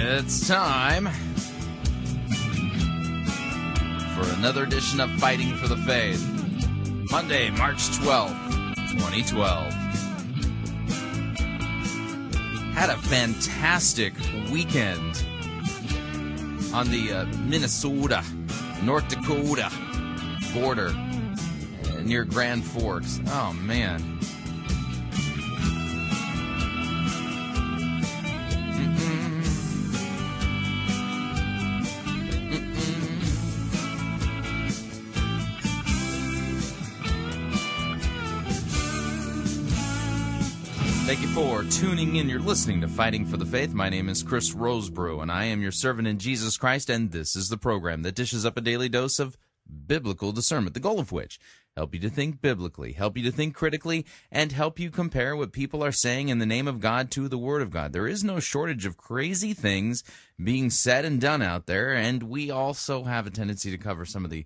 It's time for another edition of Fighting for the Faith. Monday, March 12th, 2012. Had a fantastic weekend on the uh, Minnesota, North Dakota border uh, near Grand Forks. Oh, man. Thank you for tuning in. You're listening to Fighting for the Faith. My name is Chris Rosebrough, and I am your servant in Jesus Christ, and this is the program that dishes up a daily dose of biblical discernment, the goal of which help you to think biblically, help you to think critically, and help you compare what people are saying in the name of God to the Word of God. There is no shortage of crazy things being said and done out there, and we also have a tendency to cover some of the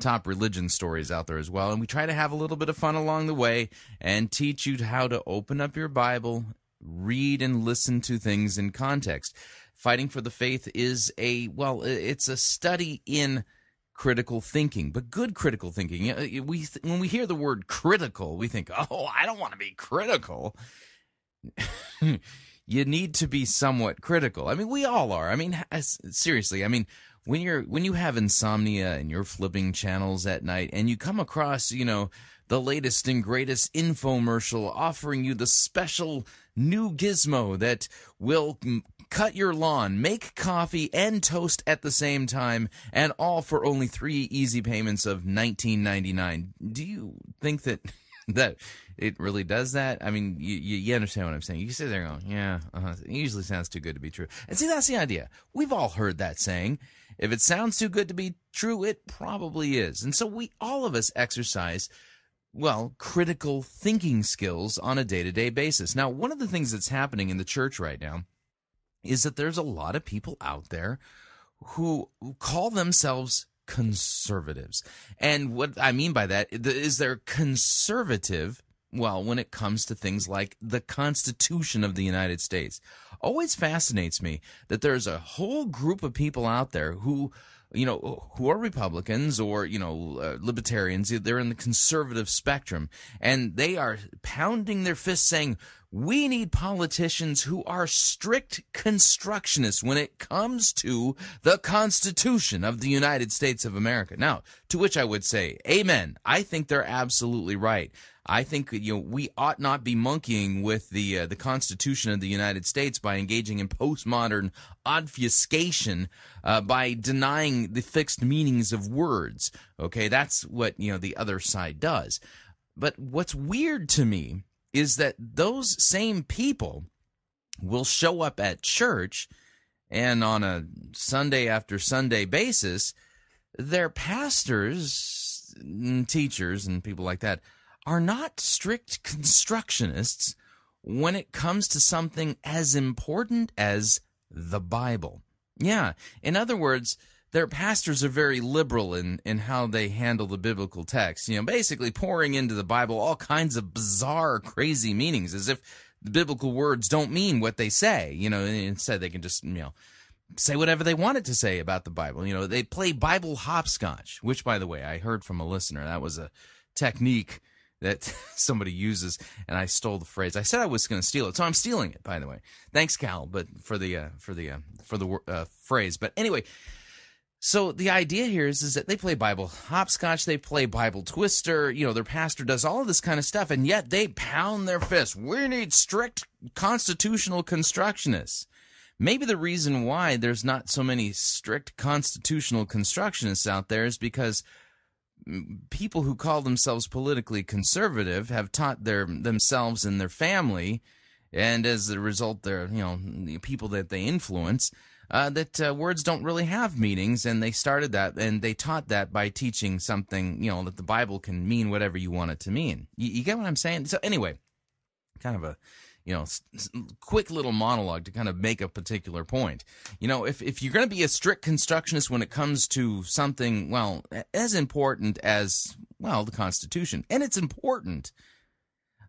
top religion stories out there as well. And we try to have a little bit of fun along the way and teach you how to open up your Bible, read and listen to things in context. Fighting for the Faith is a, well, it's a study in critical thinking, but good critical thinking. We, when we hear the word critical, we think, oh, I don't want to be critical. you need to be somewhat critical. I mean, we all are. I mean, seriously. I mean, when you're when you have insomnia and you're flipping channels at night and you come across, you know, the latest and greatest infomercial offering you the special new gizmo that will mm, cut your lawn, make coffee and toast at the same time and all for only 3 easy payments of 19.99. Do you think that that it really does that. I mean, you, you, understand what I'm saying. You sit there going, yeah, uh-huh. it usually sounds too good to be true. And see, that's the idea. We've all heard that saying. If it sounds too good to be true, it probably is. And so we, all of us exercise, well, critical thinking skills on a day to day basis. Now, one of the things that's happening in the church right now is that there's a lot of people out there who call themselves conservatives. And what I mean by that is they're conservative, well, when it comes to things like the Constitution of the United States. Always fascinates me that there's a whole group of people out there who you know, who are Republicans or, you know, uh, libertarians. They're in the conservative spectrum and they are pounding their fists saying, we need politicians who are strict constructionists when it comes to the Constitution of the United States of America. Now, to which I would say, amen. I think they're absolutely right. I think you know we ought not be monkeying with the uh, the Constitution of the United States by engaging in postmodern obfuscation uh, by denying the fixed meanings of words. Okay, that's what you know the other side does. But what's weird to me is that those same people will show up at church and on a Sunday after Sunday basis, their pastors, teachers, and people like that are not strict constructionists when it comes to something as important as the Bible. Yeah, in other words, their pastors are very liberal in, in how they handle the biblical text. You know, basically pouring into the Bible all kinds of bizarre, crazy meanings as if the biblical words don't mean what they say. You know, instead they can just, you know, say whatever they wanted to say about the Bible. You know, they play Bible hopscotch, which, by the way, I heard from a listener. That was a technique that somebody uses, and I stole the phrase. I said I was going to steal it, so I'm stealing it. By the way, thanks, Cal, but for the uh, for the uh, for the uh, phrase. But anyway, so the idea here is is that they play Bible hopscotch, they play Bible twister. You know, their pastor does all of this kind of stuff, and yet they pound their fist. We need strict constitutional constructionists. Maybe the reason why there's not so many strict constitutional constructionists out there is because people who call themselves politically conservative have taught their themselves and their family, and as a result, their you know the people that they influence. Uh, that uh, words don't really have meanings, and they started that, and they taught that by teaching something, you know, that the Bible can mean whatever you want it to mean. You, you get what I'm saying? So anyway, kind of a you know, s- s- quick little monologue to kind of make a particular point. You know, if, if you're going to be a strict constructionist when it comes to something, well, as important as, well, the Constitution, and it's important,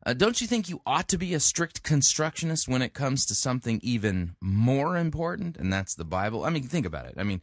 uh, don't you think you ought to be a strict constructionist when it comes to something even more important, and that's the Bible? I mean, think about it. I mean,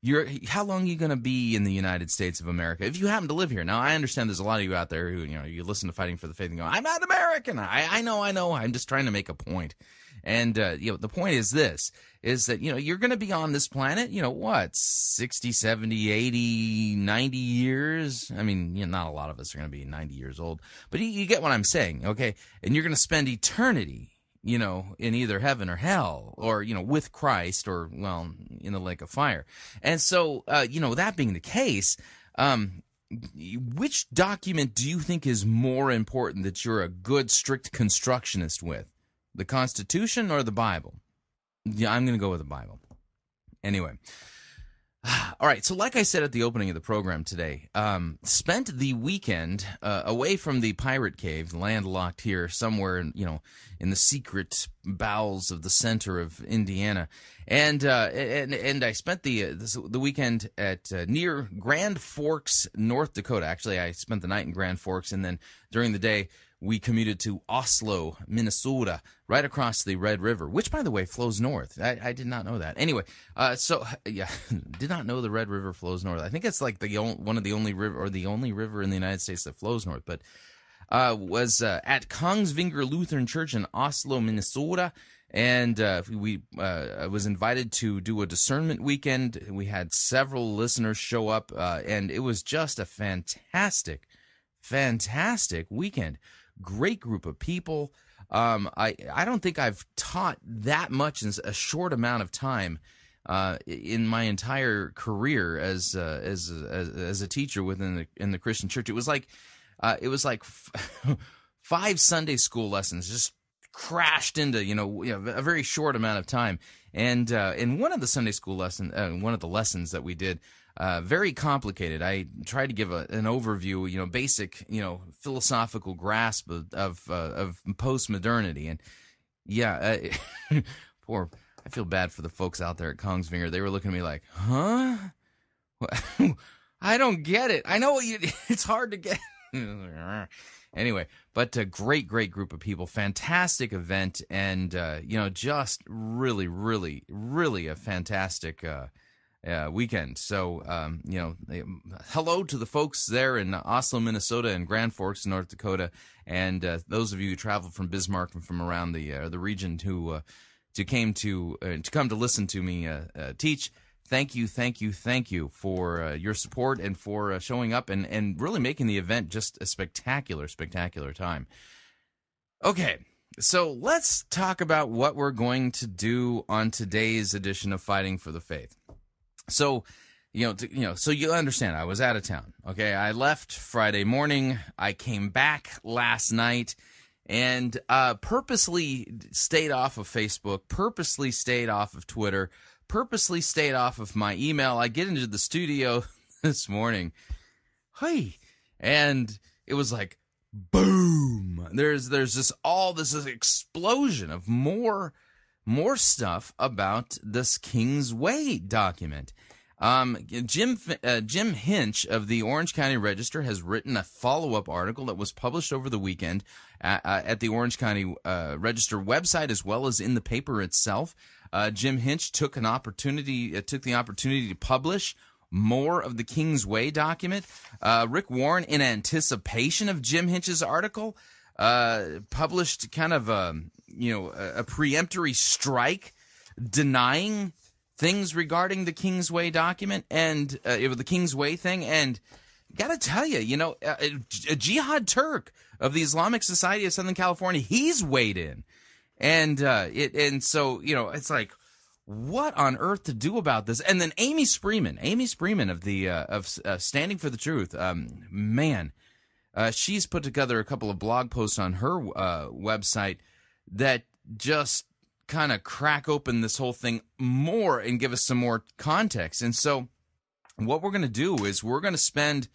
you're how long are you going to be in the United States of America if you happen to live here? Now, I understand there's a lot of you out there who you know you listen to Fighting for the Faith and go, "I'm not American." I, I know, I know. I'm just trying to make a point. And uh, you know, the point is this: is that you know you're going to be on this planet, you know, what 60, 70, 80, 90 years. I mean, you know, not a lot of us are going to be 90 years old, but you, you get what I'm saying, okay? And you're going to spend eternity you know, in either heaven or hell, or you know, with Christ, or well, in the lake of fire. And so, uh, you know, that being the case, um, which document do you think is more important that you're a good, strict constructionist with, the Constitution or the Bible? Yeah, I'm going to go with the Bible. Anyway. All right, so like I said at the opening of the program today, um, spent the weekend uh, away from the pirate cave, landlocked here somewhere, in, you know, in the secret bowels of the center of Indiana, and uh, and and I spent the uh, this, the weekend at uh, near Grand Forks, North Dakota. Actually, I spent the night in Grand Forks, and then during the day we commuted to Oslo, Minnesota, right across the Red River, which, by the way, flows north. I, I did not know that. Anyway, uh, so yeah, did not know the Red River flows north. I think it's like the on- one of the only river or the only river in the United States that flows north. But uh, was uh, at Kongsvinger Lutheran Church in Oslo, Minnesota. And uh, we uh, was invited to do a discernment weekend. We had several listeners show up, uh, and it was just a fantastic, fantastic weekend. Great group of people. Um, I I don't think I've taught that much in a short amount of time uh, in my entire career as, uh, as as as a teacher within the in the Christian church. It was like uh, it was like f- five Sunday school lessons just crashed into you know a very short amount of time. And uh, in one of the Sunday school lesson, uh, one of the lessons that we did, uh, very complicated. I tried to give a, an overview, you know, basic, you know, philosophical grasp of of, uh, of and yeah, uh, poor. I feel bad for the folks out there at Kongsvinger. They were looking at me like, "Huh? I don't get it. I know you, it's hard to get." anyway, but a great, great group of people, fantastic event, and uh, you know, just really, really, really a fantastic uh, uh, weekend. So, um, you know, they- hello to the folks there in Oslo, Minnesota, and Grand Forks, North Dakota, and uh, those of you who traveled from Bismarck and from around the uh, the region who uh, to came to uh, to come to listen to me uh, teach. Thank you, thank you, thank you for your support and for showing up and, and really making the event just a spectacular, spectacular time. Okay, so let's talk about what we're going to do on today's edition of Fighting for the Faith. So, you know, to, you know, so you understand. I was out of town. Okay, I left Friday morning. I came back last night, and uh, purposely stayed off of Facebook. Purposely stayed off of Twitter. Purposely stayed off of my email. I get into the studio this morning. Hey, and it was like boom. There's there's just all this explosion of more more stuff about this King's Way document. Um, Jim uh, Jim Hinch of the Orange County Register has written a follow up article that was published over the weekend at, uh, at the Orange County uh, Register website as well as in the paper itself. Uh, Jim Hinch took an opportunity uh, took the opportunity to publish more of the King's Way document. Uh, Rick Warren, in anticipation of Jim Hinch's article, published kind of a you know a, a preemptory strike denying things regarding the Kingsway document and uh, the Kingsway thing. And got to tell you, you know, uh, a Jihad Turk of the Islamic Society of Southern California, he's weighed in, and uh, it and so you know, it's like. What on earth to do about this? And then Amy Spreeman, Amy Spreeman of the uh, of uh, Standing for the Truth, um, man, uh, she's put together a couple of blog posts on her website that just kind of crack open this whole thing more and give us some more context. And so, what we're going to do is we're going to spend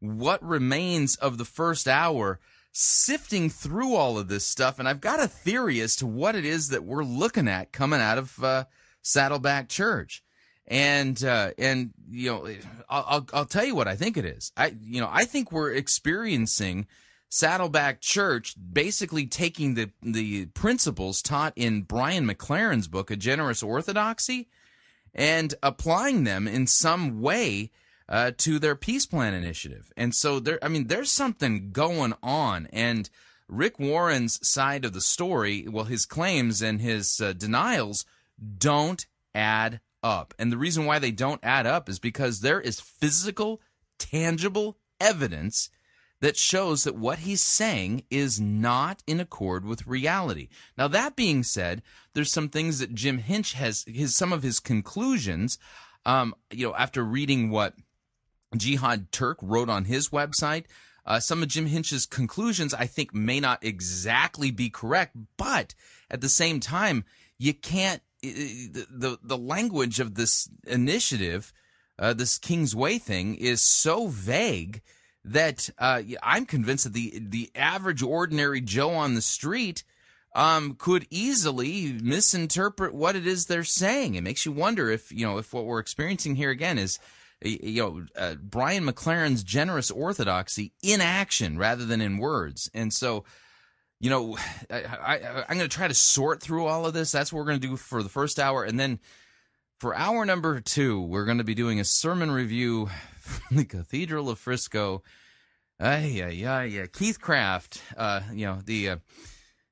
what remains of the first hour sifting through all of this stuff. And I've got a theory as to what it is that we're looking at coming out of uh, Saddleback Church. And uh, and you know, I'll, I'll I'll tell you what I think it is. I you know I think we're experiencing Saddleback Church basically taking the the principles taught in Brian McLaren's book, A Generous Orthodoxy, and applying them in some way uh, to their peace plan initiative. And so there, I mean, there's something going on. And Rick Warren's side of the story, well, his claims and his uh, denials don't add up. And the reason why they don't add up is because there is physical, tangible evidence that shows that what he's saying is not in accord with reality. Now that being said, there's some things that Jim Hinch has his some of his conclusions. Um, you know, after reading what Jihad Turk wrote on his website, uh, some of Jim Hinch's conclusions I think may not exactly be correct, but at the same time, you can't the the, language of this initiative, uh, this King's Way thing, is so vague that uh, I'm convinced that the the average ordinary Joe on the street um, could easily misinterpret what it is they're saying. It makes you wonder if you know if what we're experiencing here again is you know uh, Brian McLaren's generous orthodoxy in action rather than in words, and so. You know, I, I, I'm going to try to sort through all of this. That's what we're going to do for the first hour. And then for hour number two, we're going to be doing a sermon review the Cathedral of Frisco. Yeah, yeah, yeah. Keith Craft, uh, you know the uh,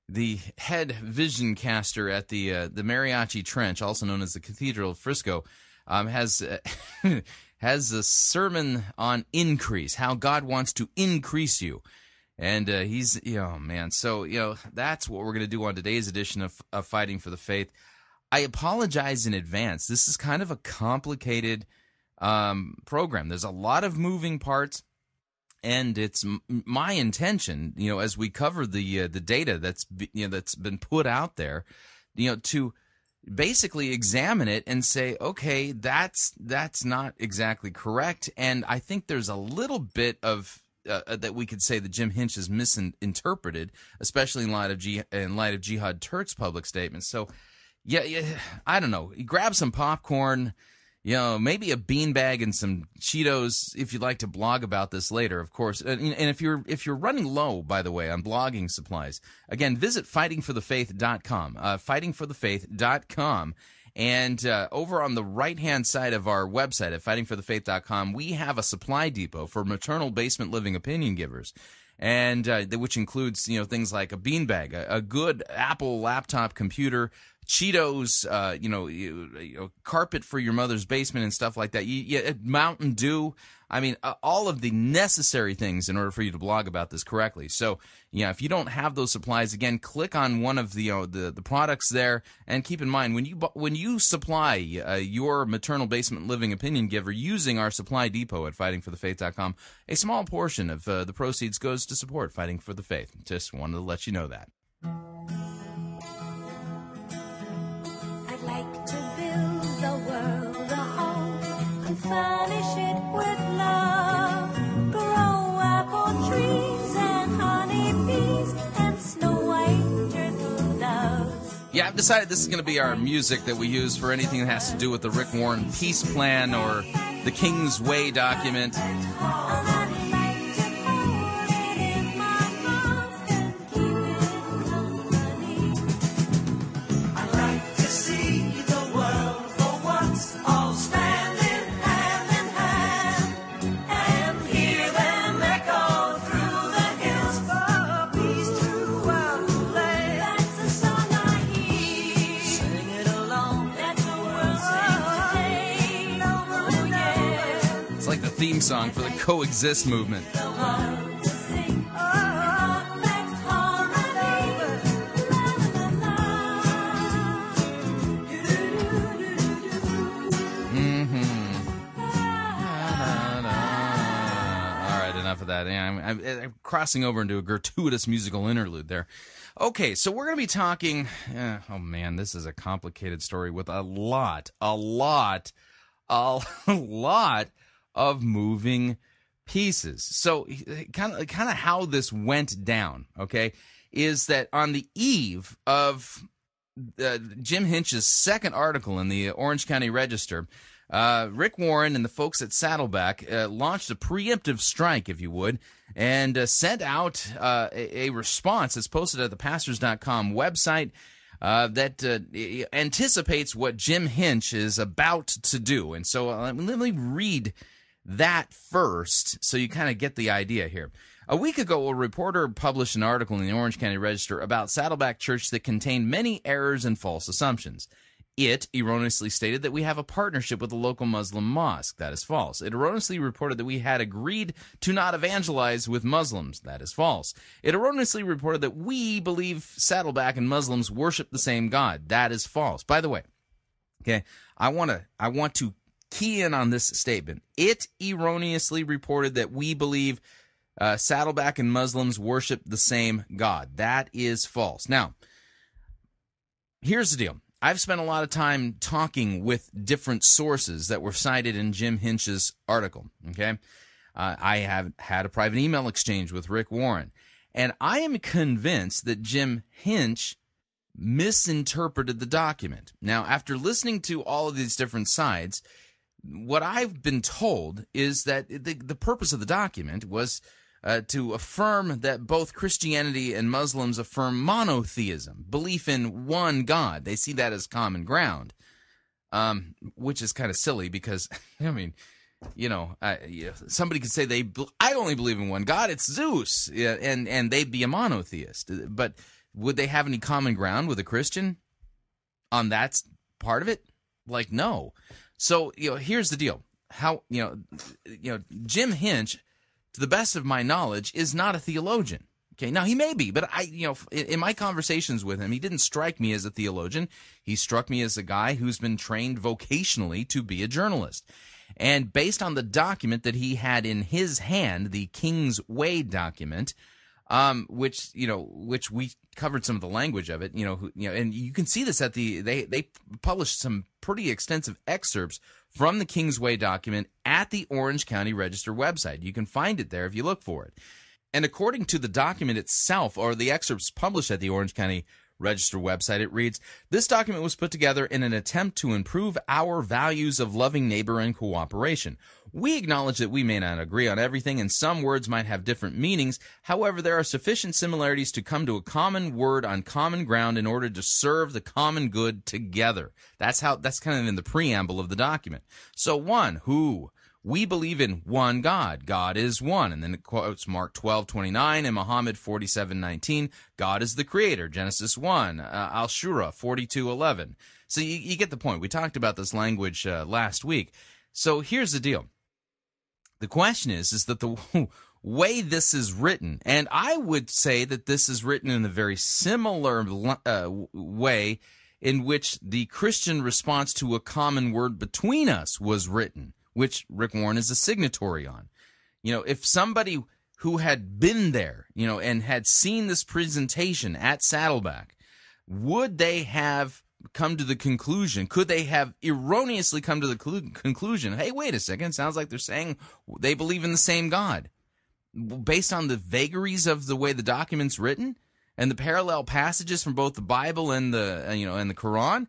the head vision caster at the uh, the Mariachi Trench, also known as the Cathedral of Frisco, um, has uh, has a sermon on increase, how God wants to increase you, and uh, he's you know man, so you know that's what we're gonna do on today's edition of, of Fighting for the Faith. I apologize in advance. This is kind of a complicated um, program. There's a lot of moving parts, and it's m- my intention, you know, as we cover the uh, the data that's you know that's been put out there, you know, to basically examine it and say, okay, that's that's not exactly correct, and I think there's a little bit of uh, uh that we could say that Jim Hinch has misinterpreted, especially in light of G- in light of Jihad Turk's public statements. So, yeah, yeah, I don't know. Grab some popcorn you know, maybe a beanbag and some Cheetos if you'd like to blog about this later, of course. And, if you're if you're running low, by the way, on blogging supplies, again, visit fightingforthefaith.com, uh, fightingforthefaith.com. And uh, over on the right hand side of our website at fightingforthefaith.com, we have a supply depot for maternal basement living opinion givers and uh, which includes you know things like a beanbag, a, a good Apple laptop computer, Cheetos, uh, you, know, you, you, know, carpet for your mother's basement and stuff like that. You, you, Mountain Dew. I mean, uh, all of the necessary things in order for you to blog about this correctly. So, yeah, if you don't have those supplies, again, click on one of the you know, the, the products there, and keep in mind when you when you supply uh, your maternal basement living opinion giver using our supply depot at fightingforthefaith.com, a small portion of uh, the proceeds goes to support Fighting for the Faith. Just wanted to let you know that. Furnish it with love. Grow apple trees and honey bees and snow white turtle. Yeah, I've decided this is going to be our music that we use for anything that has to do with the Rick Warren peace plan or the King's Way document. Theme song for the coexist movement. Right, enough of that. Yeah, I'm, I'm, I'm crossing over into a gratuitous musical interlude there. Okay, so we're going to be talking. eh, oh man, this is a complicated story with a lot, a lot, a lot of moving pieces. So, kind of, kind of how this went down. Okay, is that on the eve of uh, Jim Hinch's second article in the Orange County Register, uh, Rick Warren and the folks at Saddleback uh, launched a preemptive strike, if you would, and uh, sent out uh, a, a response that's posted at the pastors.com website. Uh, that anticipates what Jim Hinch is about to do. And so let me read that first so you kind of get the idea here. A week ago, a reporter published an article in the Orange County Register about Saddleback Church that contained many errors and false assumptions. It erroneously stated that we have a partnership with a local Muslim mosque. That is false. It erroneously reported that we had agreed to not evangelize with Muslims. That is false. It erroneously reported that we believe Saddleback and Muslims worship the same God. That is false. By the way, Okay, I want to I want to key in on this statement. It erroneously reported that we believe uh, Saddleback and Muslims worship the same God. That is false. Now, here's the deal. I've spent a lot of time talking with different sources that were cited in Jim Hinch's article. Okay, uh, I have had a private email exchange with Rick Warren, and I am convinced that Jim Hinch misinterpreted the document. Now, after listening to all of these different sides, what I've been told is that the, the purpose of the document was uh, to affirm that both Christianity and Muslims affirm monotheism, belief in one God. They see that as common ground, um, which is kind of silly because, I mean, you know, yeah, somebody could say they, I only believe in one God. It's Zeus, and and they'd be a monotheist. But would they have any common ground with a Christian on that part of it? Like, no. So you know, here's the deal. How you know, you know, Jim Hinch, to the best of my knowledge, is not a theologian. Okay, now he may be, but I, you know, in, in my conversations with him, he didn't strike me as a theologian. He struck me as a guy who's been trained vocationally to be a journalist. And based on the document that he had in his hand, the King's Way document, um, which you know, which we covered some of the language of it, you know, who, you know, and you can see this at the they they published some pretty extensive excerpts from the Kingsway document at the Orange County Register website. You can find it there if you look for it. And according to the document itself, or the excerpts published at the Orange County Register website, it reads This document was put together in an attempt to improve our values of loving neighbor and cooperation. We acknowledge that we may not agree on everything, and some words might have different meanings. However, there are sufficient similarities to come to a common word on common ground in order to serve the common good together. That's how, that's kind of in the preamble of the document. So, one, who? We believe in one God. God is one. And then it quotes Mark 12, 29 and Muhammad 47, 19. God is the creator. Genesis 1. Uh, Al Shura 42, 11. So you, you get the point. We talked about this language uh, last week. So here's the deal. The question is, is that the way this is written, and I would say that this is written in a very similar uh, way in which the Christian response to a common word between us was written, which Rick Warren is a signatory on. You know, if somebody who had been there, you know, and had seen this presentation at Saddleback, would they have come to the conclusion? Could they have erroneously come to the clu- conclusion? Hey, wait a second! Sounds like they're saying they believe in the same God, based on the vagaries of the way the document's written and the parallel passages from both the Bible and the you know and the Quran,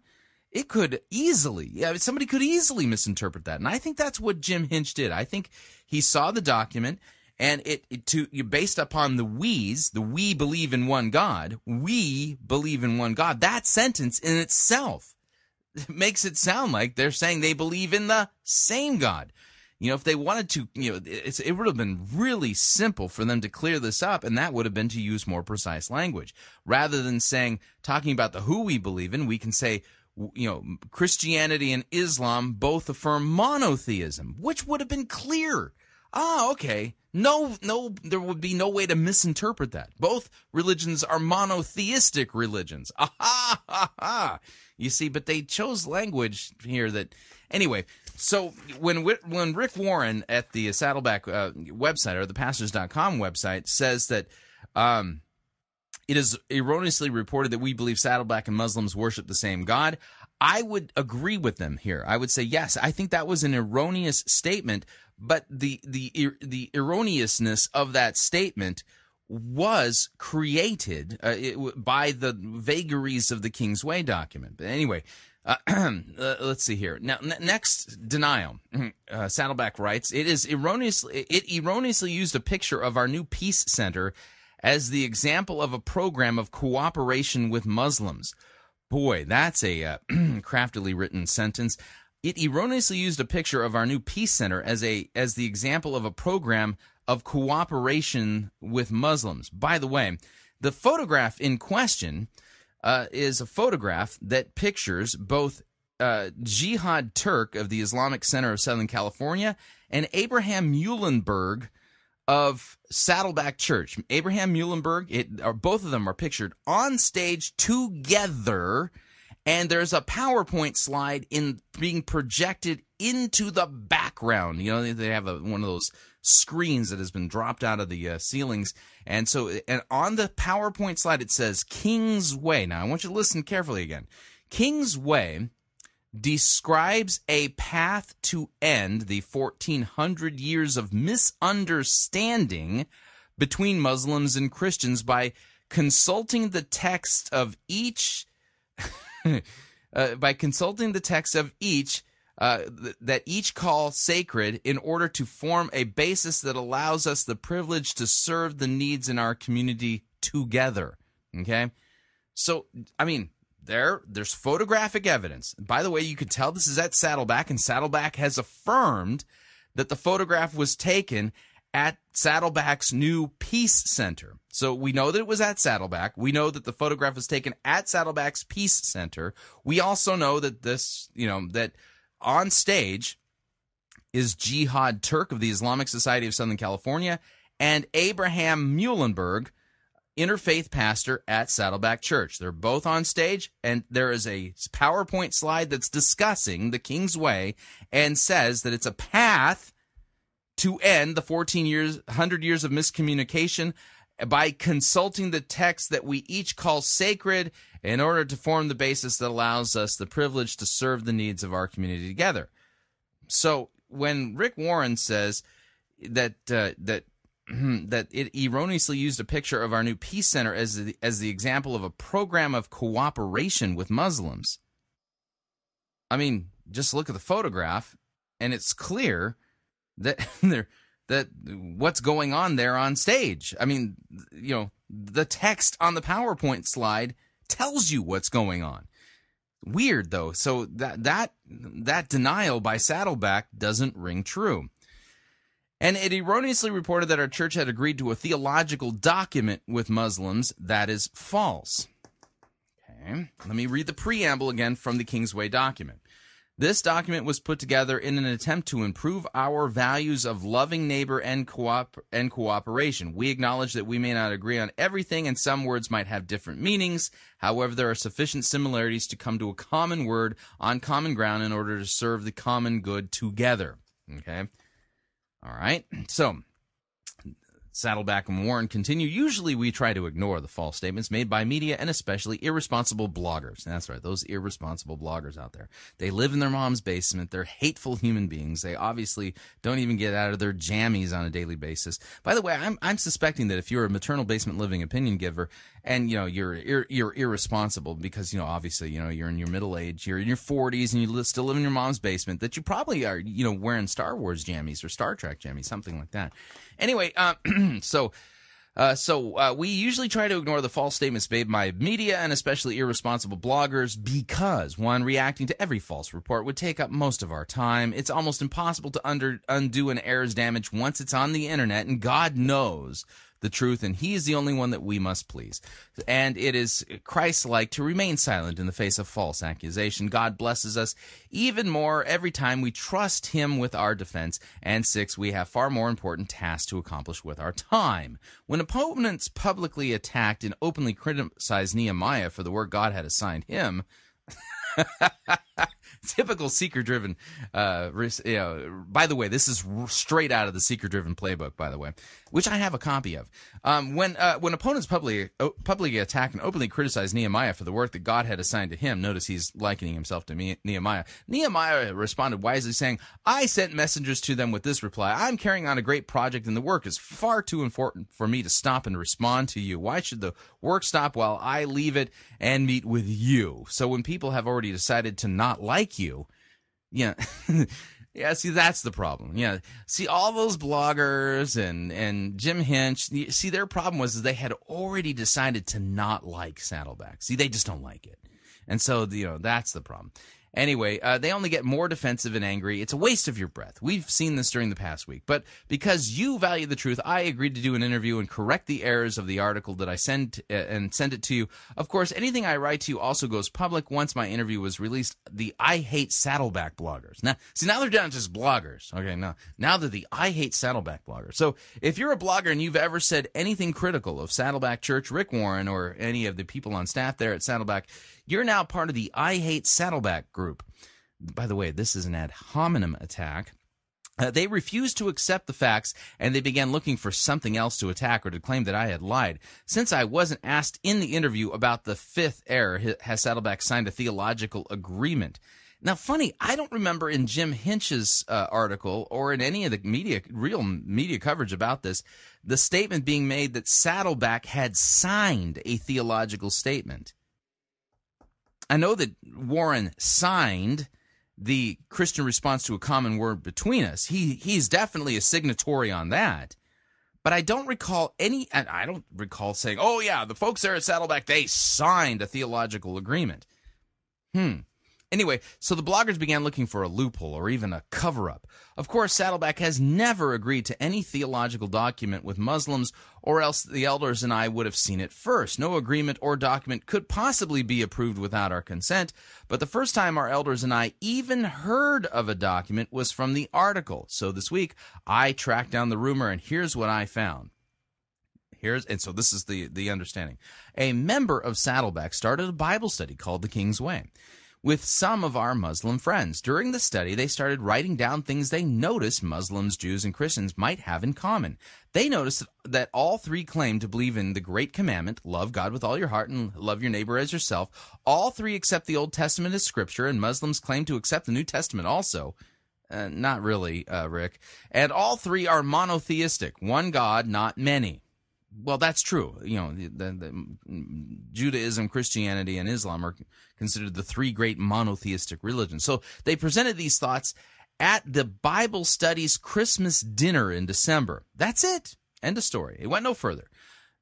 it could easily, yeah, somebody could easily misinterpret that. And I think that's what Jim Hinch did. I think he saw the document and it, it to based upon the we's, the we believe in one God, we believe in one God. That sentence in itself makes it sound like they're saying they believe in the same God. You know, if they wanted to, you know, it would have been really simple for them to clear this up, and that would have been to use more precise language. Rather than saying, talking about the who we believe in, we can say, you know, Christianity and Islam both affirm monotheism, which would have been clear. Ah, okay. No, no, there would be no way to misinterpret that. Both religions are monotheistic religions. Ah, ha, ha, ha. You see, but they chose language here that, anyway. So when when Rick Warren at the Saddleback uh, website or the Pastors.com website says that um, it is erroneously reported that we believe Saddleback and Muslims worship the same God, I would agree with them here. I would say yes. I think that was an erroneous statement, but the the the erroneousness of that statement was created uh, it, by the vagaries of the King's Way document. But anyway, uh, uh, let's see here. Now, n- next denial. Uh, Saddleback writes, "It is erroneously it erroneously used a picture of our new peace center as the example of a program of cooperation with Muslims." Boy, that's a uh, craftily written sentence. It erroneously used a picture of our new peace center as a as the example of a program of cooperation with Muslims. By the way, the photograph in question uh, is a photograph that pictures both uh, Jihad Turk of the Islamic Center of Southern California and Abraham Meulenberg of Saddleback Church. Abraham Meulenberg, it, or both of them are pictured on stage together, and there's a PowerPoint slide in being projected into the background. You know, they have a, one of those screens that has been dropped out of the uh, ceilings, and so and on the PowerPoint slide it says King's Way. Now I want you to listen carefully again. King's Way describes a path to end the 1400 years of misunderstanding between Muslims and Christians by consulting the text of each uh, by consulting the text of each uh, th- that each call sacred in order to form a basis that allows us the privilege to serve the needs in our community together. Okay, so I mean, there there's photographic evidence. By the way, you could tell this is at Saddleback, and Saddleback has affirmed that the photograph was taken at Saddleback's new Peace Center. So we know that it was at Saddleback. We know that the photograph was taken at Saddleback's Peace Center. We also know that this, you know, that on stage is Jihad Turk of the Islamic Society of Southern California and Abraham Meulenberg, interfaith pastor at Saddleback Church. They're both on stage, and there is a PowerPoint slide that's discussing the King's Way and says that it's a path to end the 14 years, 100 years of miscommunication by consulting the text that we each call sacred in order to form the basis that allows us the privilege to serve the needs of our community together. So when Rick Warren says that uh, that Mm-hmm. that it erroneously used a picture of our new peace center as the, as the example of a program of cooperation with Muslims. I mean, just look at the photograph, and it's clear that there that what's going on there on stage. I mean, you know, the text on the PowerPoint slide tells you what's going on. Weird though. So that that that denial by Saddleback doesn't ring true. And it erroneously reported that our church had agreed to a theological document with Muslims. That is false. Okay. Let me read the preamble again from the Kingsway document. This document was put together in an attempt to improve our values of loving neighbor and, coop- and cooperation. We acknowledge that we may not agree on everything and some words might have different meanings. However, there are sufficient similarities to come to a common word on common ground in order to serve the common good together. Okay? All right. So, Saddleback and Warren continue. Usually we try to ignore the false statements made by media and especially irresponsible bloggers. That's right, those irresponsible bloggers out there. They live in their mom's basement. They're hateful human beings. They obviously don't even get out of their jammies on a daily basis. By the way, I'm, I'm suspecting that if you're a maternal basement living opinion giver and, you know, you're, ir- you're irresponsible because, you know, obviously, you know, you're in your middle age, you're in your 40s and you still live in your mom's basement, that you probably are, you know, wearing Star Wars jammies or Star Trek jammies, something like that. Anyway, uh, so uh, so uh, we usually try to ignore the false statements made by media and especially irresponsible bloggers because one reacting to every false report would take up most of our time. It's almost impossible to under, undo an error's damage once it's on the internet, and God knows the truth, and He is the only one that we must please. And it is Christ-like to remain silent in the face of false accusation. God blesses us even more every time we trust Him with our defense. And six, we have far more important tasks to accomplish with our time. When opponents publicly attacked and openly criticized Nehemiah for the work God had assigned him, typical seeker driven uh you know, by the way this is straight out of the seeker driven playbook by the way which i have a copy of. Um when uh when opponents publicly publicly attack and openly criticize nehemiah for the work that god had assigned to him notice he's likening himself to me, nehemiah. Nehemiah responded wisely saying i sent messengers to them with this reply i'm carrying on a great project and the work is far too important for me to stop and respond to you. Why should the work stop while i leave it and meet with you so when people have already decided to not like you. Yeah. Yeah see that's the problem. Yeah. See all those bloggers and and jim hinch see their problem was they had already decided to not like saddleback. See they just don't like it. And so you know that's the problem Anyway, uh, they only get more defensive and angry. It's a waste of your breath. We've seen this during the past week. But because you value the truth, I agreed to do an interview and correct the errors of the article that I send uh, and send it to you. Of course, anything I write to you also goes public once my interview was released. The I Hate Saddleback bloggers. Now, see, now they're down to just bloggers. Okay, now, now they're the I Hate Saddleback bloggers. So if you're a blogger and you've ever said anything critical of Saddleback Church, Rick Warren, or any of the people on staff there at Saddleback, you're now part of the I Hate Saddleback group. By the way, this is an ad hominem attack. Uh, they refused to accept the facts and they began looking for something else to attack or to claim that I had lied. Since I wasn't asked in the interview about the fifth error, has Saddleback signed a theological agreement? Now, funny, I don't remember in Jim Hinch's uh, article or in any of the media, real media coverage about this, the statement being made that Saddleback had signed a theological statement. I know that Warren signed the Christian response to a common word between us. He he's definitely a signatory on that. But I don't recall any I don't recall saying, "Oh yeah, the folks there at Saddleback they signed a theological agreement." Hmm. Anyway, so the bloggers began looking for a loophole or even a cover up. Of course, Saddleback has never agreed to any theological document with Muslims, or else the elders and I would have seen it first. No agreement or document could possibly be approved without our consent, but the first time our elders and I even heard of a document was from the article. So this week, I tracked down the rumor, and here's what I found. Here's and so this is the the understanding. A member of Saddleback started a Bible study called The King's Way with some of our Muslim friends. During the study, they started writing down things they noticed Muslims, Jews, and Christians might have in common. They noticed that all three claim to believe in the great commandment, love God with all your heart and love your neighbor as yourself. All three accept the Old Testament as scripture, and Muslims claim to accept the New Testament also. Uh, not really, uh, Rick. And all three are monotheistic, one God, not many. Well, that's true. You know, the, the, the Judaism, Christianity, and Islam are considered the three great monotheistic religions. So they presented these thoughts at the Bible Studies Christmas dinner in December. That's it. End of story. It went no further.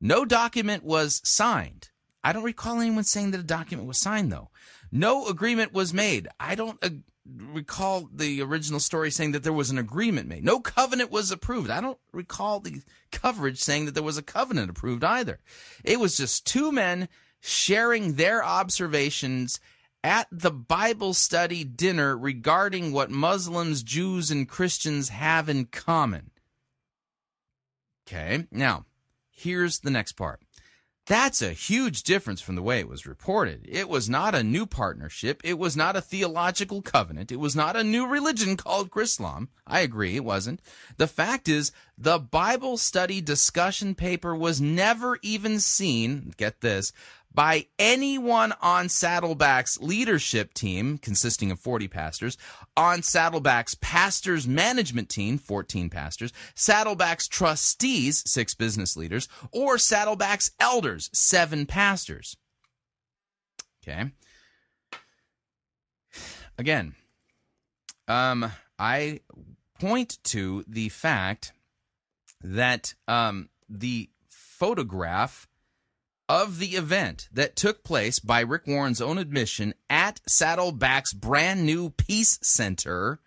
No document was signed. I don't recall anyone saying that a document was signed, though. No agreement was made. I don't recall the original story saying that there was an agreement made. No covenant was approved. I don't recall the coverage saying that there was a covenant approved either. It was just two men sharing their observations at the Bible study dinner regarding what Muslims, Jews, and Christians have in common. Okay, now, here's the next part. That's a huge difference from the way it was reported. It was not a new partnership. It was not a theological covenant. It was not a new religion called Chrislam. I agree, it wasn't. The fact is, the Bible study discussion paper was never even seen, get this, by anyone on Saddleback's leadership team, consisting of 40 pastors, on Saddleback's pastors management team, 14 pastors, Saddleback's trustees, six business leaders, or Saddleback's elders, seven pastors. Okay. Again, um, I point to the fact that um, the photograph of the event that took place by Rick Warren's own admission at Saddleback's brand new Peace Center.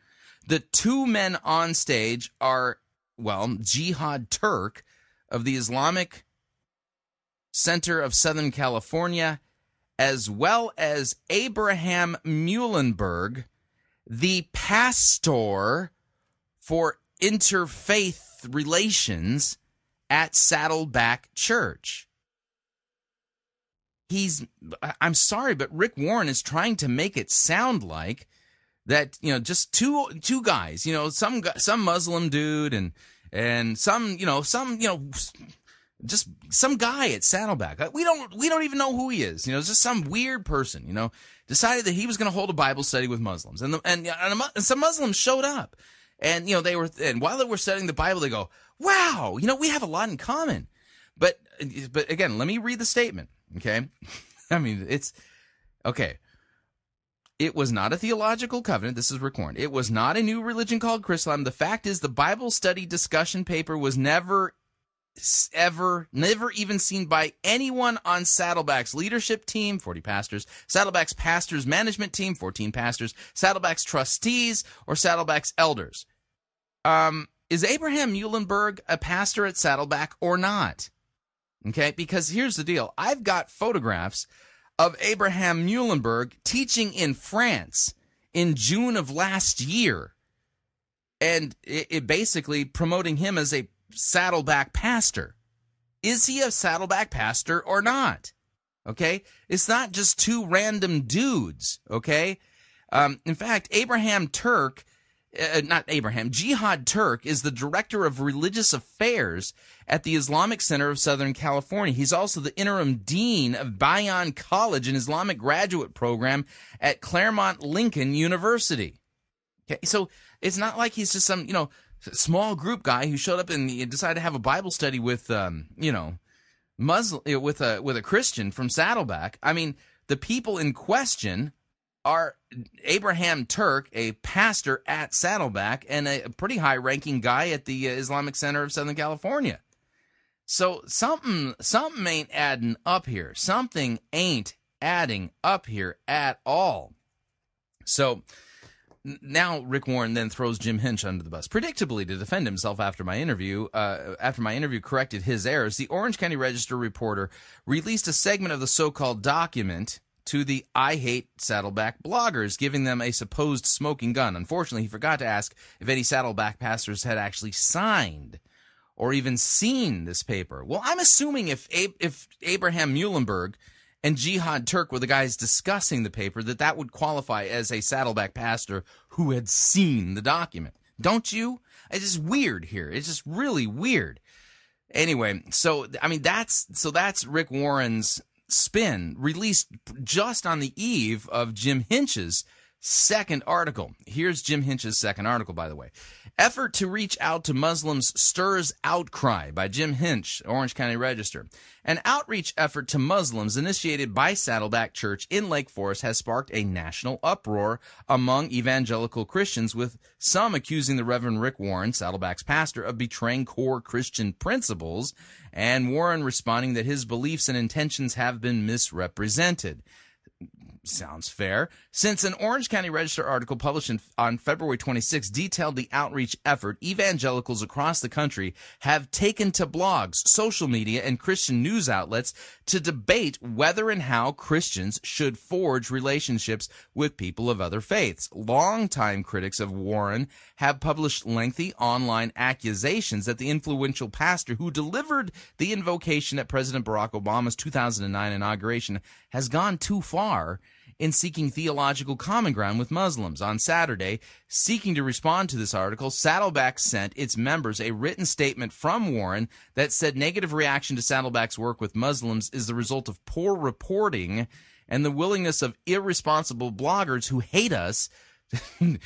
The two men on stage are, well, Jihad Turk of the Islamic Center of Southern California, as well as Abraham Meulenberg, the pastor for interfaith relations at Saddleback Church he's I'm sorry, but Rick Warren is trying to make it sound like that you know just two two guys, you know, some some Muslim dude and and some you know some you know just some guy at Saddleback. Uh, We don't we don't even know who he is. You know, just some weird person. You know, decided that he was going to hold a Bible study with Muslims, and the, and, and, a and some Muslims showed up, and you know they were and while they were studying the Bible, they go, "Wow, you know, we have a lot in common." But but again, let me read the statement. Okay, I mean it's okay. It was not a theological covenant. This is Warren. It was not a new religion called Chrislam. The fact is, the Bible study discussion paper was never, ever, never even seen by anyone on Saddleback's leadership team, 40 pastors, Saddleback's pastors management team, 14 pastors, Saddleback's trustees, or Saddleback's elders. Um, is Abraham Meulenberg a pastor at Saddleback or not? Okay, because here's the deal. I've got photographs of Abraham Meulenberg teaching in France in June of last year. And it, it basically promoting him as a Saddleback pastor. Is he a Saddleback pastor or not? Okay, it's not just two random dudes. Okay, um, in fact, Abraham Turk uh, not Abraham, Jihad Turk is the director of religious affairs at the Islamic Center of Southern California. He's also the interim dean of Bayan College, an Islamic graduate program at Claremont Lincoln University. Okay, so it's not like he's just some, you know, small group guy who showed up and decided to have a Bible study with, um, you know, Muslim with a with a Christian from Saddleback. I mean, the people in question are Abraham Turk, a pastor at Saddleback, and a pretty high ranking guy at the uh, Islamic Center of Southern California. So something something ain't adding up here. Something ain't adding up here at all. So now Rick Warren then throws Jim Hinch under the bus, predictably to defend himself after my interview. Uh, after my interview corrected his errors, the Orange County Register reporter released a segment of the so-called document to the I Hate Saddleback bloggers, giving them a supposed smoking gun. Unfortunately, he forgot to ask if any Saddleback pastors had actually signed or even seen this paper. Well, I'm assuming if if Abraham Meulenberg and Jihad Turk were the guys discussing the paper, that that would qualify as a Saddleback pastor who had seen the document. Don't you? It's just weird here. It's just really weird. Anyway, so I mean that's so that's Rick Warren's spin released just on the eve of Jim Hinch's second article. Here's Jim Hinch's second article, by the way. Effort to reach out to Muslims stirs outcry by Jim Hinch, Orange County Register. An outreach effort to Muslims initiated by Saddleback Church in Lake Forest has sparked a national uproar among evangelical Christians, with some accusing the Reverend Rick Warren, Saddleback's pastor, of betraying core Christian principles, and Warren responding that his beliefs and intentions have been misrepresented sounds fair. Since an Orange County Register article published in, on February 26 detailed the outreach effort, evangelicals across the country have taken to blogs, social media, and Christian news outlets to debate whether and how Christians should forge relationships with people of other faiths. Longtime critics of Warren have published lengthy online accusations that the influential pastor who delivered the invocation at President Barack Obama's 2009 inauguration has gone too far in seeking theological common ground with Muslims. On Saturday, seeking to respond to this article, Saddleback sent its members a written statement from Warren that said negative reaction to Saddleback's work with Muslims is the result of poor reporting and the willingness of irresponsible bloggers who hate us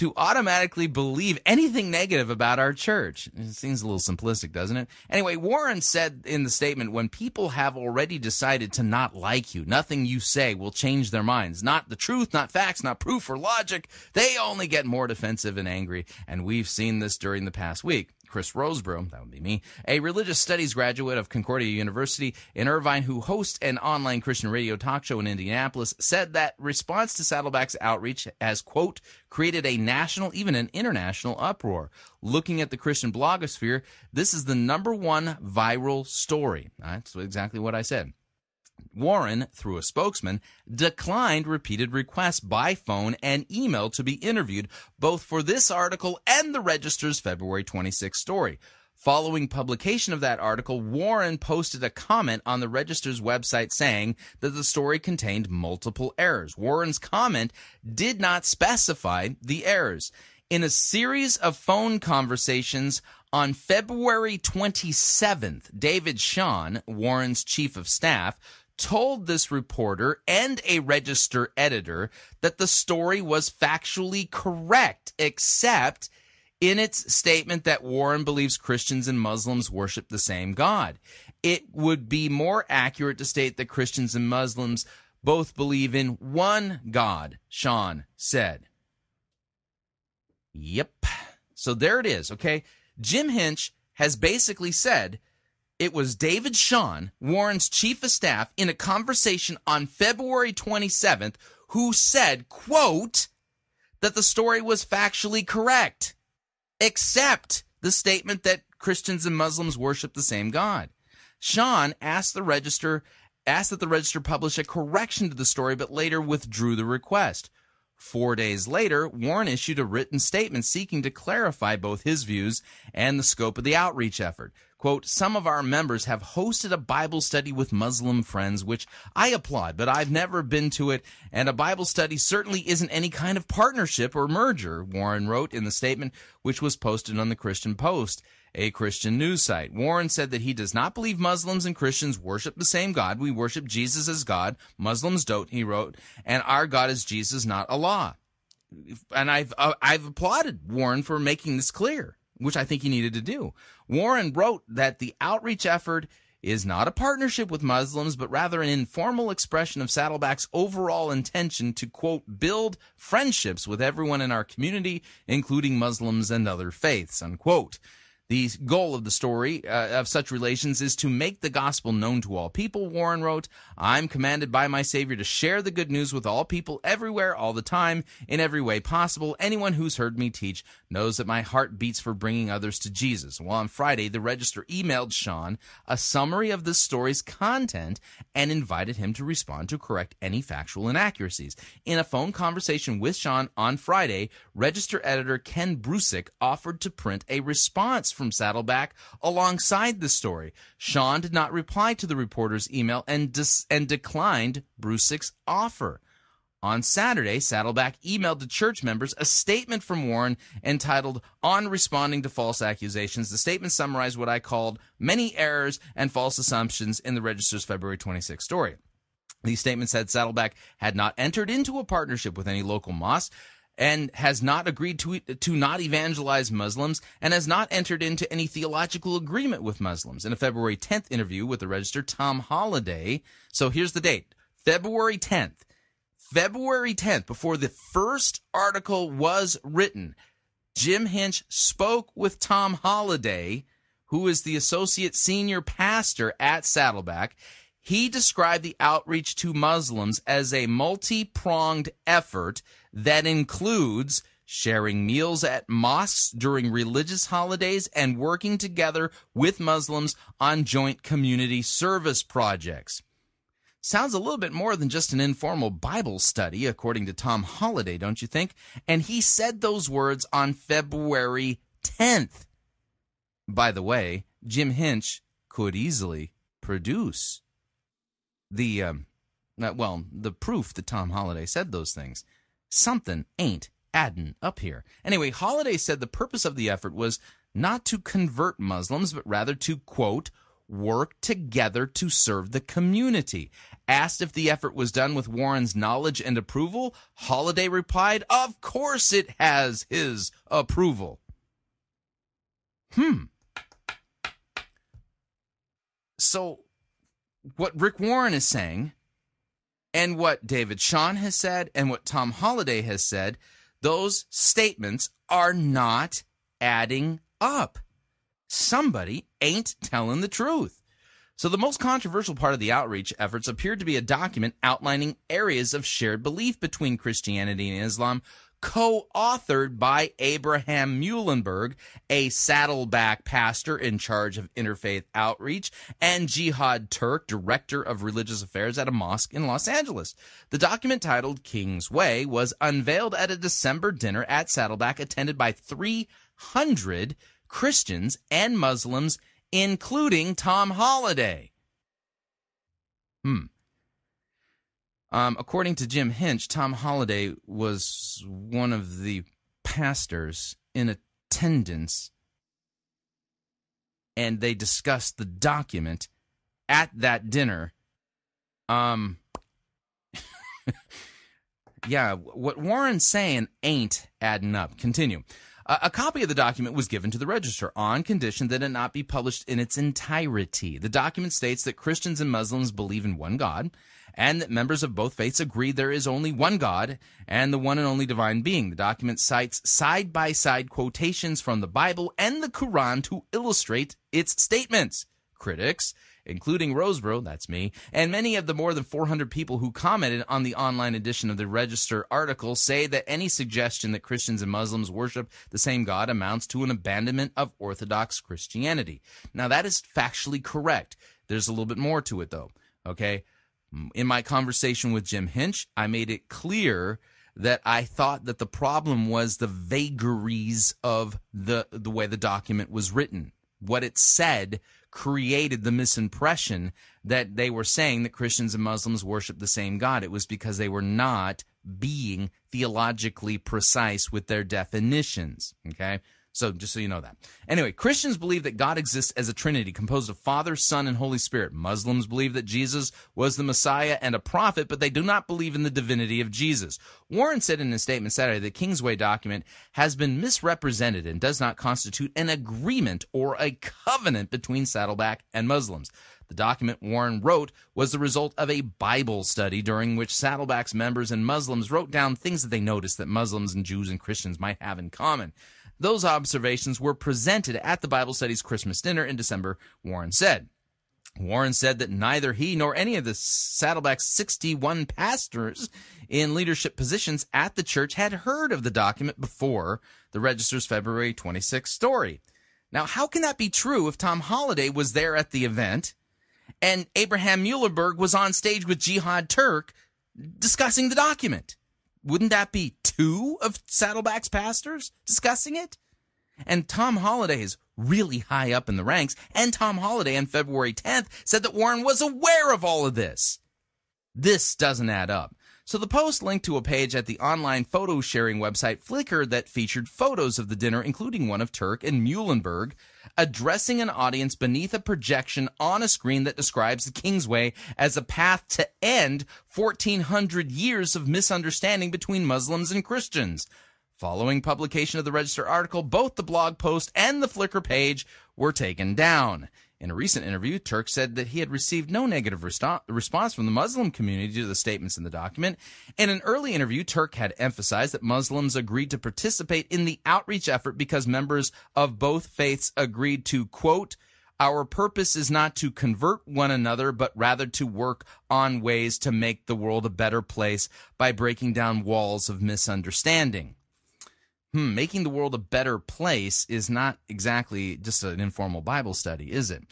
to automatically believe anything negative about our church. It seems a little simplistic, doesn't it? Anyway, Warren said in the statement when people have already decided to not like you, nothing you say will change their minds. Not the truth, not facts, not proof or logic. They only get more defensive and angry. And we've seen this during the past week. Chris Rosebrough, that would be me, a religious studies graduate of Concordia University in Irvine who hosts an online Christian radio talk show in Indianapolis, said that response to Saddleback's outreach has, quote, created a national, even an international uproar. Looking at the Christian blogosphere, this is the number one viral story. That's exactly what I said. Warren, through a spokesman, declined repeated requests by phone and email to be interviewed, both for this article and the Register's February 26 story. Following publication of that article, Warren posted a comment on the Register's website saying that the story contained multiple errors. Warren's comment did not specify the errors. In a series of phone conversations on February 27th, David Sean, Warren's chief of staff, told this reporter and a register editor that the story was factually correct, except in its statement that Warren believes Christians and Muslims worship the same God. It would be more accurate to state that Christians and Muslims both believe in one God, Sean said. Yep. So there it is, okay? Jim Hinch has basically said it was David Sean, Warren's chief of staff, in a conversation on February 27th, who said, quote, that the story was factually correct, except the statement that Christians and Muslims worship the same God. Sean asked the register asked that the register publish a correction to the story, but later withdrew the request. Four days later, Warren issued a written statement seeking to clarify both his views and the scope of the outreach effort. Quote, some of our members have hosted a Bible study with Muslim friends, which I applaud, but I've never been to it, and a Bible study certainly isn't any kind of partnership or merger, Warren wrote in the statement, which was posted on the Christian Post a Christian news site. Warren said that he does not believe Muslims and Christians worship the same God. We worship Jesus as God. Muslims don't, he wrote, and our God is Jesus, not Allah. And I've uh, I've applauded Warren for making this clear, which I think he needed to do. Warren wrote that the outreach effort is not a partnership with Muslims, but rather an informal expression of Saddleback's overall intention to, quote, build friendships with everyone in our community, including Muslims and other faiths, unquote. The goal of the story uh, of such relations is to make the gospel known to all people, Warren wrote. I'm commanded by my Savior to share the good news with all people everywhere, all the time, in every way possible. Anyone who's heard me teach knows that my heart beats for bringing others to Jesus. Well, on Friday, the Register emailed Sean a summary of the story's content and invited him to respond to correct any factual inaccuracies. In a phone conversation with Sean on Friday, Register editor Ken Brusic offered to print a response from Saddleback alongside the story. Sean did not reply to the reporter's email and dis- and declined Brusic's offer. On Saturday, Saddleback emailed to church members a statement from Warren entitled On Responding to False Accusations. The statement summarized what I called many errors and false assumptions in the Register's February 26 story. The statement said Saddleback had not entered into a partnership with any local mosque and has not agreed to to not evangelize Muslims and has not entered into any theological agreement with Muslims. In a February 10th interview with the Register, Tom Holladay. So here's the date: February 10th. February 10th, before the first article was written, Jim Hinch spoke with Tom Holladay, who is the associate senior pastor at Saddleback. He described the outreach to Muslims as a multi pronged effort that includes sharing meals at mosques during religious holidays and working together with Muslims on joint community service projects. Sounds a little bit more than just an informal Bible study, according to Tom Holladay, don't you think? And he said those words on February 10th. By the way, Jim Hinch could easily produce the, um, uh, well, the proof that Tom Holladay said those things. Something ain't adding up here. Anyway, Holladay said the purpose of the effort was not to convert Muslims, but rather to, quote, work together to serve the community. Asked if the effort was done with Warren's knowledge and approval, Holladay replied, Of course it has his approval. Hmm. So, what Rick Warren is saying, and what David Sean has said, and what Tom Holladay has said, those statements are not adding up. Somebody ain't telling the truth. So, the most controversial part of the outreach efforts appeared to be a document outlining areas of shared belief between Christianity and Islam, co authored by Abraham Meulenberg, a saddleback pastor in charge of interfaith outreach, and Jihad Turk, director of religious affairs at a mosque in Los Angeles. The document titled King's Way was unveiled at a December dinner at Saddleback, attended by 300 Christians and Muslims, including Tom Holladay. Hmm. Um, according to Jim Hinch, Tom Holladay was one of the pastors in attendance, and they discussed the document at that dinner. Um, yeah, what Warren's saying ain't adding up. Continue. A, a copy of the document was given to the register on condition that it not be published in its entirety. The document states that Christians and Muslims believe in one God and that members of both faiths agree there is only one God and the one and only divine being. The document cites side by side quotations from the Bible and the Quran to illustrate its statements. Critics, including Rosebrough, that's me, and many of the more than 400 people who commented on the online edition of the Register article say that any suggestion that Christians and Muslims worship the same God amounts to an abandonment of Orthodox Christianity. Now, that is factually correct. There's a little bit more to it, though. Okay? In my conversation with Jim Hinch, I made it clear that I thought that the problem was the vagaries of the the way the document was written. What it said created the misimpression that they were saying that Christians and Muslims worship the same God. It was because they were not being theologically precise with their definitions. Okay? So just so you know that. Anyway, Christians believe that God exists as a trinity composed of Father, Son, and Holy Spirit. Muslims believe that Jesus was the Messiah and a prophet, but they do not believe in the divinity of Jesus. Warren said in his statement Saturday that the Kingsway document has been misrepresented and does not constitute an agreement or a covenant between Saddleback and Muslims. The document Warren wrote was the result of a Bible study during which Saddleback's members and Muslims wrote down things that they noticed that Muslims and Jews and Christians might have in common. Those observations were presented at the Bible Studies Christmas dinner in December, Warren said. Warren said that neither he nor any of the Saddleback's 61 pastors in leadership positions at the church had heard of the document before the Register's February 26 story. Now, how can that be true if Tom Holladay was there at the event and Abraham Meulenberg was on stage with Jihad Turk discussing the document? Wouldn't that be two of Saddleback's pastors discussing it? And Tom Holladay is really high up in the ranks, and Tom Holladay on February 10th said that Warren was aware of all of this. This doesn't add up. So the post linked to a page at the online photo sharing website Flickr that featured photos of the dinner, including one of Turk and Meulenberg, addressing an audience beneath a projection on a screen that describes the Kingsway as a path to end 1400 years of misunderstanding between Muslims and Christians. Following publication of the Register article, both the blog post and the Flickr page were taken down. In a recent interview, Turk said that he had received no negative response from the Muslim community to the statements in the document. In an early interview, Turk had emphasized that Muslims agreed to participate in the outreach effort because members of both faiths agreed to, quote, Our purpose is not to convert one another, but rather to work on ways to make the world a better place by breaking down walls of misunderstanding. Hmm, making the world a better place is not exactly just an informal Bible study, is it?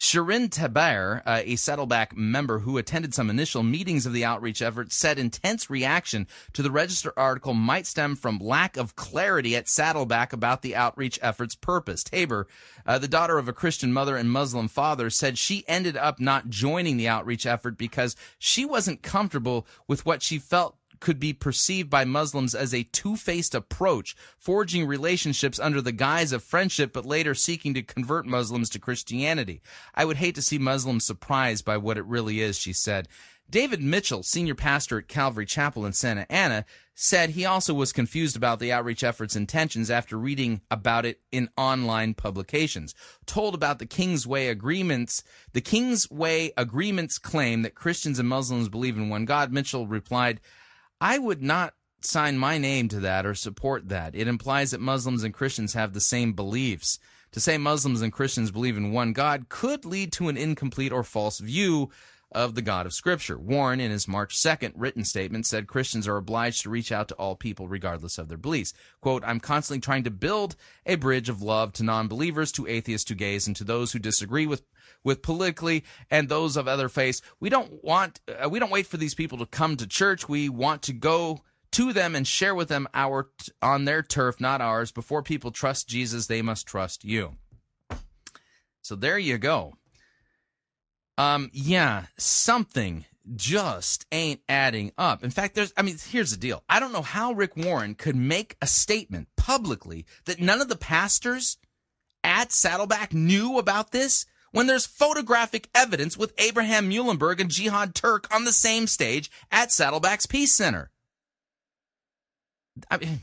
Shirin Taber, uh, a Saddleback member who attended some initial meetings of the outreach effort, said intense reaction to the Register article might stem from lack of clarity at Saddleback about the outreach effort's purpose. Taber, uh, the daughter of a Christian mother and Muslim father, said she ended up not joining the outreach effort because she wasn't comfortable with what she felt could be perceived by Muslims as a two faced approach, forging relationships under the guise of friendship, but later seeking to convert Muslims to Christianity. I would hate to see Muslims surprised by what it really is, she said. David Mitchell, senior pastor at Calvary Chapel in Santa Ana, said he also was confused about the outreach effort's intentions after reading about it in online publications. Told about the King's Way agreements, the King's Way agreements claim that Christians and Muslims believe in one God, Mitchell replied, I would not sign my name to that or support that. It implies that Muslims and Christians have the same beliefs. To say Muslims and Christians believe in one God could lead to an incomplete or false view of the God of Scripture. Warren, in his March 2nd written statement, said Christians are obliged to reach out to all people regardless of their beliefs. Quote, I'm constantly trying to build a bridge of love to non believers, to atheists, to gays, and to those who disagree with with politically and those of other faiths. We don't want uh, we don't wait for these people to come to church. We want to go to them and share with them our on their turf, not ours. Before people trust Jesus, they must trust you. So there you go. Um yeah, something just ain't adding up. In fact, there's I mean, here's the deal. I don't know how Rick Warren could make a statement publicly that none of the pastors at Saddleback knew about this when there's photographic evidence with Abraham Meulenberg and Jihad Turk on the same stage at Saddleback's Peace Center. I mean,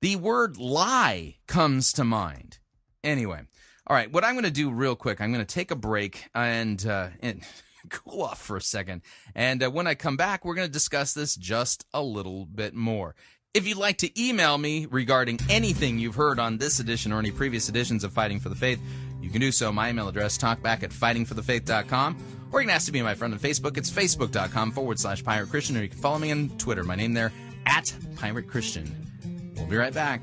the word lie comes to mind. Anyway, all right, what I'm going to do real quick, I'm going to take a break and, uh, and cool off for a second. And uh, when I come back, we're going to discuss this just a little bit more. If you'd like to email me regarding anything you've heard on this edition or any previous editions of Fighting for the Faith, you can do so. My email address, talkback at fightingforthefaith.com. Or you can ask to be my friend on Facebook. It's facebook.com forward slash pirate Christian. Or you can follow me on Twitter. My name there, at pirate Christian. We'll be right back.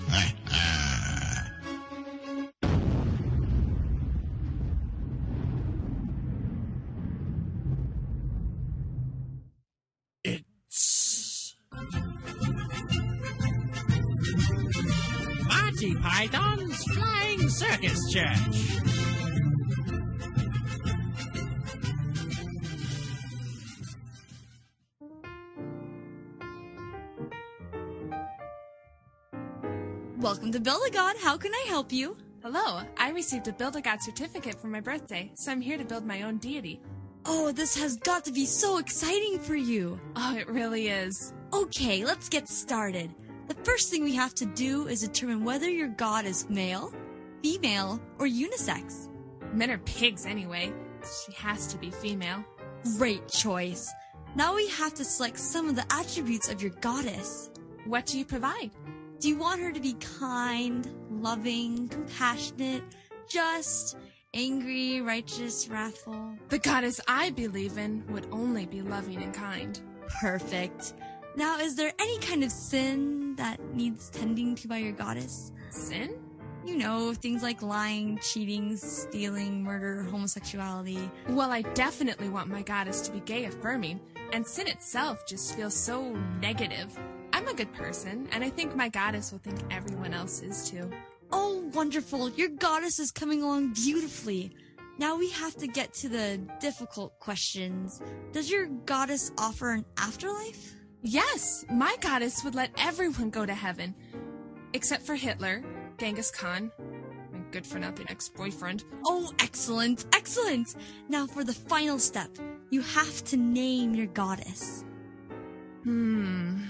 Church. Welcome to Build a God. How can I help you? Hello, I received a Build a God certificate for my birthday, so I'm here to build my own deity. Oh, this has got to be so exciting for you. Oh, it really is. Okay, let's get started. The first thing we have to do is determine whether your God is male, female, or unisex. Men are pigs anyway. She has to be female. Great choice. Now we have to select some of the attributes of your goddess. What do you provide? Do you want her to be kind, loving, compassionate, just, angry, righteous, wrathful? The goddess I believe in would only be loving and kind. Perfect. Now, is there any kind of sin that needs tending to by your goddess? Sin? You know, things like lying, cheating, stealing, murder, homosexuality. Well, I definitely want my goddess to be gay affirming, and sin itself just feels so negative. I'm a good person, and I think my goddess will think everyone else is too. Oh, wonderful. Your goddess is coming along beautifully. Now we have to get to the difficult questions. Does your goddess offer an afterlife? Yes, my goddess would let everyone go to heaven. Except for Hitler, Genghis Khan, my good for nothing ex boyfriend. Oh, excellent, excellent. Now for the final step. You have to name your goddess. Hmm.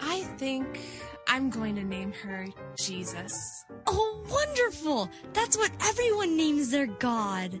I think I'm going to name her Jesus. Oh, wonderful. That's what everyone names their god.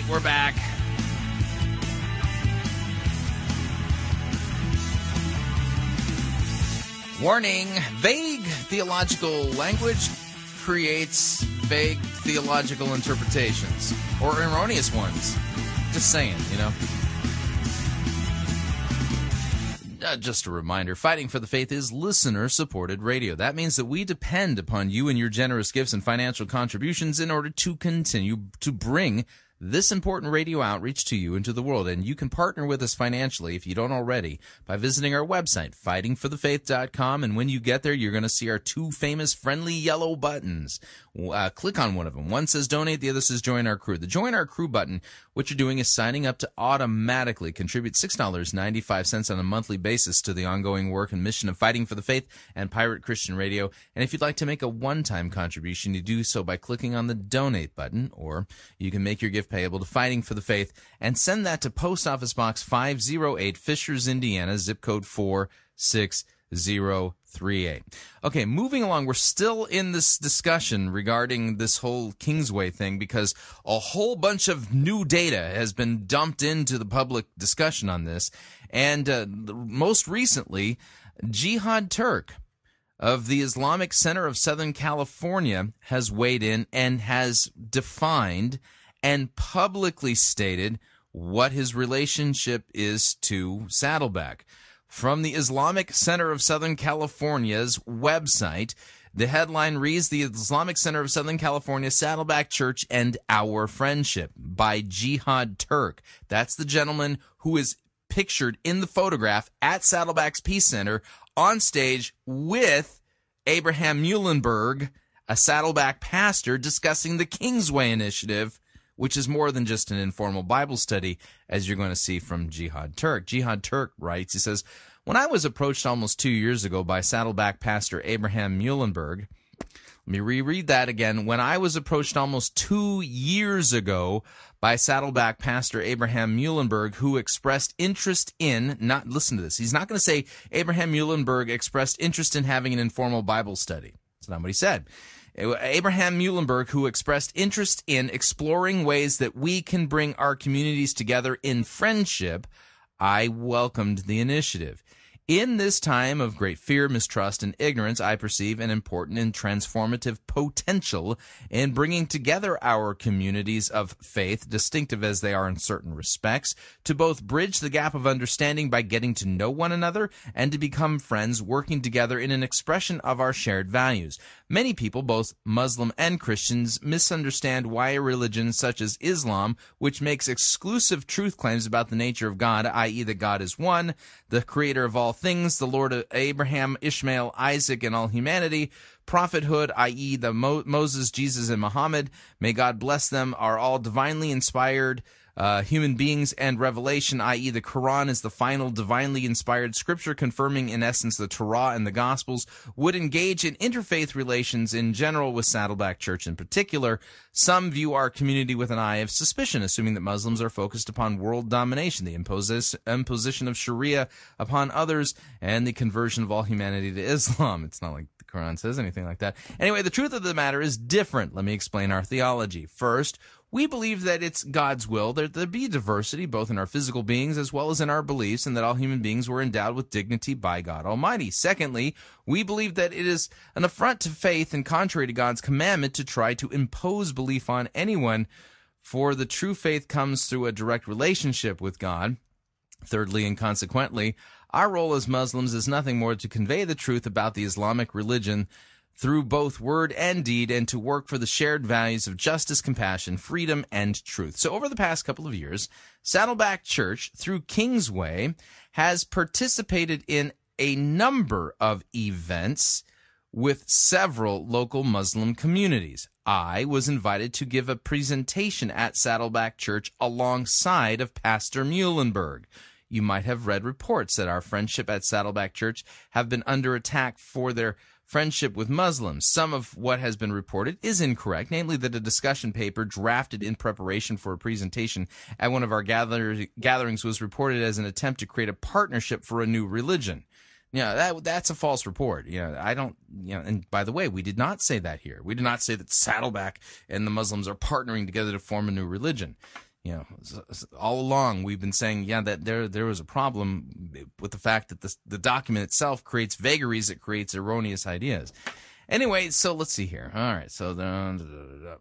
Right, we're back. Warning vague theological language creates vague theological interpretations or erroneous ones. Just saying, you know. Uh, just a reminder Fighting for the Faith is listener supported radio. That means that we depend upon you and your generous gifts and financial contributions in order to continue to bring this important radio outreach to you and to the world. And you can partner with us financially if you don't already by visiting our website, fightingforthefaith.com. And when you get there, you're going to see our two famous friendly yellow buttons. Uh, click on one of them. One says donate, the other says join our crew. The join our crew button, what you're doing is signing up to automatically contribute $6.95 on a monthly basis to the ongoing work and mission of Fighting for the Faith and Pirate Christian Radio. And if you'd like to make a one time contribution, you do so by clicking on the donate button, or you can make your gift payable to Fighting for the Faith and send that to Post Office Box 508, Fishers, Indiana, zip code 46038. Okay, moving along, we're still in this discussion regarding this whole Kingsway thing because a whole bunch of new data has been dumped into the public discussion on this. And uh, most recently, Jihad Turk of the Islamic Center of Southern California has weighed in and has defined and publicly stated what his relationship is to Saddleback. From the Islamic Center of Southern California's website, the headline reads The Islamic Center of Southern California, Saddleback Church, and Our Friendship by Jihad Turk. That's the gentleman who is pictured in the photograph at Saddleback's Peace Center on stage with Abraham Meulenberg, a Saddleback pastor, discussing the Kingsway Initiative which is more than just an informal Bible study, as you're going to see from Jihad Turk. Jihad Turk writes, he says, When I was approached almost two years ago by Saddleback pastor Abraham Meulenberg, let me reread that again. When I was approached almost two years ago by Saddleback pastor Abraham Meulenberg, who expressed interest in, not, listen to this, he's not going to say Abraham Meulenberg expressed interest in having an informal Bible study. That's not what he said. Abraham Meulenberg, who expressed interest in exploring ways that we can bring our communities together in friendship, I welcomed the initiative. In this time of great fear, mistrust, and ignorance, I perceive an important and transformative potential in bringing together our communities of faith, distinctive as they are in certain respects, to both bridge the gap of understanding by getting to know one another and to become friends working together in an expression of our shared values. Many people, both Muslim and Christians, misunderstand why a religion such as Islam, which makes exclusive truth claims about the nature of God, i.e., that God is one, the creator of all things, the Lord of Abraham, Ishmael, Isaac, and all humanity, prophethood, i.e., the Mo- Moses, Jesus, and Muhammad, may God bless them, are all divinely inspired. Uh, human beings and revelation, i.e., the Quran is the final divinely inspired scripture confirming, in essence, the Torah and the Gospels, would engage in interfaith relations in general with Saddleback Church in particular. Some view our community with an eye of suspicion, assuming that Muslims are focused upon world domination, the imposition of Sharia upon others, and the conversion of all humanity to Islam. It's not like the Quran says anything like that. Anyway, the truth of the matter is different. Let me explain our theology. First, we believe that it's God's will that there be diversity both in our physical beings as well as in our beliefs, and that all human beings were endowed with dignity by God Almighty. Secondly, we believe that it is an affront to faith and contrary to God's commandment to try to impose belief on anyone, for the true faith comes through a direct relationship with God. Thirdly, and consequently, our role as Muslims is nothing more to convey the truth about the Islamic religion through both word and deed and to work for the shared values of justice, compassion, freedom, and truth. So, over the past couple of years, Saddleback Church, through Kingsway, has participated in a number of events with several local Muslim communities. I was invited to give a presentation at Saddleback Church alongside of Pastor Meulenberg. You might have read reports that our friendship at Saddleback Church have been under attack for their friendship with Muslims. Some of what has been reported is incorrect, namely that a discussion paper drafted in preparation for a presentation at one of our gather- gatherings was reported as an attempt to create a partnership for a new religion. Yeah, that that's a false report. You know, I don't. You know, and by the way, we did not say that here. We did not say that Saddleback and the Muslims are partnering together to form a new religion. You know, all along we've been saying, yeah, that there there was a problem with the fact that the the document itself creates vagaries, it creates erroneous ideas. Anyway, so let's see here. All right, so the.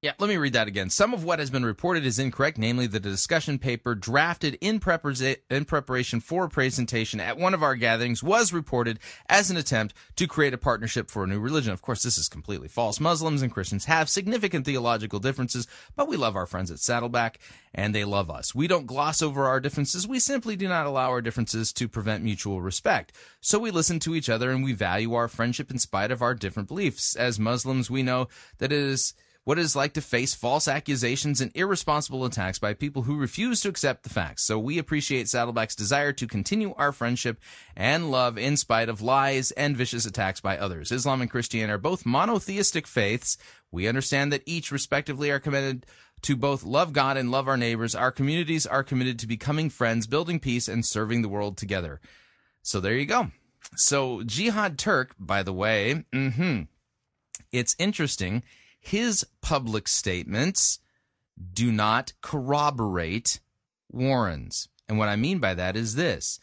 Yeah, let me read that again. Some of what has been reported is incorrect, namely that a discussion paper drafted in, prepara- in preparation for a presentation at one of our gatherings was reported as an attempt to create a partnership for a new religion. Of course, this is completely false. Muslims and Christians have significant theological differences, but we love our friends at Saddleback, and they love us. We don't gloss over our differences. We simply do not allow our differences to prevent mutual respect. So we listen to each other and we value our friendship in spite of our different beliefs. As Muslims, we know that it is what it is like to face false accusations and irresponsible attacks by people who refuse to accept the facts. So we appreciate Saddleback's desire to continue our friendship and love in spite of lies and vicious attacks by others. Islam and Christianity are both monotheistic faiths. We understand that each respectively are committed to both love God and love our neighbors. Our communities are committed to becoming friends, building peace, and serving the world together. So there you go. So Jihad Turk, by the way, hmm it's interesting. His public statements do not corroborate Warren's. And what I mean by that is this.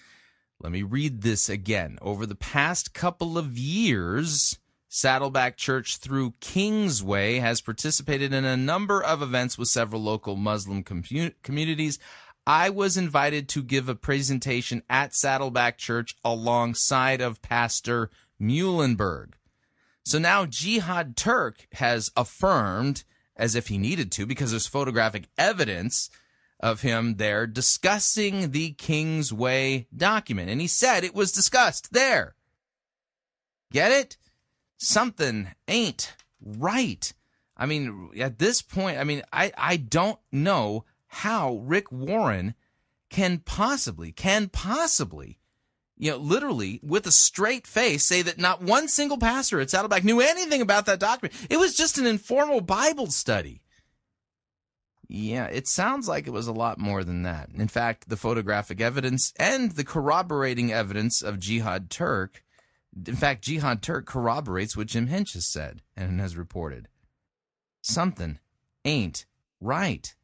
Let me read this again. Over the past couple of years, Saddleback Church through Kingsway has participated in a number of events with several local Muslim commu- communities. I was invited to give a presentation at Saddleback Church alongside of Pastor Meulenberg. So now Jihad Turk has affirmed, as if he needed to, because there's photographic evidence of him there discussing the King's Way document. And he said it was discussed there. Get it? Something ain't right. I mean, at this point, I mean, I, I don't know how Rick Warren can possibly, can possibly you know, literally with a straight face say that not one single pastor at Saddleback knew anything about that document. It was just an informal Bible study. Yeah, it sounds like it was a lot more than that. In fact, the photographic evidence and the corroborating evidence of Jihad Turk, in fact, Jihad Turk corroborates what Jim Hinch has said and has reported. Something ain't right.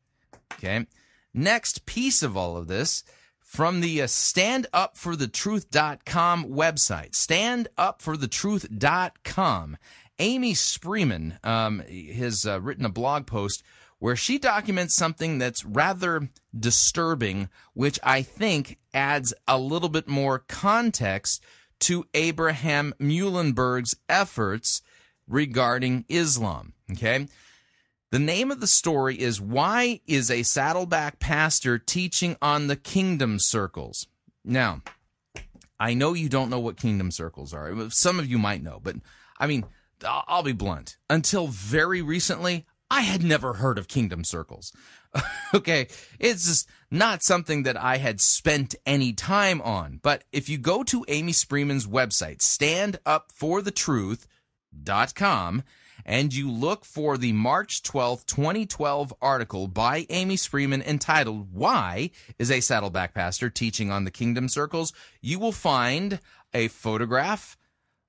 Okay. Next piece of all of this from the uh, standupforthetruth.com website standupforthetruth.com amy spreeman um, has uh, written a blog post where she documents something that's rather disturbing which i think adds a little bit more context to abraham meulenberg's efforts regarding islam okay the name of the story is Why is a Saddleback Pastor Teaching on the Kingdom Circles? Now, I know you don't know what kingdom circles are. Some of you might know, but I mean, I'll be blunt. Until very recently, I had never heard of kingdom circles. okay, it's just not something that I had spent any time on. But if you go to Amy Spreeman's website, standupforthetruth.com, and you look for the March 12th, 2012 article by Amy Spreeman entitled Why is a Saddleback Pastor Teaching on the Kingdom Circles, you will find a photograph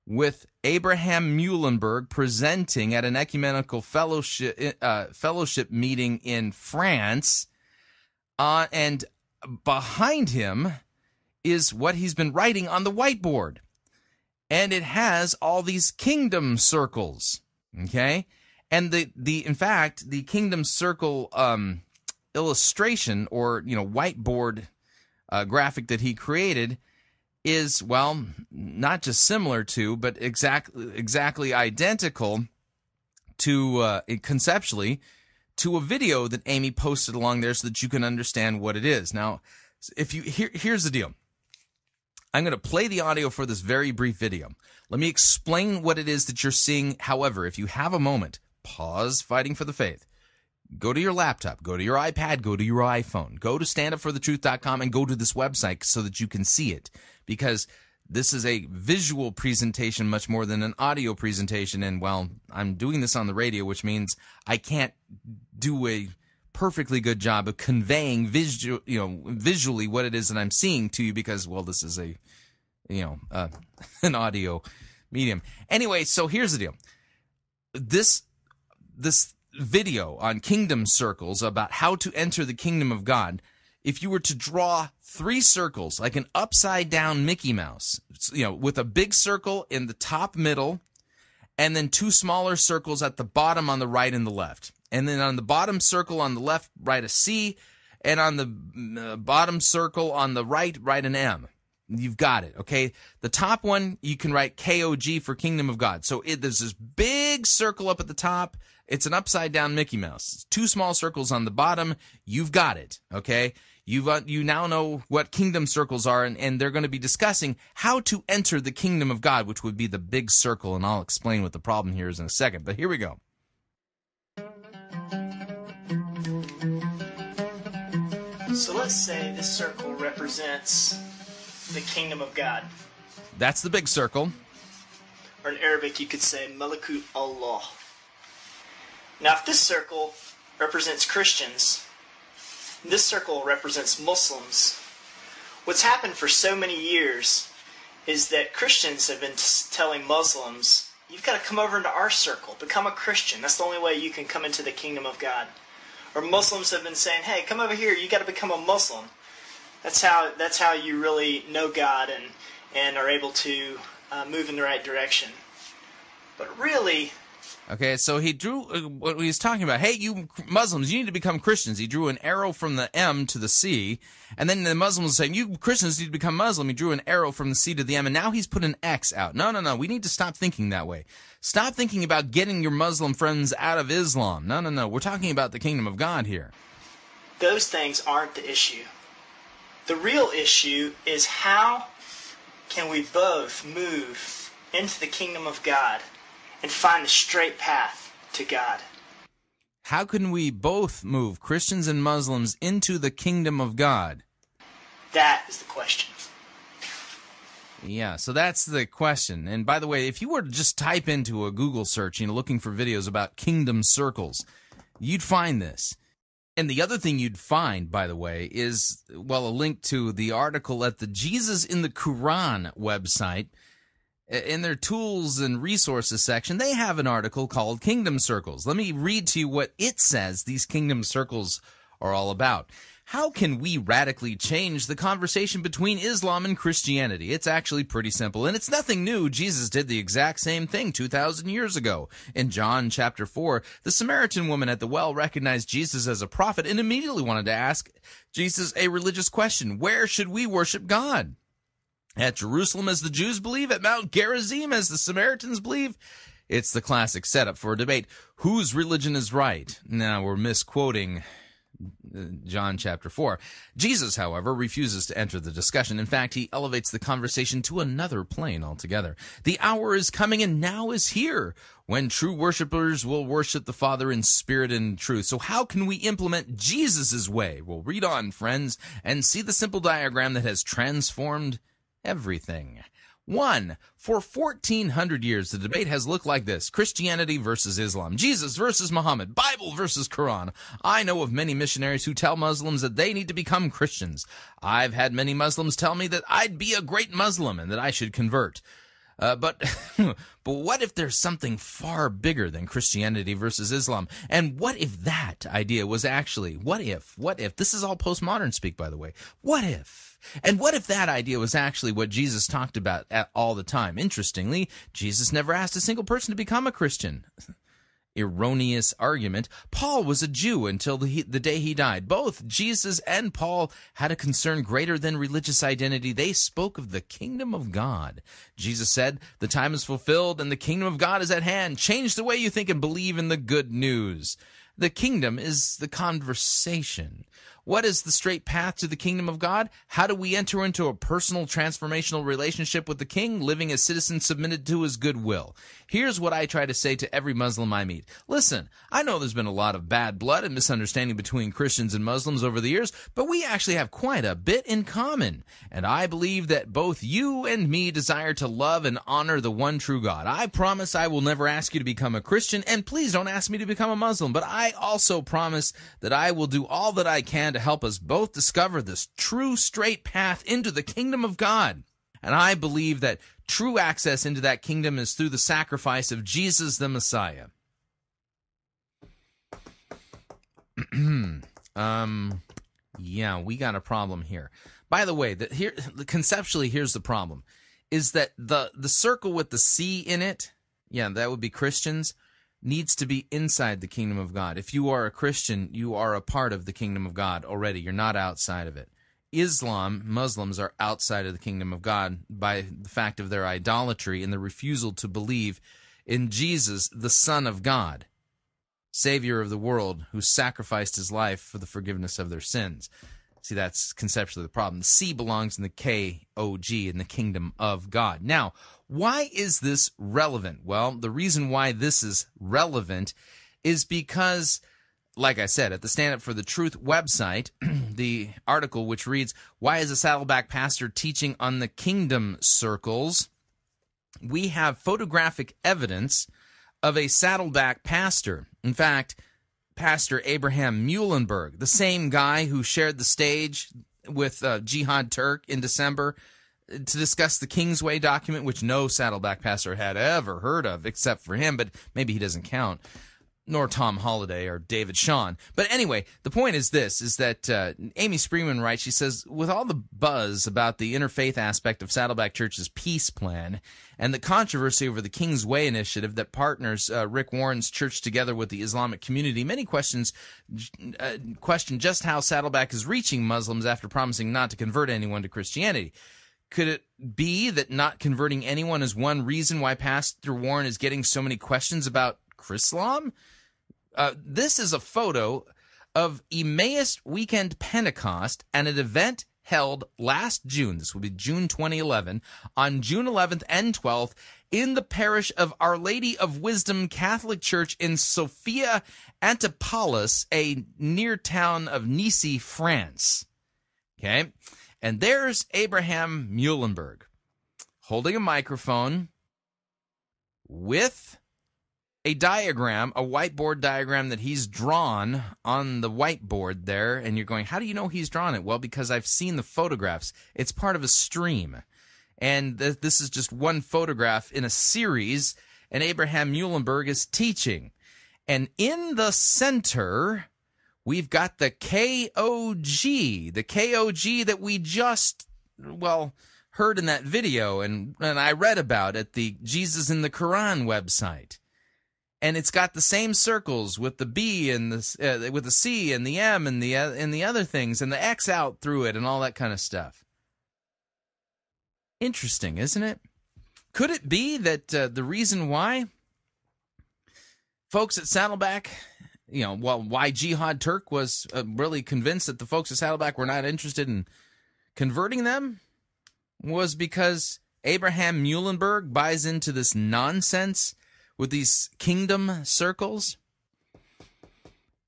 with Abraham Meulenberg presenting at an ecumenical fellowship uh, fellowship meeting in France, uh, and behind him is what he's been writing on the whiteboard, and it has all these kingdom circles. Okay, and the the in fact the kingdom circle um, illustration or you know whiteboard uh, graphic that he created is well not just similar to but exactly exactly identical to uh, conceptually to a video that Amy posted along there so that you can understand what it is. Now, if you here here's the deal. I'm going to play the audio for this very brief video. Let me explain what it is that you're seeing. However, if you have a moment, pause fighting for the faith. Go to your laptop, go to your iPad, go to your iPhone, go to standupforthetruth.com and go to this website so that you can see it because this is a visual presentation much more than an audio presentation. And well, I'm doing this on the radio, which means I can't do a perfectly good job of conveying visual, you know, visually what it is that I'm seeing to you because, well, this is a, you know, uh, an audio medium. Anyway, so here's the deal. This, this video on kingdom circles about how to enter the kingdom of God if you were to draw three circles like an upside down Mickey Mouse, you know, with a big circle in the top middle and then two smaller circles at the bottom on the right and the left. And then on the bottom circle on the left, write a C, and on the uh, bottom circle on the right, write an M. You've got it, okay? The top one, you can write KOG for Kingdom of God. So it, there's this big circle up at the top. It's an upside down Mickey Mouse. It's Two small circles on the bottom. You've got it, okay? You've uh, you now know what kingdom circles are, and, and they're going to be discussing how to enter the kingdom of God, which would be the big circle. And I'll explain what the problem here is in a second. But here we go. So let's say this circle represents the kingdom of God. That's the big circle. Or in Arabic, you could say Malakut Allah. Now, if this circle represents Christians, this circle represents Muslims. What's happened for so many years is that Christians have been telling Muslims, you've got to come over into our circle, become a Christian. That's the only way you can come into the kingdom of God. Or Muslims have been saying, hey, come over here, you got to become a Muslim. That's how that's how you really know God and and are able to uh, move in the right direction. But really, Okay, so he drew uh, what he was talking about. Hey, you Muslims, you need to become Christians. He drew an arrow from the M to the C, and then the Muslims were saying, you Christians need to become Muslim. He drew an arrow from the C to the M, and now he's put an X out. No, no, no. We need to stop thinking that way. Stop thinking about getting your Muslim friends out of Islam. No, no, no. We're talking about the kingdom of God here. those things aren't the issue. The real issue is how can we both move into the kingdom of God and find the straight path to God. How can we both move Christians and Muslims into the kingdom of God? That is the question. Yeah, so that's the question. And by the way, if you were to just type into a Google search, you know, looking for videos about kingdom circles, you'd find this. And the other thing you'd find, by the way, is, well, a link to the article at the Jesus in the Quran website. In their tools and resources section, they have an article called Kingdom Circles. Let me read to you what it says these kingdom circles are all about. How can we radically change the conversation between Islam and Christianity? It's actually pretty simple, and it's nothing new. Jesus did the exact same thing 2,000 years ago. In John chapter 4, the Samaritan woman at the well recognized Jesus as a prophet and immediately wanted to ask Jesus a religious question Where should we worship God? At Jerusalem, as the Jews believe, at Mount Gerizim, as the Samaritans believe. It's the classic setup for a debate. Whose religion is right? Now, we're misquoting uh, John chapter 4. Jesus, however, refuses to enter the discussion. In fact, he elevates the conversation to another plane altogether. The hour is coming and now is here when true worshipers will worship the Father in spirit and truth. So how can we implement Jesus' way? Well, read on, friends, and see the simple diagram that has transformed everything. One, for 1400 years, the debate has looked like this Christianity versus Islam, Jesus versus Muhammad, Bible versus Quran. I know of many missionaries who tell Muslims that they need to become Christians. I've had many Muslims tell me that I'd be a great Muslim and that I should convert. Uh, but but what if there's something far bigger than Christianity versus Islam? And what if that idea was actually what if what if this is all postmodern speak by the way? What if and what if that idea was actually what Jesus talked about all the time? Interestingly, Jesus never asked a single person to become a Christian. Erroneous argument. Paul was a Jew until the, the day he died. Both Jesus and Paul had a concern greater than religious identity. They spoke of the kingdom of God. Jesus said, The time is fulfilled and the kingdom of God is at hand. Change the way you think and believe in the good news. The kingdom is the conversation. What is the straight path to the kingdom of God? How do we enter into a personal transformational relationship with the king, living as citizens submitted to his goodwill? Here's what I try to say to every Muslim I meet. Listen, I know there's been a lot of bad blood and misunderstanding between Christians and Muslims over the years, but we actually have quite a bit in common. And I believe that both you and me desire to love and honor the one true God. I promise I will never ask you to become a Christian, and please don't ask me to become a Muslim, but I also promise that I will do all that I can to help us both discover this true straight path into the kingdom of God. And I believe that true access into that kingdom is through the sacrifice of Jesus the Messiah. um yeah, we got a problem here. By the way, that here conceptually here's the problem is that the the circle with the C in it, yeah, that would be Christians needs to be inside the kingdom of God. If you are a Christian, you are a part of the kingdom of God already. You're not outside of it. Islam, Muslims are outside of the kingdom of God by the fact of their idolatry and the refusal to believe in Jesus, the Son of God, Savior of the world, who sacrificed his life for the forgiveness of their sins. See, that's conceptually the problem. The C belongs in the K O G in the kingdom of God. Now, why is this relevant? Well, the reason why this is relevant is because, like I said, at the Stand Up for the Truth website, the article which reads, Why is a Saddleback Pastor teaching on the kingdom circles? We have photographic evidence of a Saddleback pastor. In fact, Pastor Abraham Meulenberg, the same guy who shared the stage with uh, Jihad Turk in December to discuss the Kingsway document, which no Saddleback pastor had ever heard of except for him, but maybe he doesn't count. Nor Tom Holladay or David Shawn. But anyway, the point is this, is that uh, Amy Spreeman writes, she says, with all the buzz about the interfaith aspect of Saddleback Church's peace plan and the controversy over the King's Way initiative that partners uh, Rick Warren's church together with the Islamic community, many questions uh, question just how Saddleback is reaching Muslims after promising not to convert anyone to Christianity. Could it be that not converting anyone is one reason why Pastor Warren is getting so many questions about Chrislam? Uh, this is a photo of Emmaus Weekend Pentecost and an event held last June. This will be June 2011 on June 11th and 12th in the parish of Our Lady of Wisdom Catholic Church in Sophia Antipolis, a near town of Nice, France. Okay. And there's Abraham Meulenberg holding a microphone with a diagram, a whiteboard diagram that he's drawn on the whiteboard there. And you're going, how do you know he's drawn it? Well, because I've seen the photographs. It's part of a stream. And th- this is just one photograph in a series. And Abraham Meulenberg is teaching. And in the center, we've got the KOG, the KOG that we just, well, heard in that video and, and I read about at the Jesus in the Quran website. And it's got the same circles with the B and the uh, with the C and the M and the uh, and the other things and the X out through it and all that kind of stuff. Interesting, isn't it? Could it be that uh, the reason why folks at Saddleback you know, well, why Jihad Turk was uh, really convinced that the folks at Saddleback were not interested in converting them was because Abraham Meulenberg buys into this nonsense with these kingdom circles.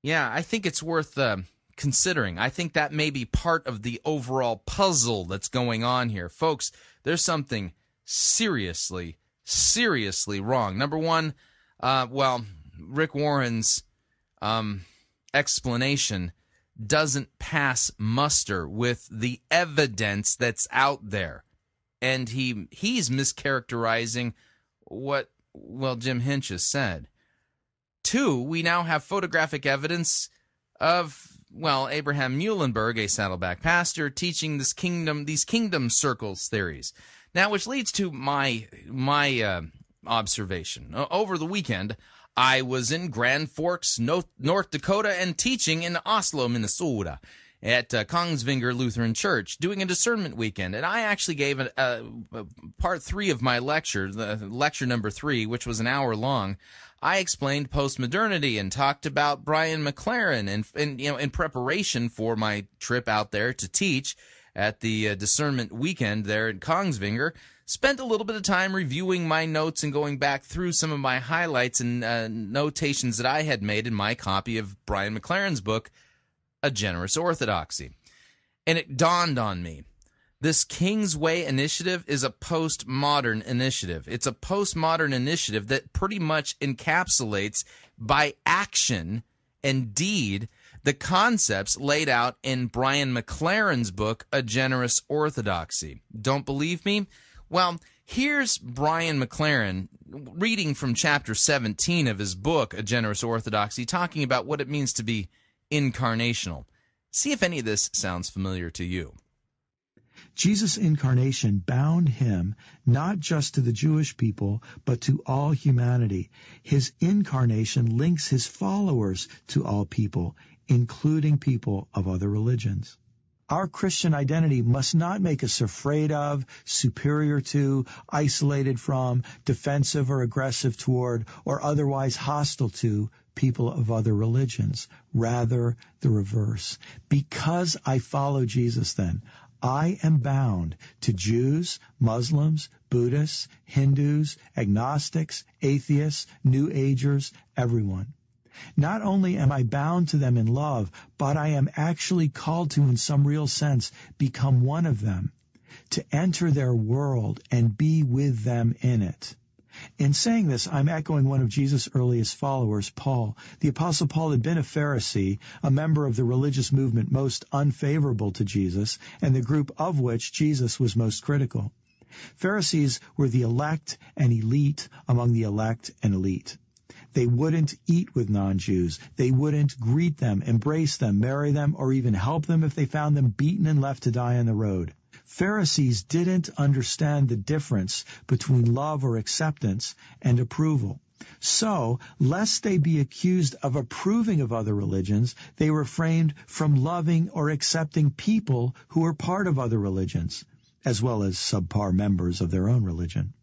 Yeah, I think it's worth uh, considering. I think that may be part of the overall puzzle that's going on here. Folks, there's something seriously, seriously wrong. Number one, uh, well, Rick Warren's um, explanation doesn't pass muster with the evidence that's out there. And he he's mischaracterizing what well Jim Hinch has said. Two, we now have photographic evidence of well Abraham Meulenberg, a Saddleback pastor, teaching this kingdom these kingdom circles theories. Now, which leads to my my uh, observation over the weekend. I was in Grand Forks, North, North Dakota, and teaching in Oslo, Minnesota, at uh, Kongsvinger Lutheran Church, doing a discernment weekend. And I actually gave a, a, a part three of my lecture, the lecture number three, which was an hour long. I explained postmodernity and talked about Brian McLaren, and, and you know, in preparation for my trip out there to teach at the uh, discernment weekend there in Kongsvinger spent a little bit of time reviewing my notes and going back through some of my highlights and uh, notations that I had made in my copy of Brian McLaren's book, A Generous Orthodoxy. And it dawned on me this King's Way initiative is a postmodern initiative. It's a postmodern initiative that pretty much encapsulates by action and deed the concepts laid out in Brian McLaren's book, A Generous Orthodoxy. Don't believe me? Well, here's Brian McLaren reading from chapter 17 of his book, A Generous Orthodoxy, talking about what it means to be incarnational. See if any of this sounds familiar to you. Jesus' incarnation bound him not just to the Jewish people, but to all humanity. His incarnation links his followers to all people, including people of other religions. Our Christian identity must not make us afraid of, superior to, isolated from, defensive or aggressive toward, or otherwise hostile to people of other religions. Rather, the reverse. Because I follow Jesus then, I am bound to Jews, Muslims, Buddhists, Hindus, agnostics, atheists, New Agers, everyone. Not only am I bound to them in love, but I am actually called to, in some real sense, become one of them, to enter their world and be with them in it. In saying this, I'm echoing one of Jesus' earliest followers, Paul. The apostle Paul had been a Pharisee, a member of the religious movement most unfavorable to Jesus, and the group of which Jesus was most critical. Pharisees were the elect and elite among the elect and elite. They wouldn't eat with non-Jews. They wouldn't greet them, embrace them, marry them, or even help them if they found them beaten and left to die on the road. Pharisees didn't understand the difference between love or acceptance and approval. So, lest they be accused of approving of other religions, they refrained from loving or accepting people who were part of other religions, as well as subpar members of their own religion.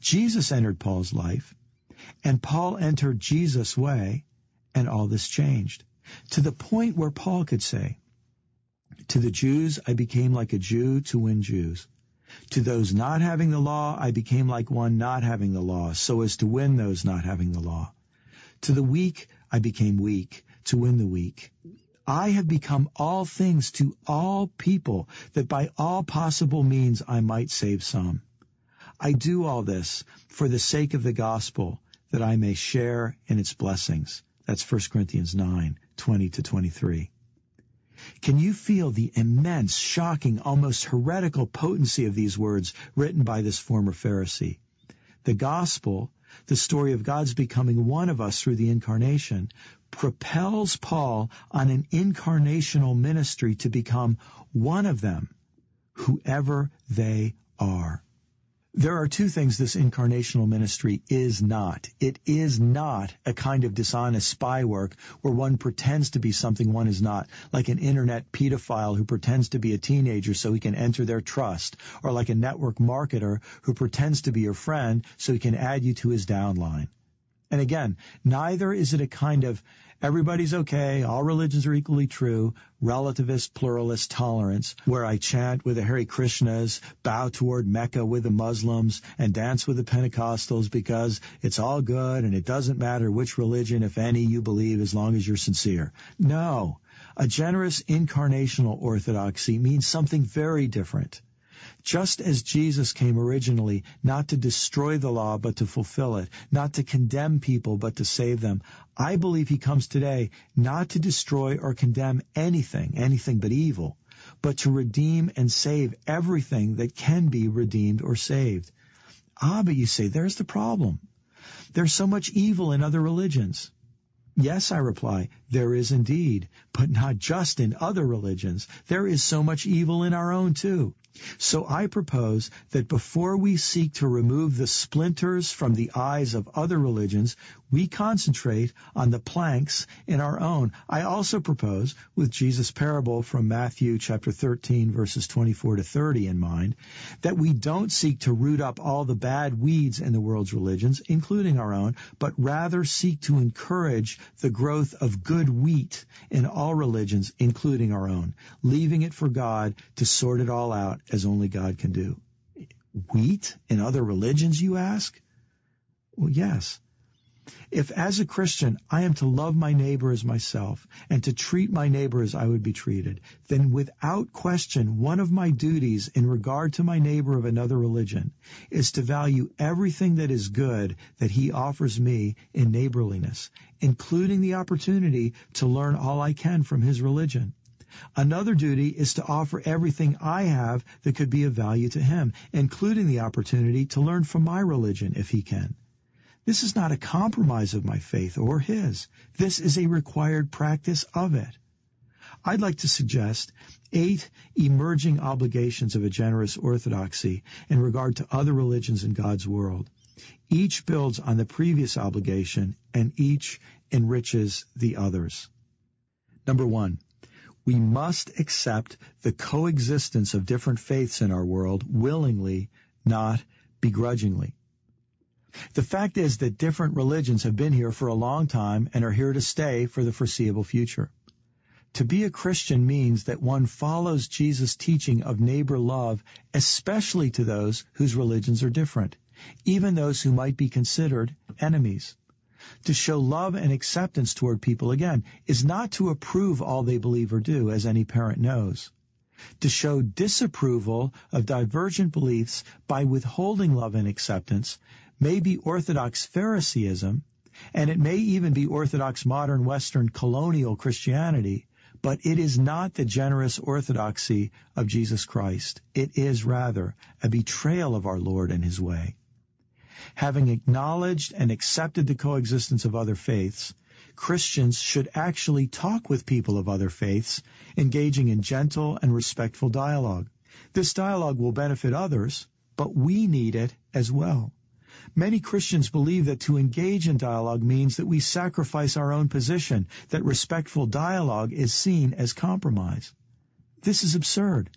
Jesus entered Paul's life, and Paul entered Jesus' way, and all this changed. To the point where Paul could say, To the Jews I became like a Jew to win Jews. To those not having the law I became like one not having the law, so as to win those not having the law. To the weak I became weak, to win the weak. I have become all things to all people, that by all possible means I might save some. I do all this for the sake of the gospel, that I may share in its blessings. That's 1 Corinthians 9, 20 to 23. Can you feel the immense, shocking, almost heretical potency of these words written by this former Pharisee? The gospel, the story of God's becoming one of us through the incarnation, propels Paul on an incarnational ministry to become one of them, whoever they are. There are two things this incarnational ministry is not. It is not a kind of dishonest spy work where one pretends to be something one is not, like an internet pedophile who pretends to be a teenager so he can enter their trust, or like a network marketer who pretends to be your friend so he can add you to his downline. And again, neither is it a kind of everybody's okay, all religions are equally true, relativist, pluralist tolerance, where I chant with the Hare Krishnas, bow toward Mecca with the Muslims, and dance with the Pentecostals because it's all good and it doesn't matter which religion, if any, you believe as long as you're sincere. No. A generous incarnational orthodoxy means something very different. Just as Jesus came originally not to destroy the law but to fulfill it, not to condemn people but to save them, I believe he comes today not to destroy or condemn anything, anything but evil, but to redeem and save everything that can be redeemed or saved. Ah, but you say, there's the problem. There's so much evil in other religions. Yes, I reply, there is indeed, but not just in other religions. There is so much evil in our own too. So I propose that before we seek to remove the splinters from the eyes of other religions, we concentrate on the planks in our own. I also propose, with Jesus' parable from Matthew chapter 13 verses 24 to 30 in mind, that we don't seek to root up all the bad weeds in the world's religions, including our own, but rather seek to encourage the growth of good wheat in all religions, including our own, leaving it for God to sort it all out as only God can do. Wheat in other religions, you ask? Well, yes. If as a Christian I am to love my neighbor as myself and to treat my neighbor as I would be treated, then without question one of my duties in regard to my neighbor of another religion is to value everything that is good that he offers me in neighborliness, including the opportunity to learn all I can from his religion. Another duty is to offer everything I have that could be of value to him, including the opportunity to learn from my religion if he can. This is not a compromise of my faith or his. This is a required practice of it. I'd like to suggest eight emerging obligations of a generous orthodoxy in regard to other religions in God's world. Each builds on the previous obligation and each enriches the others. Number one, we must accept the coexistence of different faiths in our world willingly, not begrudgingly. The fact is that different religions have been here for a long time and are here to stay for the foreseeable future. To be a Christian means that one follows Jesus' teaching of neighbor love, especially to those whose religions are different, even those who might be considered enemies. To show love and acceptance toward people, again, is not to approve all they believe or do, as any parent knows. To show disapproval of divergent beliefs by withholding love and acceptance may be Orthodox Phariseeism, and it may even be Orthodox modern Western colonial Christianity, but it is not the generous orthodoxy of Jesus Christ. It is rather a betrayal of our Lord and His way. Having acknowledged and accepted the coexistence of other faiths, Christians should actually talk with people of other faiths, engaging in gentle and respectful dialogue. This dialogue will benefit others, but we need it as well. Many Christians believe that to engage in dialogue means that we sacrifice our own position, that respectful dialogue is seen as compromise. This is absurd.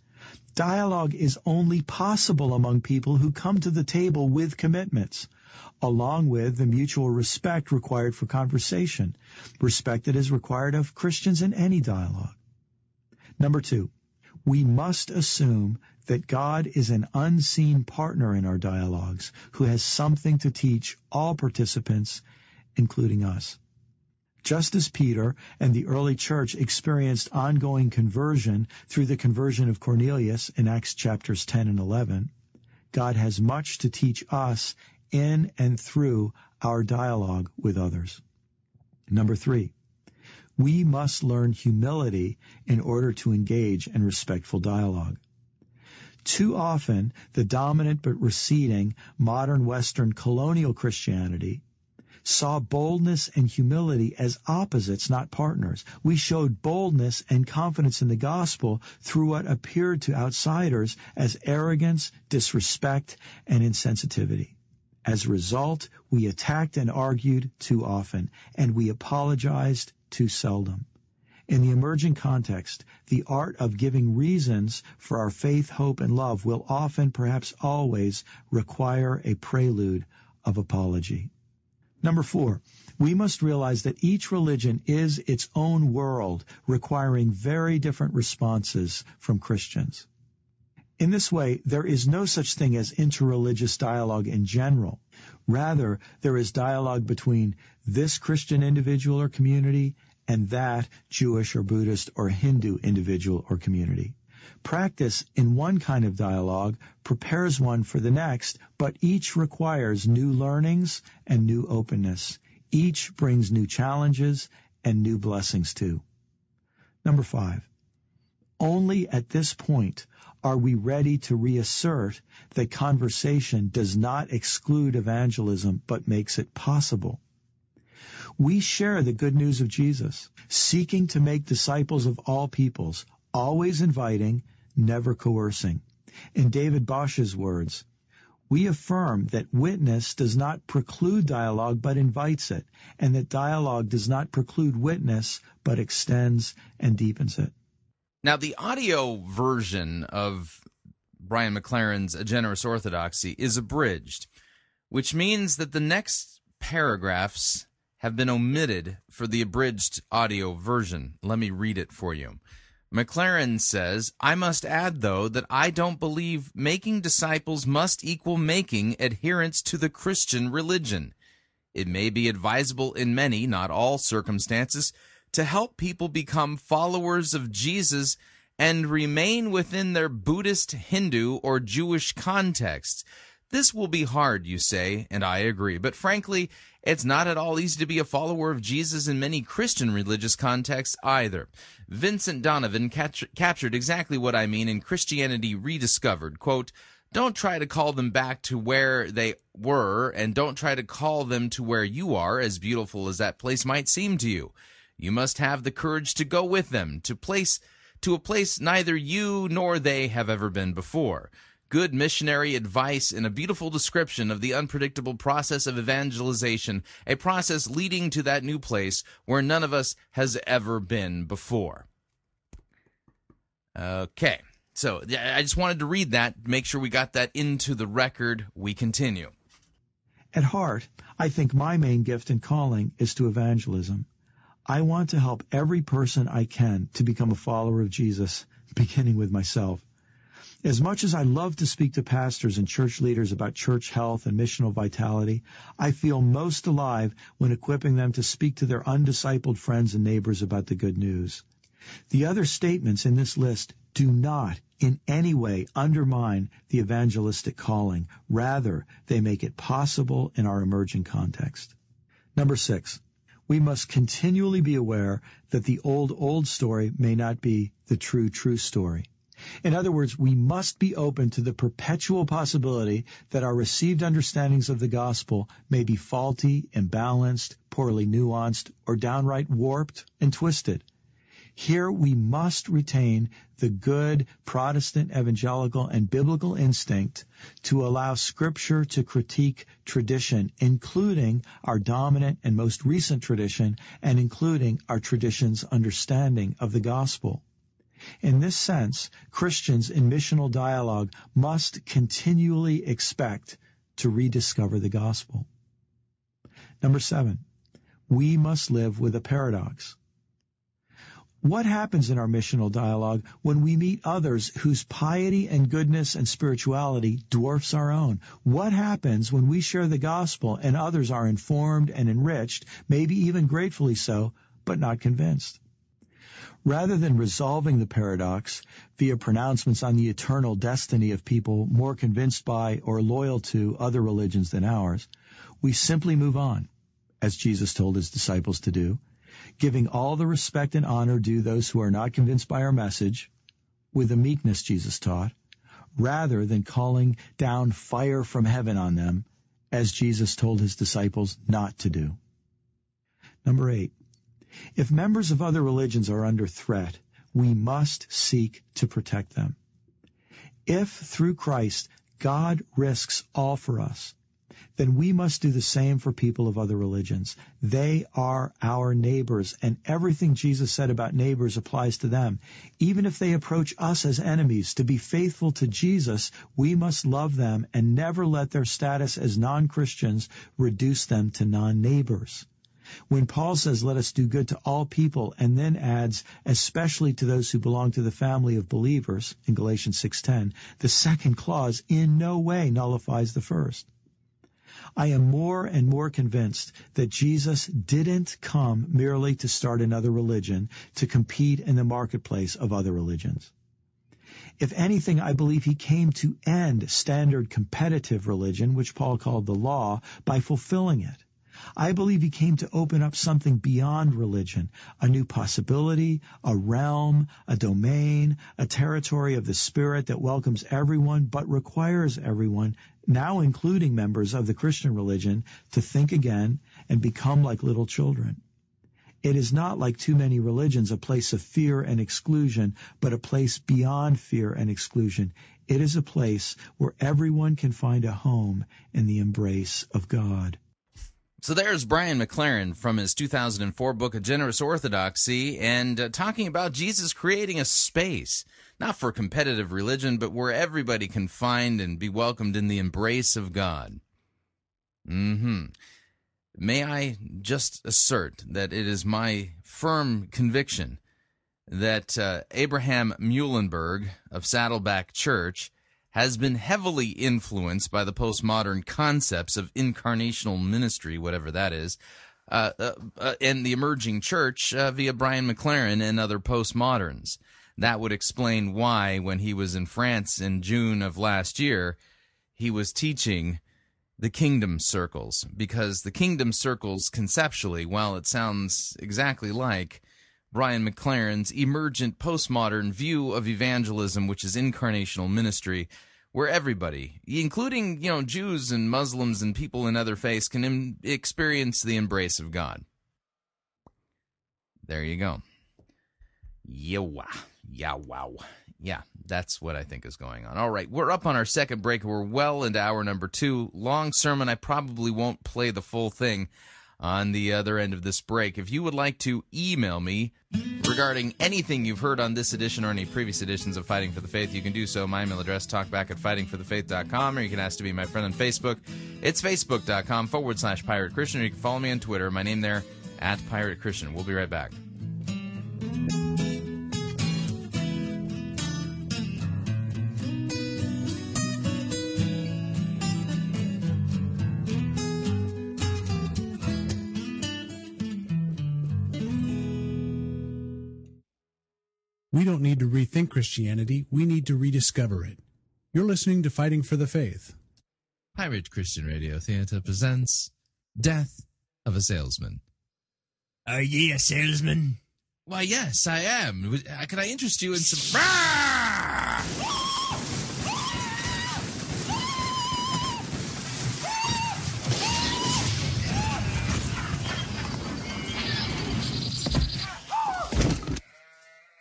Dialogue is only possible among people who come to the table with commitments, along with the mutual respect required for conversation, respect that is required of Christians in any dialogue. Number two, we must assume that God is an unseen partner in our dialogues who has something to teach all participants, including us. Just as Peter and the early church experienced ongoing conversion through the conversion of Cornelius in Acts chapters 10 and 11, God has much to teach us in and through our dialogue with others. Number three, we must learn humility in order to engage in respectful dialogue. Too often, the dominant but receding modern Western colonial Christianity saw boldness and humility as opposites, not partners. We showed boldness and confidence in the gospel through what appeared to outsiders as arrogance, disrespect, and insensitivity. As a result, we attacked and argued too often, and we apologized too seldom. In the emerging context, the art of giving reasons for our faith, hope, and love will often, perhaps always, require a prelude of apology. Number four, we must realize that each religion is its own world, requiring very different responses from Christians. In this way, there is no such thing as interreligious dialogue in general. Rather, there is dialogue between this Christian individual or community and that Jewish or Buddhist or Hindu individual or community. Practice in one kind of dialogue prepares one for the next, but each requires new learnings and new openness. Each brings new challenges and new blessings too. Number five. Only at this point are we ready to reassert that conversation does not exclude evangelism but makes it possible. We share the good news of Jesus, seeking to make disciples of all peoples, always inviting, never coercing. In David Bosch's words, we affirm that witness does not preclude dialogue but invites it, and that dialogue does not preclude witness but extends and deepens it. Now, the audio version of Brian McLaren's A Generous Orthodoxy is abridged, which means that the next paragraphs have been omitted for the abridged audio version. Let me read it for you. McLaren says, I must add, though, that I don't believe making disciples must equal making adherents to the Christian religion. It may be advisable in many, not all circumstances, to help people become followers of Jesus and remain within their Buddhist, Hindu, or Jewish context. This will be hard, you say, and I agree, but frankly, it's not at all easy to be a follower of Jesus in many Christian religious contexts either. Vincent Donovan captured exactly what I mean in Christianity Rediscovered. Quote, don't try to call them back to where they were, and don't try to call them to where you are, as beautiful as that place might seem to you. You must have the courage to go with them, to place to a place neither you nor they have ever been before. Good missionary advice and a beautiful description of the unpredictable process of evangelization, a process leading to that new place where none of us has ever been before. Okay, so I just wanted to read that, make sure we got that into the record. We continue. At heart, I think my main gift and calling is to evangelism. I want to help every person I can to become a follower of Jesus, beginning with myself. As much as I love to speak to pastors and church leaders about church health and missional vitality, I feel most alive when equipping them to speak to their undiscipled friends and neighbors about the good news. The other statements in this list do not in any way undermine the evangelistic calling. Rather, they make it possible in our emerging context. Number six, we must continually be aware that the old, old story may not be the true, true story. In other words, we must be open to the perpetual possibility that our received understandings of the gospel may be faulty, imbalanced, poorly nuanced, or downright warped and twisted. Here we must retain the good Protestant evangelical and biblical instinct to allow scripture to critique tradition, including our dominant and most recent tradition and including our tradition's understanding of the gospel. In this sense, Christians in missional dialogue must continually expect to rediscover the gospel. Number seven, we must live with a paradox. What happens in our missional dialogue when we meet others whose piety and goodness and spirituality dwarfs our own? What happens when we share the gospel and others are informed and enriched, maybe even gratefully so, but not convinced? Rather than resolving the paradox via pronouncements on the eternal destiny of people more convinced by or loyal to other religions than ours, we simply move on, as Jesus told his disciples to do, giving all the respect and honor due those who are not convinced by our message, with the meekness Jesus taught, rather than calling down fire from heaven on them, as Jesus told his disciples not to do. Number eight, if members of other religions are under threat, we must seek to protect them. If through Christ God risks all for us, then we must do the same for people of other religions. They are our neighbors, and everything Jesus said about neighbors applies to them. Even if they approach us as enemies, to be faithful to Jesus, we must love them and never let their status as non-Christians reduce them to non-neighbors. When Paul says, let us do good to all people, and then adds, especially to those who belong to the family of believers, in Galatians 6.10, the second clause in no way nullifies the first. I am more and more convinced that Jesus didn't come merely to start another religion to compete in the marketplace of other religions. If anything, I believe he came to end standard competitive religion, which Paul called the law, by fulfilling it. I believe he came to open up something beyond religion, a new possibility, a realm, a domain, a territory of the Spirit that welcomes everyone but requires everyone, now including members of the Christian religion, to think again and become like little children. It is not like too many religions a place of fear and exclusion, but a place beyond fear and exclusion. It is a place where everyone can find a home in the embrace of God. So there's Brian McLaren from his 2004 book, A Generous Orthodoxy, and uh, talking about Jesus creating a space, not for competitive religion, but where everybody can find and be welcomed in the embrace of God. Mm hmm. May I just assert that it is my firm conviction that uh, Abraham Meulenberg of Saddleback Church has been heavily influenced by the postmodern concepts of incarnational ministry, whatever that is, uh, uh, uh, and the emerging church uh, via Brian McLaren and other postmoderns. That would explain why, when he was in France in June of last year, he was teaching the kingdom circles, because the kingdom circles, conceptually, while it sounds exactly like Brian McLaren's emergent postmodern view of evangelism, which is incarnational ministry, where everybody, including you know Jews and Muslims and people in other faiths, can Im- experience the embrace of God. There you go. Yowa. Yeah, wow. Yeah, that's what I think is going on. All right, we're up on our second break. We're well into hour number two. Long sermon. I probably won't play the full thing on the other end of this break. If you would like to email me regarding anything you've heard on this edition or any previous editions of Fighting for the Faith, you can do so. My email address, talkback at fightingforthefaith.com, or you can ask to be my friend on Facebook. It's facebook.com forward slash pirate Christian, or you can follow me on Twitter. My name there, at Pirate Christian. We'll be right back. We don't need to rethink Christianity, we need to rediscover it. You're listening to Fighting for the Faith. Pirate Christian Radio Theater presents Death of a Salesman. Are ye a salesman? Why, yes, I am. Uh, Can I interest you in some.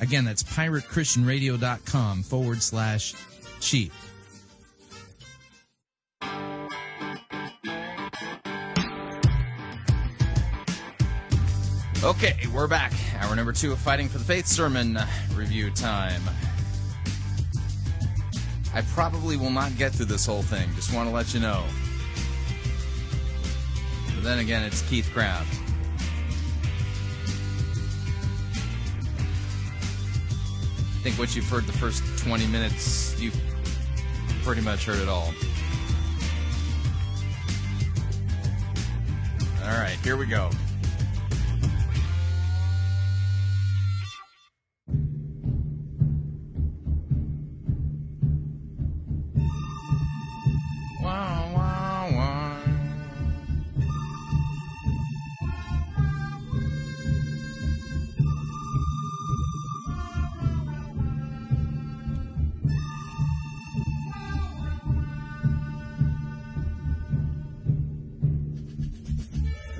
Again, that's piratechristianradio.com forward slash cheap. Okay, we're back. Hour number two of Fighting for the Faith sermon review time. I probably will not get through this whole thing. Just want to let you know. But then again, it's Keith Craft. I think once you've heard the first 20 minutes, you've pretty much heard it all. All right, here we go.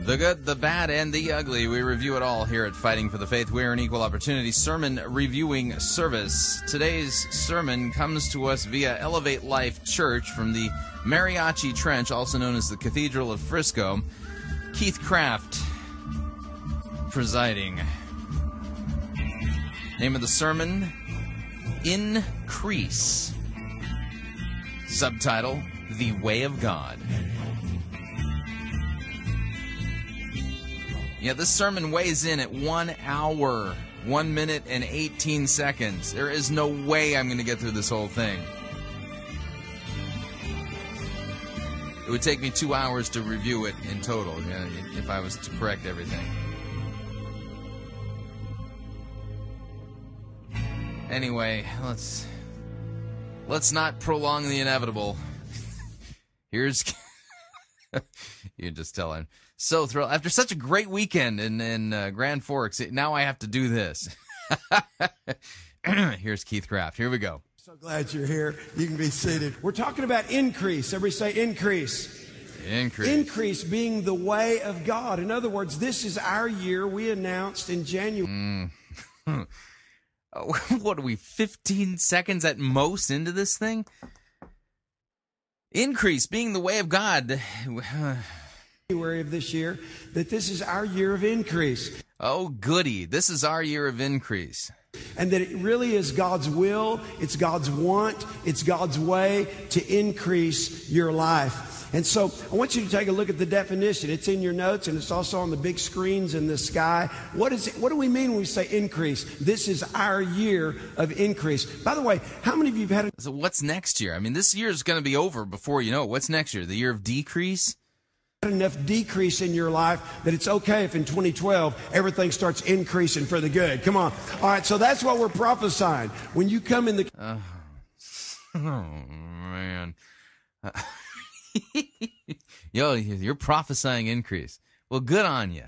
The good, the bad, and the ugly. We review it all here at Fighting for the Faith. We're an equal opportunity sermon reviewing service. Today's sermon comes to us via Elevate Life Church from the Mariachi Trench, also known as the Cathedral of Frisco. Keith Craft presiding. Name of the sermon Increase. Subtitle The Way of God. Yeah, this sermon weighs in at one hour, one minute, and 18 seconds. There is no way I'm going to get through this whole thing. It would take me two hours to review it in total yeah, if I was to correct everything. Anyway, let's let's not prolong the inevitable. Here's you can just tell I'm so thrilled after such a great weekend in in uh, Grand Forks. Now I have to do this. Here's Keith Craft. Here we go. So glad you're here. You can be seated. We're talking about increase. Everybody say increase. Increase. Increase being the way of God. In other words, this is our year. We announced in January. Mm. what are we 15 seconds at most into this thing? Increase being the way of God. January of this year that this is our year of increase. Oh, goody. This is our year of increase. And that it really is God's will, it's God's want, it's God's way to increase your life. And so I want you to take a look at the definition. It's in your notes and it's also on the big screens in the sky. What is it, what do we mean when we say increase? This is our year of increase. By the way, how many of you have had a So what's next year? I mean, this year is going to be over before you know it. What's next year? The year of decrease? Enough decrease in your life that it's okay if in 2012 everything starts increasing for the good. Come on. All right, so that's what we're prophesying. When you come in the Oh, oh man. Yo, you're prophesying increase. Well, good on you.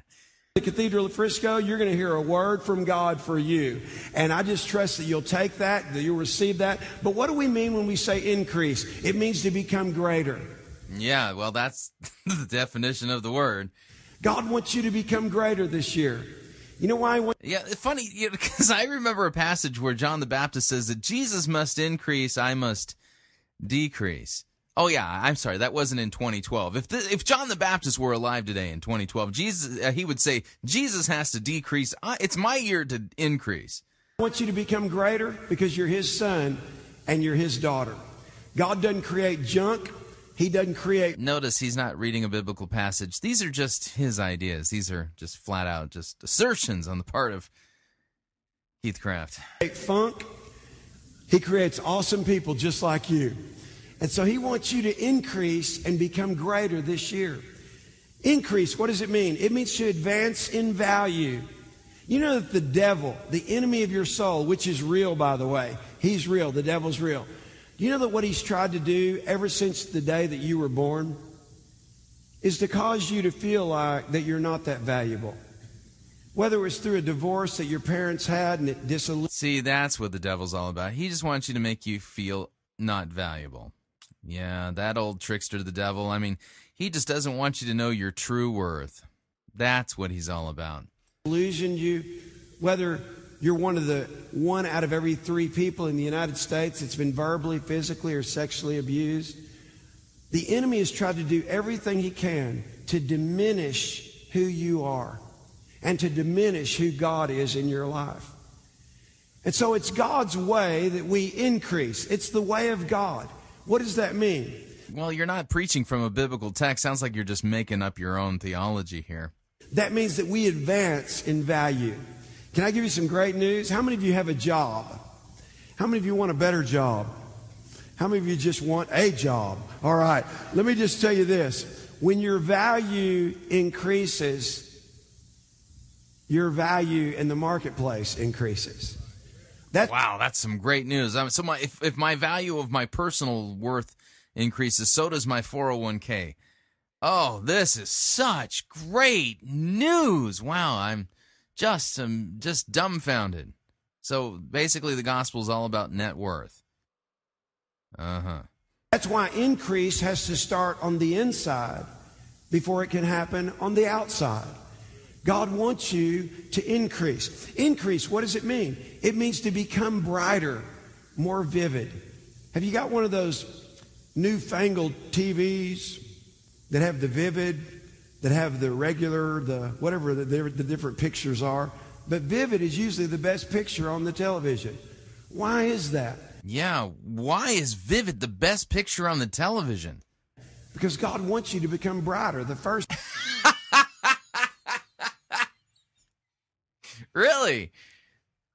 the Cathedral of Frisco, you're going to hear a word from God for you. And I just trust that you'll take that, that you'll receive that. But what do we mean when we say increase? It means to become greater. Yeah, well, that's the definition of the word. God wants you to become greater this year. You know why? I want- Yeah, funny because I remember a passage where John the Baptist says that Jesus must increase, I must decrease. Oh yeah, I'm sorry, that wasn't in 2012. If the, if John the Baptist were alive today in 2012, Jesus uh, he would say Jesus has to decrease. Uh, it's my year to increase. I want you to become greater because you're His son and you're His daughter. God doesn't create junk. He doesn't create Notice he's not reading a biblical passage. These are just his ideas. These are just flat out just assertions on the part of Keith Craft. funk. He creates awesome people just like you. And so he wants you to increase and become greater this year. Increase, what does it mean? It means to advance in value. You know that the devil, the enemy of your soul, which is real, by the way, he's real, the devil's real. You know that what he's tried to do ever since the day that you were born is to cause you to feel like that you're not that valuable? Whether it was through a divorce that your parents had and it disillusioned See, that's what the devil's all about. He just wants you to make you feel not valuable. Yeah, that old trickster, the devil. I mean, he just doesn't want you to know your true worth. That's what he's all about. illusioned you, whether you're one of the one out of every three people in the United States that's been verbally, physically, or sexually abused. The enemy has tried to do everything he can to diminish who you are and to diminish who God is in your life. And so it's God's way that we increase. It's the way of God. What does that mean? Well, you're not preaching from a biblical text. Sounds like you're just making up your own theology here. That means that we advance in value. Can I give you some great news? How many of you have a job? How many of you want a better job? How many of you just want a job? All right. Let me just tell you this. When your value increases, your value in the marketplace increases. Wow, that's some great news. I so my if, if my value of my personal worth increases, so does my 401k. Oh, this is such great news. Wow, I'm just um, just dumbfounded. So basically the gospel is all about net worth. Uh-huh. That's why increase has to start on the inside before it can happen on the outside. God wants you to increase. Increase, what does it mean? It means to become brighter, more vivid. Have you got one of those newfangled TVs that have the vivid, that have the regular, the whatever the, the different pictures are? But vivid is usually the best picture on the television. Why is that? Yeah, why is Vivid the best picture on the television? Because God wants you to become brighter. The first Really?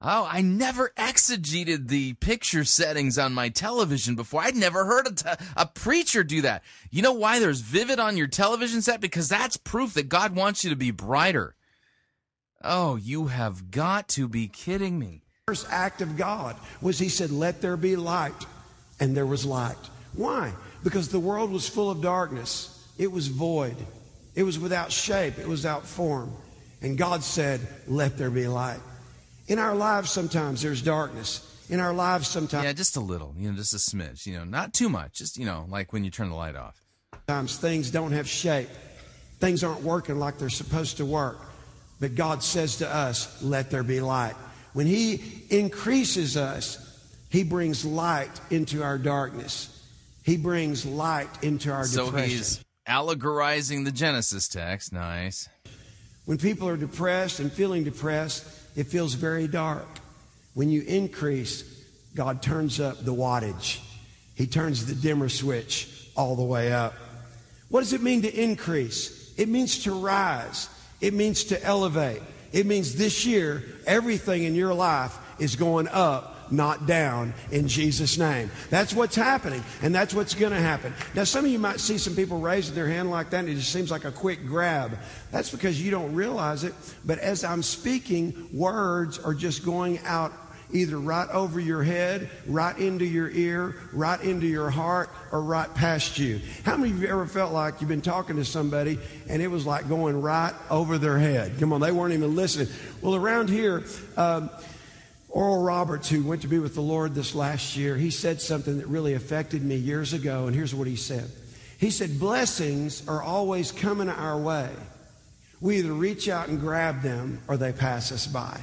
Oh, I never exegeted the picture settings on my television before. I'd never heard a, preacher do that. You know why there's vivid on your television set? Because that's proof that God wants you to be brighter. Oh, you have got to be kidding me. first act of God was He said, Let there be light. And there was light. Why? Because the world was full of darkness, it was void, it was without shape, it was without form. And God said, Let there be light. In our lives, sometimes there's darkness. In our lives, sometimes. Yeah, just a little, you know, just a smidge, you know, not too much. Just, you know, like when you turn the light off. Sometimes things don't have shape. Things aren't working like they're supposed to work. But God says to us, let there be light. When He increases us, He brings light into our darkness. He brings light into our So depression. he's allegorizing the Genesis text. Nice. When people are depressed and feeling depressed, it feels very dark. When you increase, God turns up the wattage. He turns the dimmer switch all the way up. What does it mean to increase? It means to rise. It means to elevate. It means this year, everything in your life is going not down, in Jesus' name. That's what's happening, and that's what's going to happen. Now, some of you might see some people raising their hand like that, and it just seems like a quick grab. That's because you don't realize it, but as I'm speaking, words are just going out either right over your head, right into your ear, right into your heart, or right past you. How many of you ever felt like you've been talking to somebody and it was like going right over their head? Come on, they weren't even listening. Well, around here, um, Oral Roberts, who went to be with the Lord this last year, he said something that really affected me years ago, and here's what he said. He said, Blessings are always coming our way. We either reach out and grab them or they pass us by.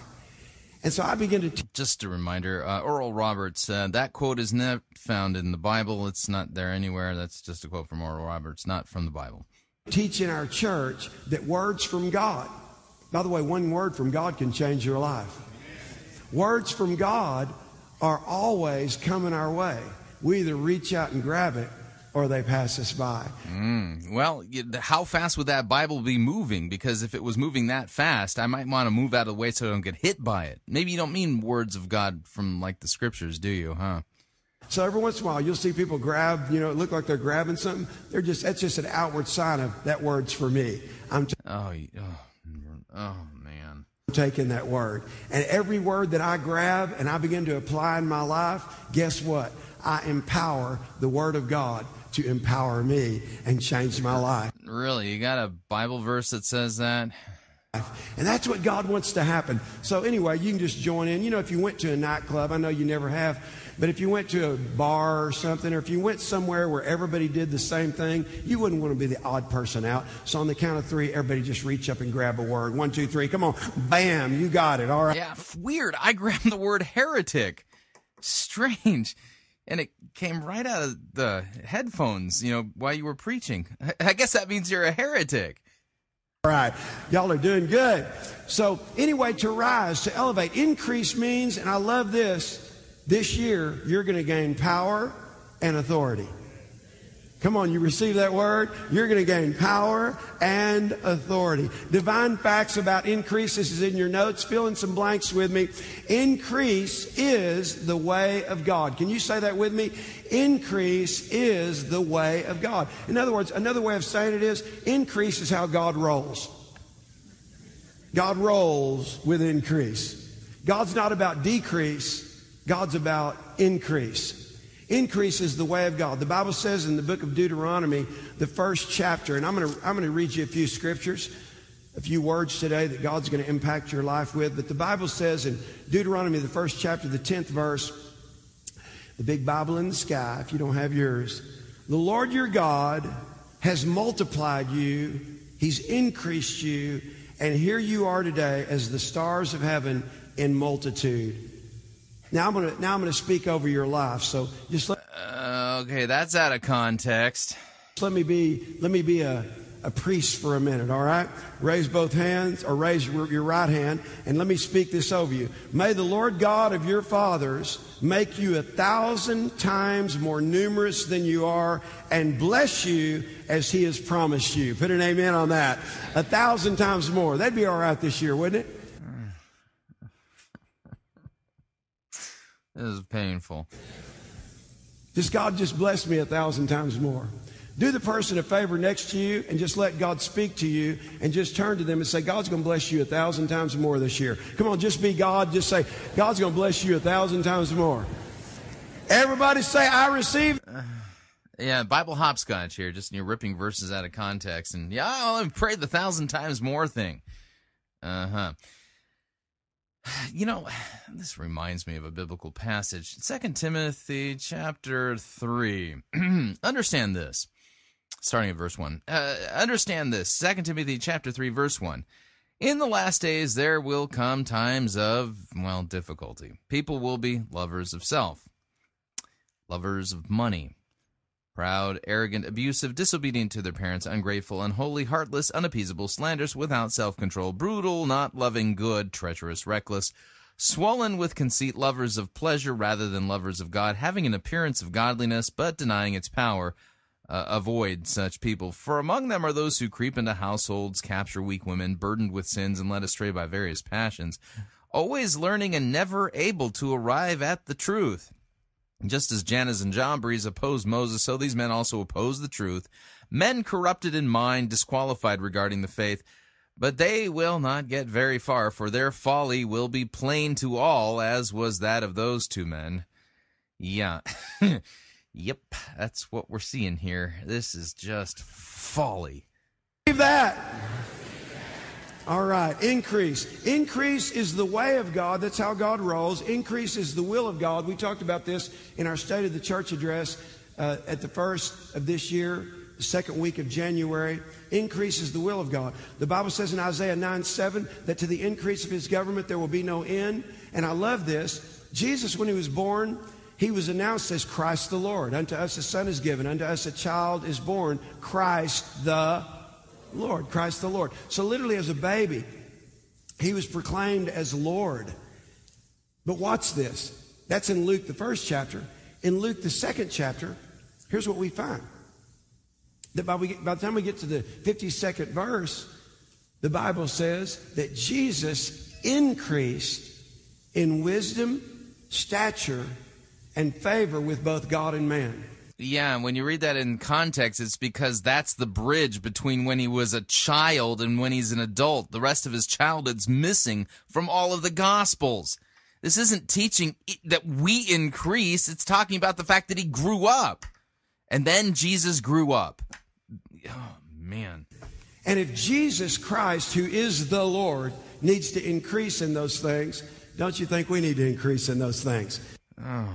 And so I begin to t- Just a reminder, uh, Oral Roberts, uh, that quote is not found in the Bible. It's not there anywhere. That's just a quote from Oral Roberts, not from the Bible. teach in our church that words from God, by the way, one word from God can change your life. Words from God are always coming our way. We either reach out and grab it or they pass us by. Mm. Well, how fast would that Bible be moving? Because if it was moving that fast, I might want to move out of the way so I don't get hit by it. Maybe you don't mean words of God from like the scriptures, do you, huh? So every once in a while, you'll see people grab, you know, it look like they're grabbing something. They're just, that's just an outward sign of that word's for me. I'm t- Oh, oh, oh man. Taking that word. And every word that I grab and I begin to apply in my life, guess what? I empower the word of God to empower me and change my life. Really? You got a Bible verse that says that? And that's what God wants to happen. So, anyway, you can just join in. You know, if you went to a nightclub, I know you never have, but if you went to a bar or something, or if you went somewhere where everybody did the same thing, you wouldn't want to be the odd person out. So, on the count of three, everybody just reach up and grab a word. One, two, three. Come on. Bam. You got it. All right. Yeah, weird. I grabbed the word heretic. Strange. And it came right out of the headphones, you know, while you were preaching. I- I guess that means you're a heretic. All right. Y'all are doing good. So, anyway, to rise, to elevate, increase means, and I love this, this year you're going to gain power and authority. Come on, you receive that word? You're going to gain power and authority. Divine facts about increase. This is in your notes. Fill in some blanks with me. Increase is the way of God. Can you say that with me? Increase is the way of God. In other words, another way of saying it is increase is how God rolls. God rolls with increase. God's not about decrease, God's about increase. Increase is the way of God. The Bible says in the book of Deuteronomy, the first chapter, and I'm going to, I'm going to read you a few scriptures, a few words today that God's going to impact your life with. But the Bible says in Deuteronomy, the first chapter, the 10th verse, the big Bible in the sky, if you don't have yours, the Lord your God has multiplied you, He's increased you, and here you are today as the stars of heaven in multitude. Now I'm gonna now I'm gonna speak over your life. So just let, Uh, okay, that's out of context. let me be let me be a, a priest for a minute. All right, raise both hands or raise your, your right hand, and let me speak this over you. May the Lord God of your fathers make you a thousand times more numerous than you are, and bless you as He has promised you. Put an amen on that. A thousand times more. That'd be all right this year, wouldn't it? This is painful. Just God just bless me a thousand times more. Do the person a favor next to you and just let God speak to you and just turn to them and say, God's going to bless you a thousand times more this year. Come on, just be God. Just say, God's going to bless you a thousand times more. Everybody say, I receive. Yeah, Bible hopscotch here, just you're ripping verses out of context, and yeah, I'll pray the thousand times more thing. Uh huh. You know, this reminds me of a biblical passage, Second Timothy chapter three. Understand this, starting at verse one. Uh, understand this, Second Timothy chapter three, verse one. In the last days there will come times of well difficulty. People will be lovers of self, lovers of money proud, arrogant, abusive, disobedient to their parents, ungrateful, unholy, heartless, unappeasable, slanderous, without self control, brutal, not loving good, treacherous, reckless, swollen with conceit, lovers of pleasure rather than lovers of God, having an appearance of godliness, but denying its power. Uh, avoid such people, for among them are those who creep into households, capture weak women, burdened with sins, and led astray by various passions, always learning and never able to arrive at the truth. Just as Jannes and Jambres opposed Moses, so these men also oppose the truth. Men corrupted in mind, disqualified regarding the faith. But they will not get very far, for their folly will be plain to all, as was that of those two men. Yeah. yep, that's what we're seeing here. This is just folly. Believe that. All right, increase. Increase is the way of God. That's how God rolls. Increase is the will of God. We talked about this in our State of the Church address uh, at the first of this year, the second week of January. Increase is the will of God. The Bible says in Isaiah 9 7 that to the increase of his government there will be no end. And I love this. Jesus, when he was born, he was announced as Christ the Lord. Unto us a son is given, unto us a child is born, Christ the Lord, Christ the Lord. So, literally, as a baby, he was proclaimed as Lord. But watch this. That's in Luke, the first chapter. In Luke, the second chapter, here's what we find. That by, we, by the time we get to the 52nd verse, the Bible says that Jesus increased in wisdom, stature, and favor with both God and man. Yeah, and when you read that in context, it's because that's the bridge between when he was a child and when he's an adult. The rest of his childhood's missing from all of the Gospels. This isn't teaching that we increase, it's talking about the fact that he grew up. And then Jesus grew up. Oh, man. And if Jesus Christ, who is the Lord, needs to increase in those things, don't you think we need to increase in those things? Oh.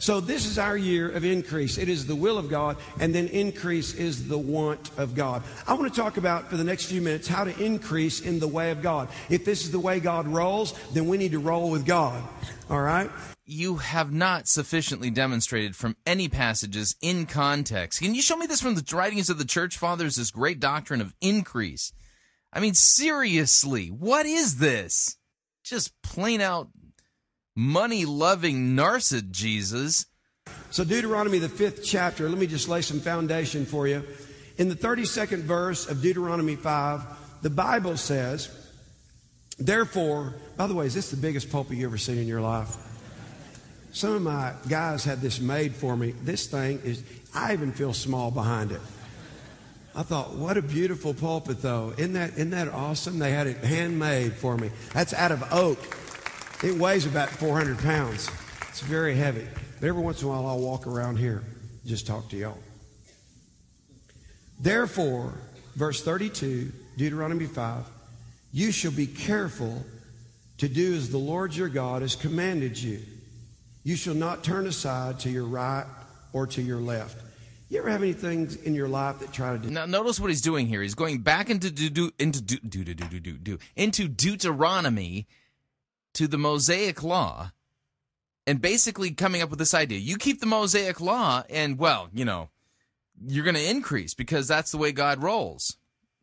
So, this is our year of increase. It is the will of God, and then increase is the want of God. I want to talk about for the next few minutes how to increase in the way of God. If this is the way God rolls, then we need to roll with God. All right? You have not sufficiently demonstrated from any passages in context. Can you show me this from the writings of the church fathers, this great doctrine of increase? I mean, seriously, what is this? Just plain out money loving narcissist Jesus. So, Deuteronomy, the fifth chapter, let me just lay some foundation for you. In the 32nd verse of Deuteronomy 5, the Bible says, Therefore, by the way, is this the biggest pulpit you ever seen in your life? Some of my guys had this made for me. This thing is, I even feel small behind it. I thought, what a beautiful pulpit, though. Isn't that, isn't that awesome? They had it handmade for me. That's out of oak. It weighs about 400 pounds. It's very heavy. But every once in a while, I'll walk around here, just talk to y'all. Therefore, verse 32, Deuteronomy 5, you shall be careful to do as the Lord your God has commanded you. You shall not turn aside to your right or to your left. You ever have any things in your life that try to do? Now, notice what he's doing here. He's going back into do, do, into do, do, do, do, do, do, into Deuteronomy to the Mosaic Law, and basically coming up with this idea. You keep the Mosaic Law, and well, you know, you're going to increase because that's the way God rolls.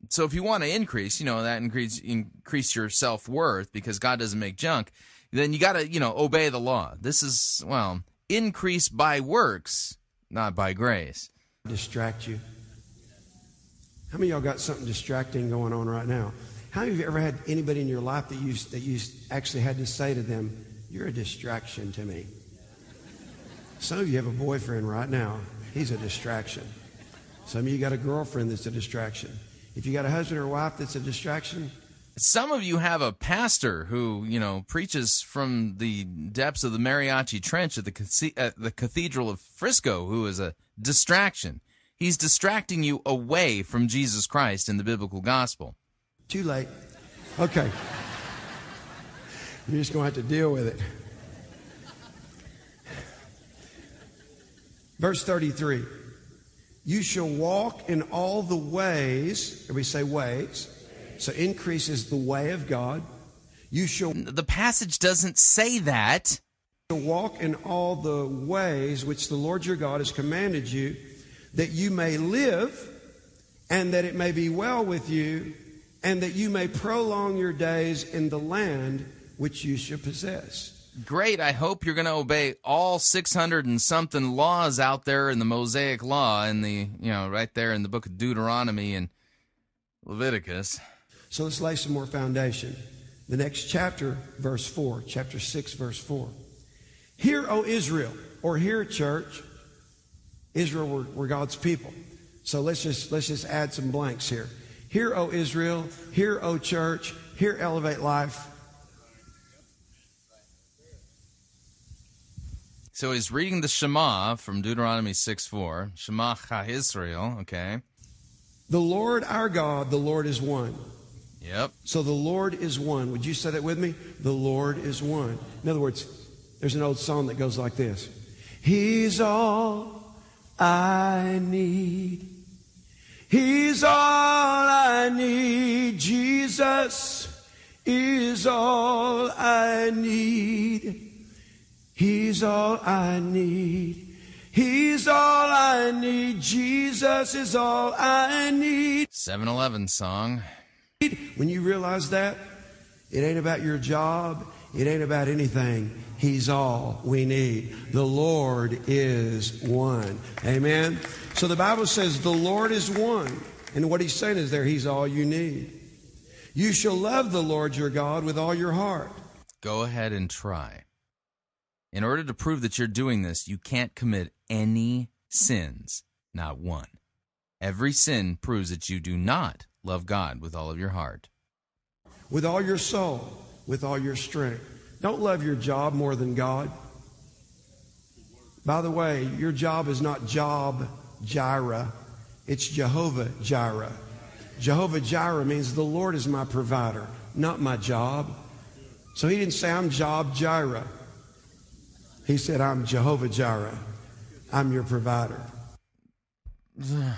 So if you want to increase, you know, that increase increase your self worth because God doesn't make junk. Then you got to, you know, obey the law. This is well, increase by works, not by grace. distract you. How many y'all got something distracting going on right now? How many of you ever had anybody in your life that you that you actually had to say to them, "You're a distraction to me"? Some of you have a boyfriend right now. He's a distraction. Some of you got a girlfriend that's a distraction. If you got a husband or wife that's a distraction, Some of you have a pastor who, you know, preaches from the depths of the Mariachi Trench at the, at the Cathedral of Frisco, who is a distraction. He's distracting you away from Jesus Christ and the biblical gospel. Too late. Okay. You're just going to have to deal with it. Verse 33 You shall walk in all the ways, we say ways, so increase is the way of God. You shall The passage doesn't say that. walk in all the ways which the Lord your God has commanded you, that you may live, and that it may be well with you, and that you may prolong your days in the land which you shall possess. Great. I hope you're going to obey all 600 and something laws out there in the Mosaic Law and the, you know, right there in the book of Deuteronomy and Leviticus. So let's lay some more foundation. The next chapter, verse 4, chapter 6, verse 4. Hear, O Israel, or hear, church. Israel were, were God's people. So let's just, let's just add some blanks here. Hear, O Israel, hear, O church, hear, Elevate Life. So he's reading the Shema from Deuteronomy 6 4. Shema Ha Israel, okay. The Lord our God, the Lord is one. Yep. So the Lord is one. Would you say that with me? The Lord is one. In other words, there's an old song that goes like this He's all I need. He's all I need. Jesus is all I need. He's all I need. He's all I need. Jesus is all I need. 7 Eleven song. When you realize that, it ain't about your job, it ain't about anything. He's all we need. The Lord is one. Amen. So the Bible says the Lord is one. And what he's saying is there, he's all you need. You shall love the Lord your God with all your heart. Go ahead and try. In order to prove that you're doing this, you can't commit any sins, not one. Every sin proves that you do not love God with all of your heart. with all your soul, with all your strength. Don't love your job more than God. By the way, your job is not job Jireh, it's Jehovah Jireh. Jehovah Jireh means the Lord is my provider, not my job. So he didn't say, I'm job Jireh. He said, I'm Jehovah Jireh. I'm your provider.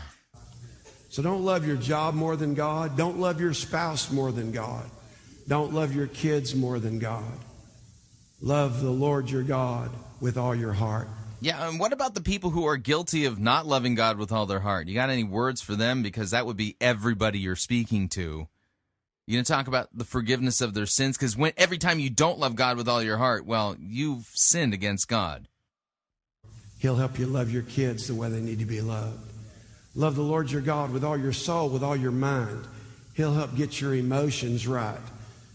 So don't love your job more than God. Don't love your spouse more than God. Don't love your kids more than God. Love the Lord your God with all your heart. Yeah, and what about the people who are guilty of not loving God with all their heart? You got any words for them? Because that would be everybody you're speaking to. You gonna talk about the forgiveness of their sins? Because when every time you don't love God with all your heart, well, you've sinned against God. He'll help you love your kids the way they need to be loved. Love the Lord your God with all your soul, with all your mind. He'll help get your emotions right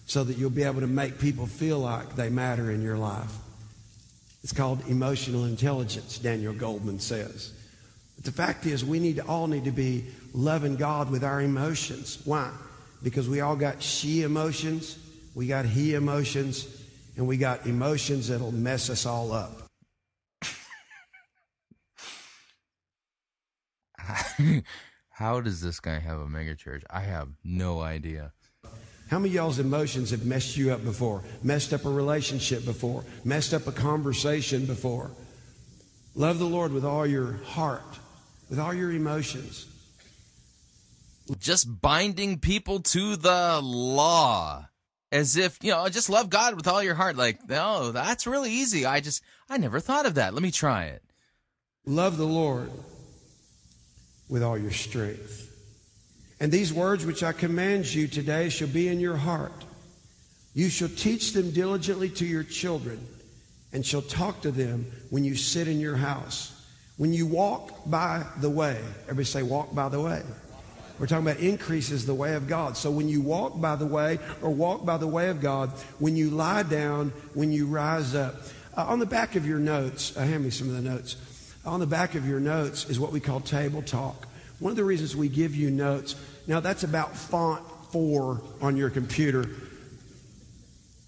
so that you'll be able to make people feel like they matter in your life. It's called emotional intelligence, Daniel Goleman says. But the fact is, we need to all need to be loving God with our emotions. Why? Because we all got she emotions, we got he emotions, and we got emotions that'll mess us all up. How does this guy have a megachurch? I have no idea. How many of y'all's emotions have messed you up before? Messed up a relationship before? Messed up a conversation before? Love the Lord with all your heart, with all your emotions. Just binding people to the law. As if, you know, just love God with all your heart. Like, no, that's really easy. I just, I never thought of that. Let me try it. Love the Lord with all your strength. And these words which I command you today shall be in your heart. You shall teach them diligently to your children, and shall talk to them when you sit in your house. When you walk by the way, everybody say, walk by the way. We're talking about increases the way of God. So when you walk by the way or walk by the way of God, when you lie down, when you rise up. Uh, on the back of your notes, uh, hand me some of the notes. On the back of your notes is what we call table talk. One of the reasons we give you notes, now that's about font four on your computer.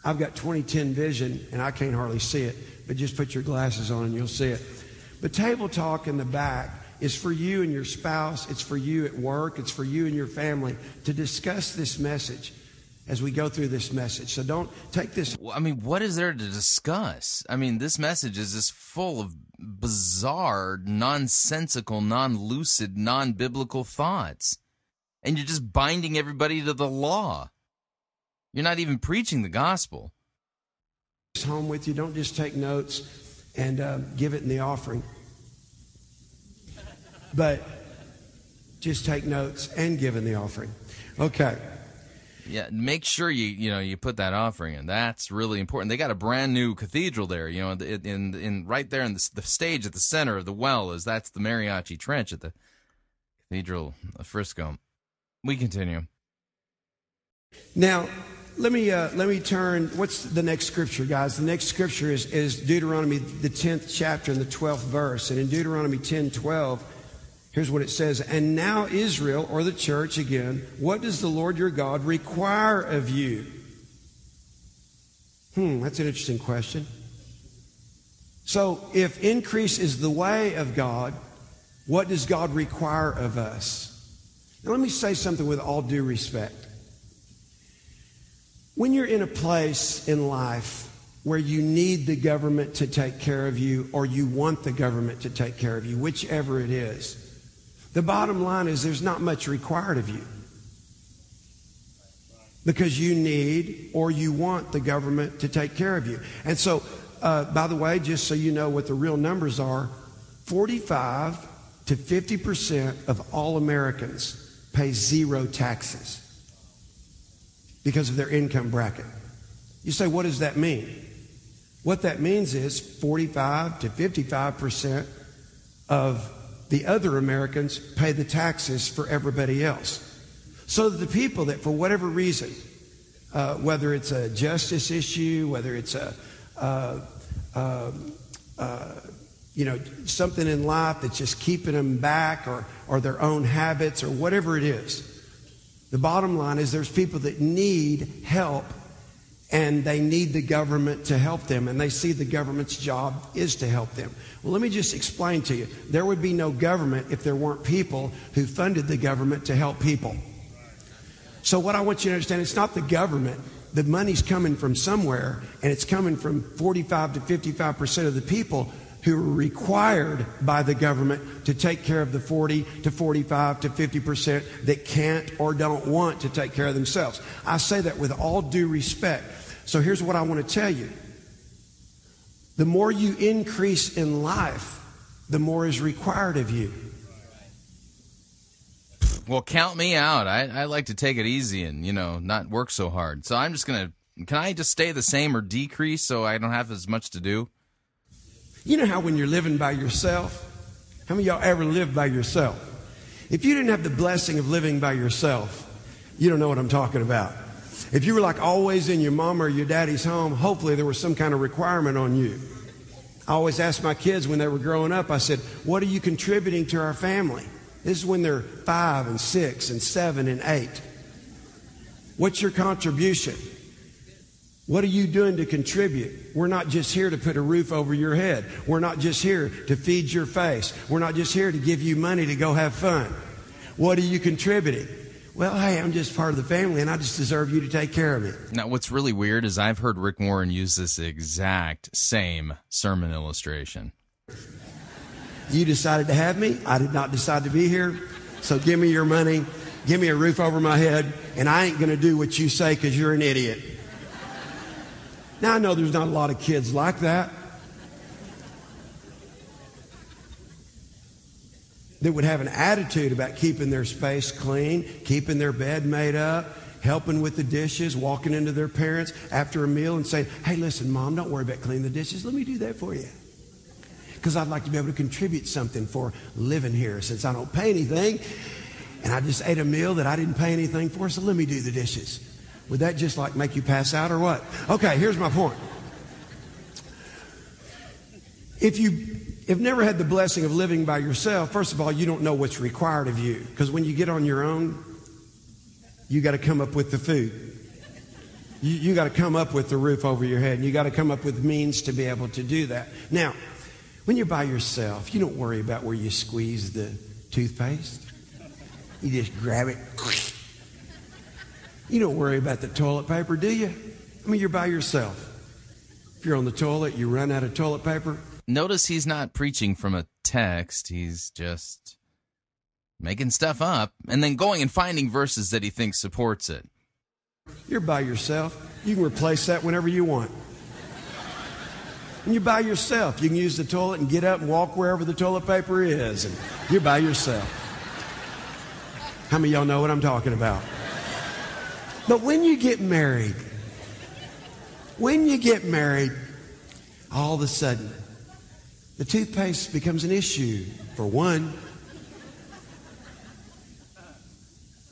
I've got 2010 vision and I can't hardly see it, but just put your glasses on and you'll see it. But table talk in the back is for you and your spouse, it's for you at work, it's for you and your family to discuss this message as we go through this message. So don't take this. I mean, what is there to discuss? I mean, this message is just full of bizarre, nonsensical, non lucid, non biblical thoughts. And you're just binding everybody to the law. You're not even preaching the gospel. Home with you. Don't just take notes and uh, give it in the offering. But just take notes and give in the offering. Okay. Yeah, make sure you you know you put that offering in. That's really important. They got a brand new cathedral there. You know, in in, in right there in the, the stage at the center of the well is that's the Mariachi Trench at the Cathedral of Frisco. We continue. Now, let me uh, let me turn. What's the next scripture, guys? The next scripture is is Deuteronomy, the tenth chapter and the twelfth verse. And in Deuteronomy 10, 12, here's what it says: And now Israel, or the church again, what does the Lord your God require of you? Hmm, that's an interesting question. So, if increase is the way of God, what does God require of us? Now, let me say something with all due respect. When you're in a place in life where you need the government to take care of you or you want the government to take care of you, whichever it is, the bottom line is there's not much required of you. Because you need or you want the government to take care of you. And so, uh, by the way, just so you know what the real numbers are 45 to 50% of all Americans pay zero taxes because of their income bracket. You say, what does that mean? What that means is 45 to 55% of the other Americans pay the taxes for everybody else. So the people that, for whatever reason, uh, whether it's a justice issue, whether it's a, uh, uh, uh, you know, something in life that's just keeping them back or, or their own habits or whatever it is, the bottom line is there's people that need help and they need the government to help them and they see the government's job is to help them. Well, let me just explain to you. There would be no government if there weren't people who funded the government to help people. So what I want you to understand, it's not the government. The money's coming from somewhere and it's coming from 45 to 55% of the people who are required by the government to take care of the 40 to 45 to 50 percent that can't or don't want to take care of themselves. I say that with all due respect. So here's what I want to tell you. The more you increase in life, the more is required of you. Well, count me out. I, I like to take it easy and, you know, not work so hard. So I'm just going to, can I just stay the same or decrease so I don't have as much to do? You know how when you're living by yourself, how many y'all ever lived by yourself? If you didn't have the blessing of living by yourself, you don't know what I'm talking about. If you were like always in your mom or your daddy's home, hopefully there was some kind of requirement on you. I always asked my kids when they were growing up, I said, What are you contributing to our family? This is when they're five and six and seven and eight. What's your contribution? What are you doing to contribute? We're not just here to put a roof over your head. We're not just here to feed your face. We're not just here to give you money to go have fun. What are you contributing? Well, hey, I'm just part of the family and I just deserve you to take care of me. Now, what's really weird is I've heard Rick Warren use this exact same sermon illustration. You decided to have me. I did not decide to be here. So give me your money, give me a roof over my head, and I ain't going to do what you say because you're an idiot. Now, I know there's not a lot of kids like that. That would have an attitude about keeping their space clean, keeping their bed made up, helping with the dishes, walking into their parents after a meal and saying, Hey, listen, mom, don't worry about cleaning the dishes. Let me do that for you. Because I'd like to be able to contribute something for living here since I don't pay anything. And I just ate a meal that I didn't pay anything for, so let me do the dishes. Would that just like make you pass out or what? Okay, here's my point. If you have never had the blessing of living by yourself, first of all, you don't know what's required of you. Because when you get on your own, you got to come up with the food. You, you got to come up with the roof over your head. You got to come up with means to be able to do that. Now, when you're by yourself, you don't worry about where you squeeze the toothpaste. You just grab it. You don't worry about the toilet paper, do you? I mean, you're by yourself. If you're on the toilet, you run out of toilet paper. Notice he's not preaching from a text, he's just making stuff up and then going and finding verses that he thinks supports it. You're by yourself. You can replace that whenever you want. And you're by yourself, you can use the toilet and get up and walk wherever the toilet paper is, and you're by yourself. How many of y'all know what I'm talking about? But when you get married, when you get married, all of a sudden, the toothpaste becomes an issue for one.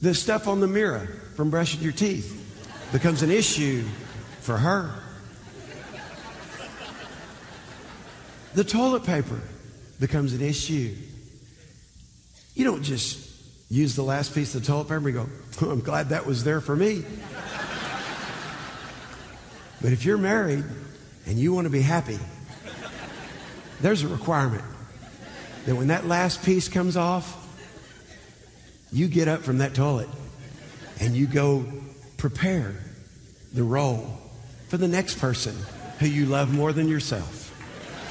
The stuff on the mirror from brushing your teeth becomes an issue for her. The toilet paper becomes an issue. You don't just use the last piece of toilet paper and go, "Oh, I'm glad that was there for me. But if you're married and you want to be happy, there's a requirement that when that last piece comes off, you get up from that toilet and you go prepare the role for the next person who you love more than yourself.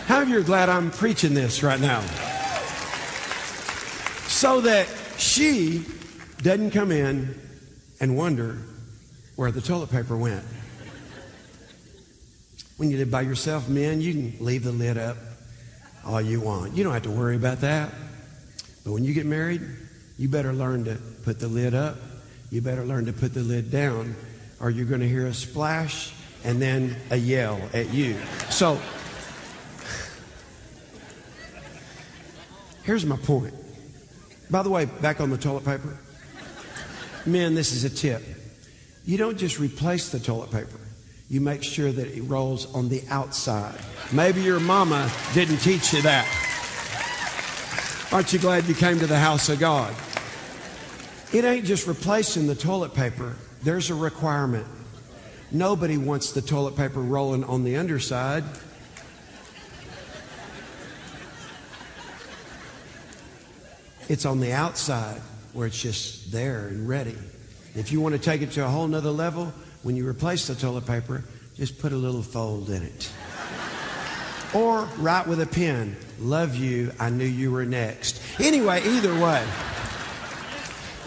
How of you are glad I'm preaching this right now? So that she doesn't come in and wonder where the toilet paper went. When you live by yourself, men, you can leave the lid up all you want. You don't have to worry about that. But when you get married, you better learn to put the lid up. You better learn to put the lid down, or you're going to hear a splash and then a yell at you. So, here's my point. By the way, back on the toilet paper. Men, this is a tip. You don't just replace the toilet paper. You make sure that it rolls on the outside. Maybe your mama didn't teach you that. Aren't you glad you came to the house of God? It ain't just replacing the toilet paper. There's a requirement. Nobody wants the toilet paper rolling on the underside. It's on the outside where it's just there and ready. If you want to take it to a whole nother level, when you replace the toilet paper, just put a little fold in it. or write with a pen, love you, I knew you were next. Anyway, either way,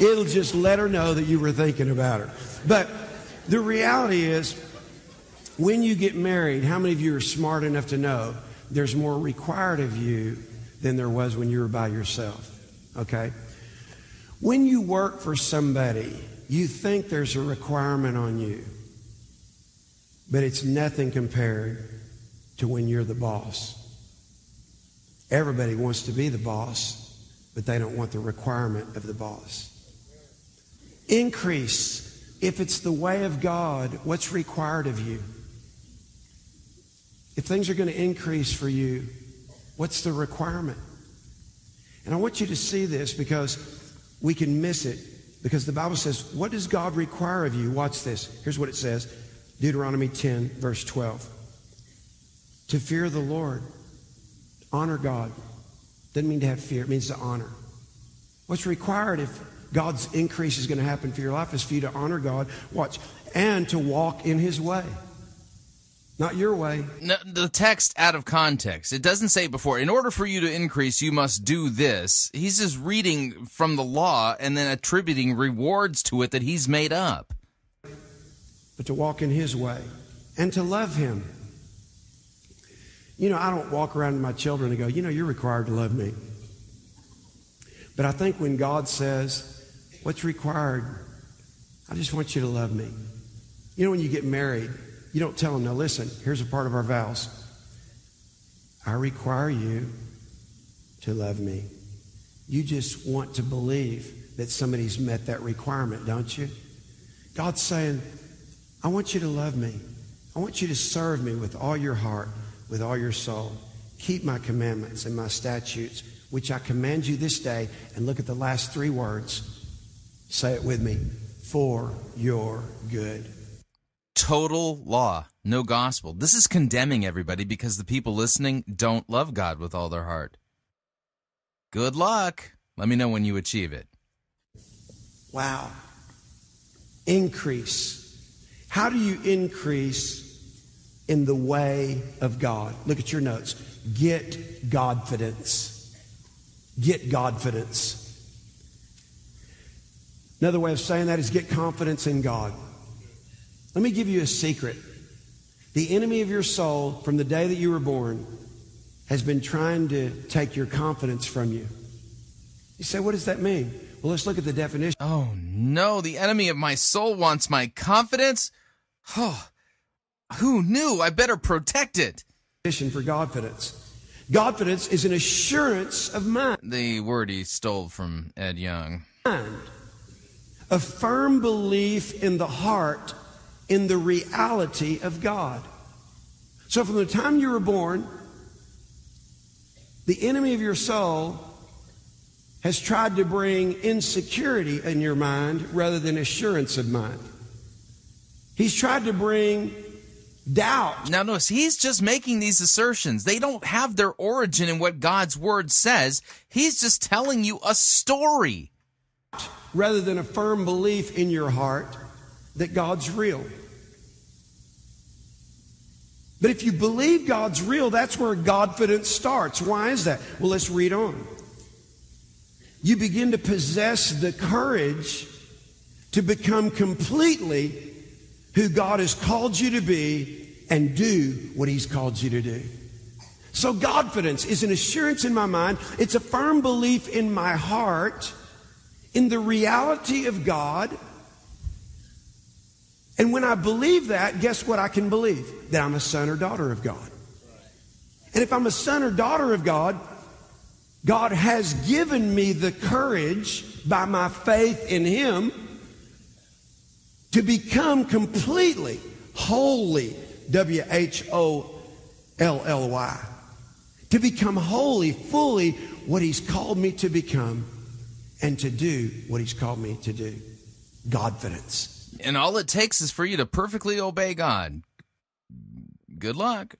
it'll just let her know that you were thinking about her. But the reality is, when you get married, how many of you are smart enough to know there's more required of you than there was when you were by yourself? Okay? When you work for somebody, you think there's a requirement on you, but it's nothing compared to when you're the boss. Everybody wants to be the boss, but they don't want the requirement of the boss. Increase. If it's the way of God, what's required of you? If things are going to increase for you, what's the requirement? And I want you to see this because we can miss it. Because the Bible says, What does God require of you? Watch this. Here's what it says Deuteronomy 10, verse 12. To fear the Lord, honor God. Doesn't mean to have fear, it means to honor. What's required if God's increase is going to happen for your life is for you to honor God, watch, and to walk in His way. Not your way. No, the text out of context. It doesn't say before, in order for you to increase, you must do this. He's just reading from the law and then attributing rewards to it that he's made up. But to walk in His way and to love Him. You know, I don't walk around to my children and go, you know, you're required to love me. But I think when God says, what's required? I just want you to love me. You know, when you get married, you don't tell them, now listen, here's a part of our vows. I require you to love me. You just want to believe that somebody's met that requirement, don't you? God's saying, I want you to love me. I want you to serve me with all your heart, with all your soul. Keep my commandments and my statutes, which I command you this day. And look at the last three words. Say it with me for your good. Total law, no gospel. This is condemning everybody because the people listening don't love God with all their heart. Good luck. Let me know when you achieve it. Wow. Increase. How do you increase in the way of God? Look at your notes. Get Godfidence. Get Godfidence. Another way of saying that is get confidence in God. Let me give you a secret. The enemy of your soul from the day that you were born has been trying to take your confidence from you. You say, what does that mean? Well, let's look at the definition. Oh no, the enemy of my soul wants my confidence? Oh, who knew? I better protect it. For Godfidence. Godfidence is an assurance of mind. The word he stole from Ed Young. Mind. A firm belief in the heart in the reality of God. So from the time you were born, the enemy of your soul has tried to bring insecurity in your mind rather than assurance of mind. He's tried to bring doubt. Now, notice, he's just making these assertions. They don't have their origin in what God's word says. He's just telling you a story. Rather than a firm belief in your heart that God's real. But if you believe God's real, that's where Godfidence starts. Why is that? Well, let's read on. You begin to possess the courage to become completely who God has called you to be and do what He's called you to do. So, Godfidence is an assurance in my mind, it's a firm belief in my heart in the reality of God. And when I believe that, guess what I can believe? That I'm a son or daughter of God. And if I'm a son or daughter of God, God has given me the courage by my faith in Him to become completely, wholly, W H O L L Y, to become holy, fully what He's called me to become and to do what He's called me to do. Godfidence. And all it takes is for you to perfectly obey God. Good luck.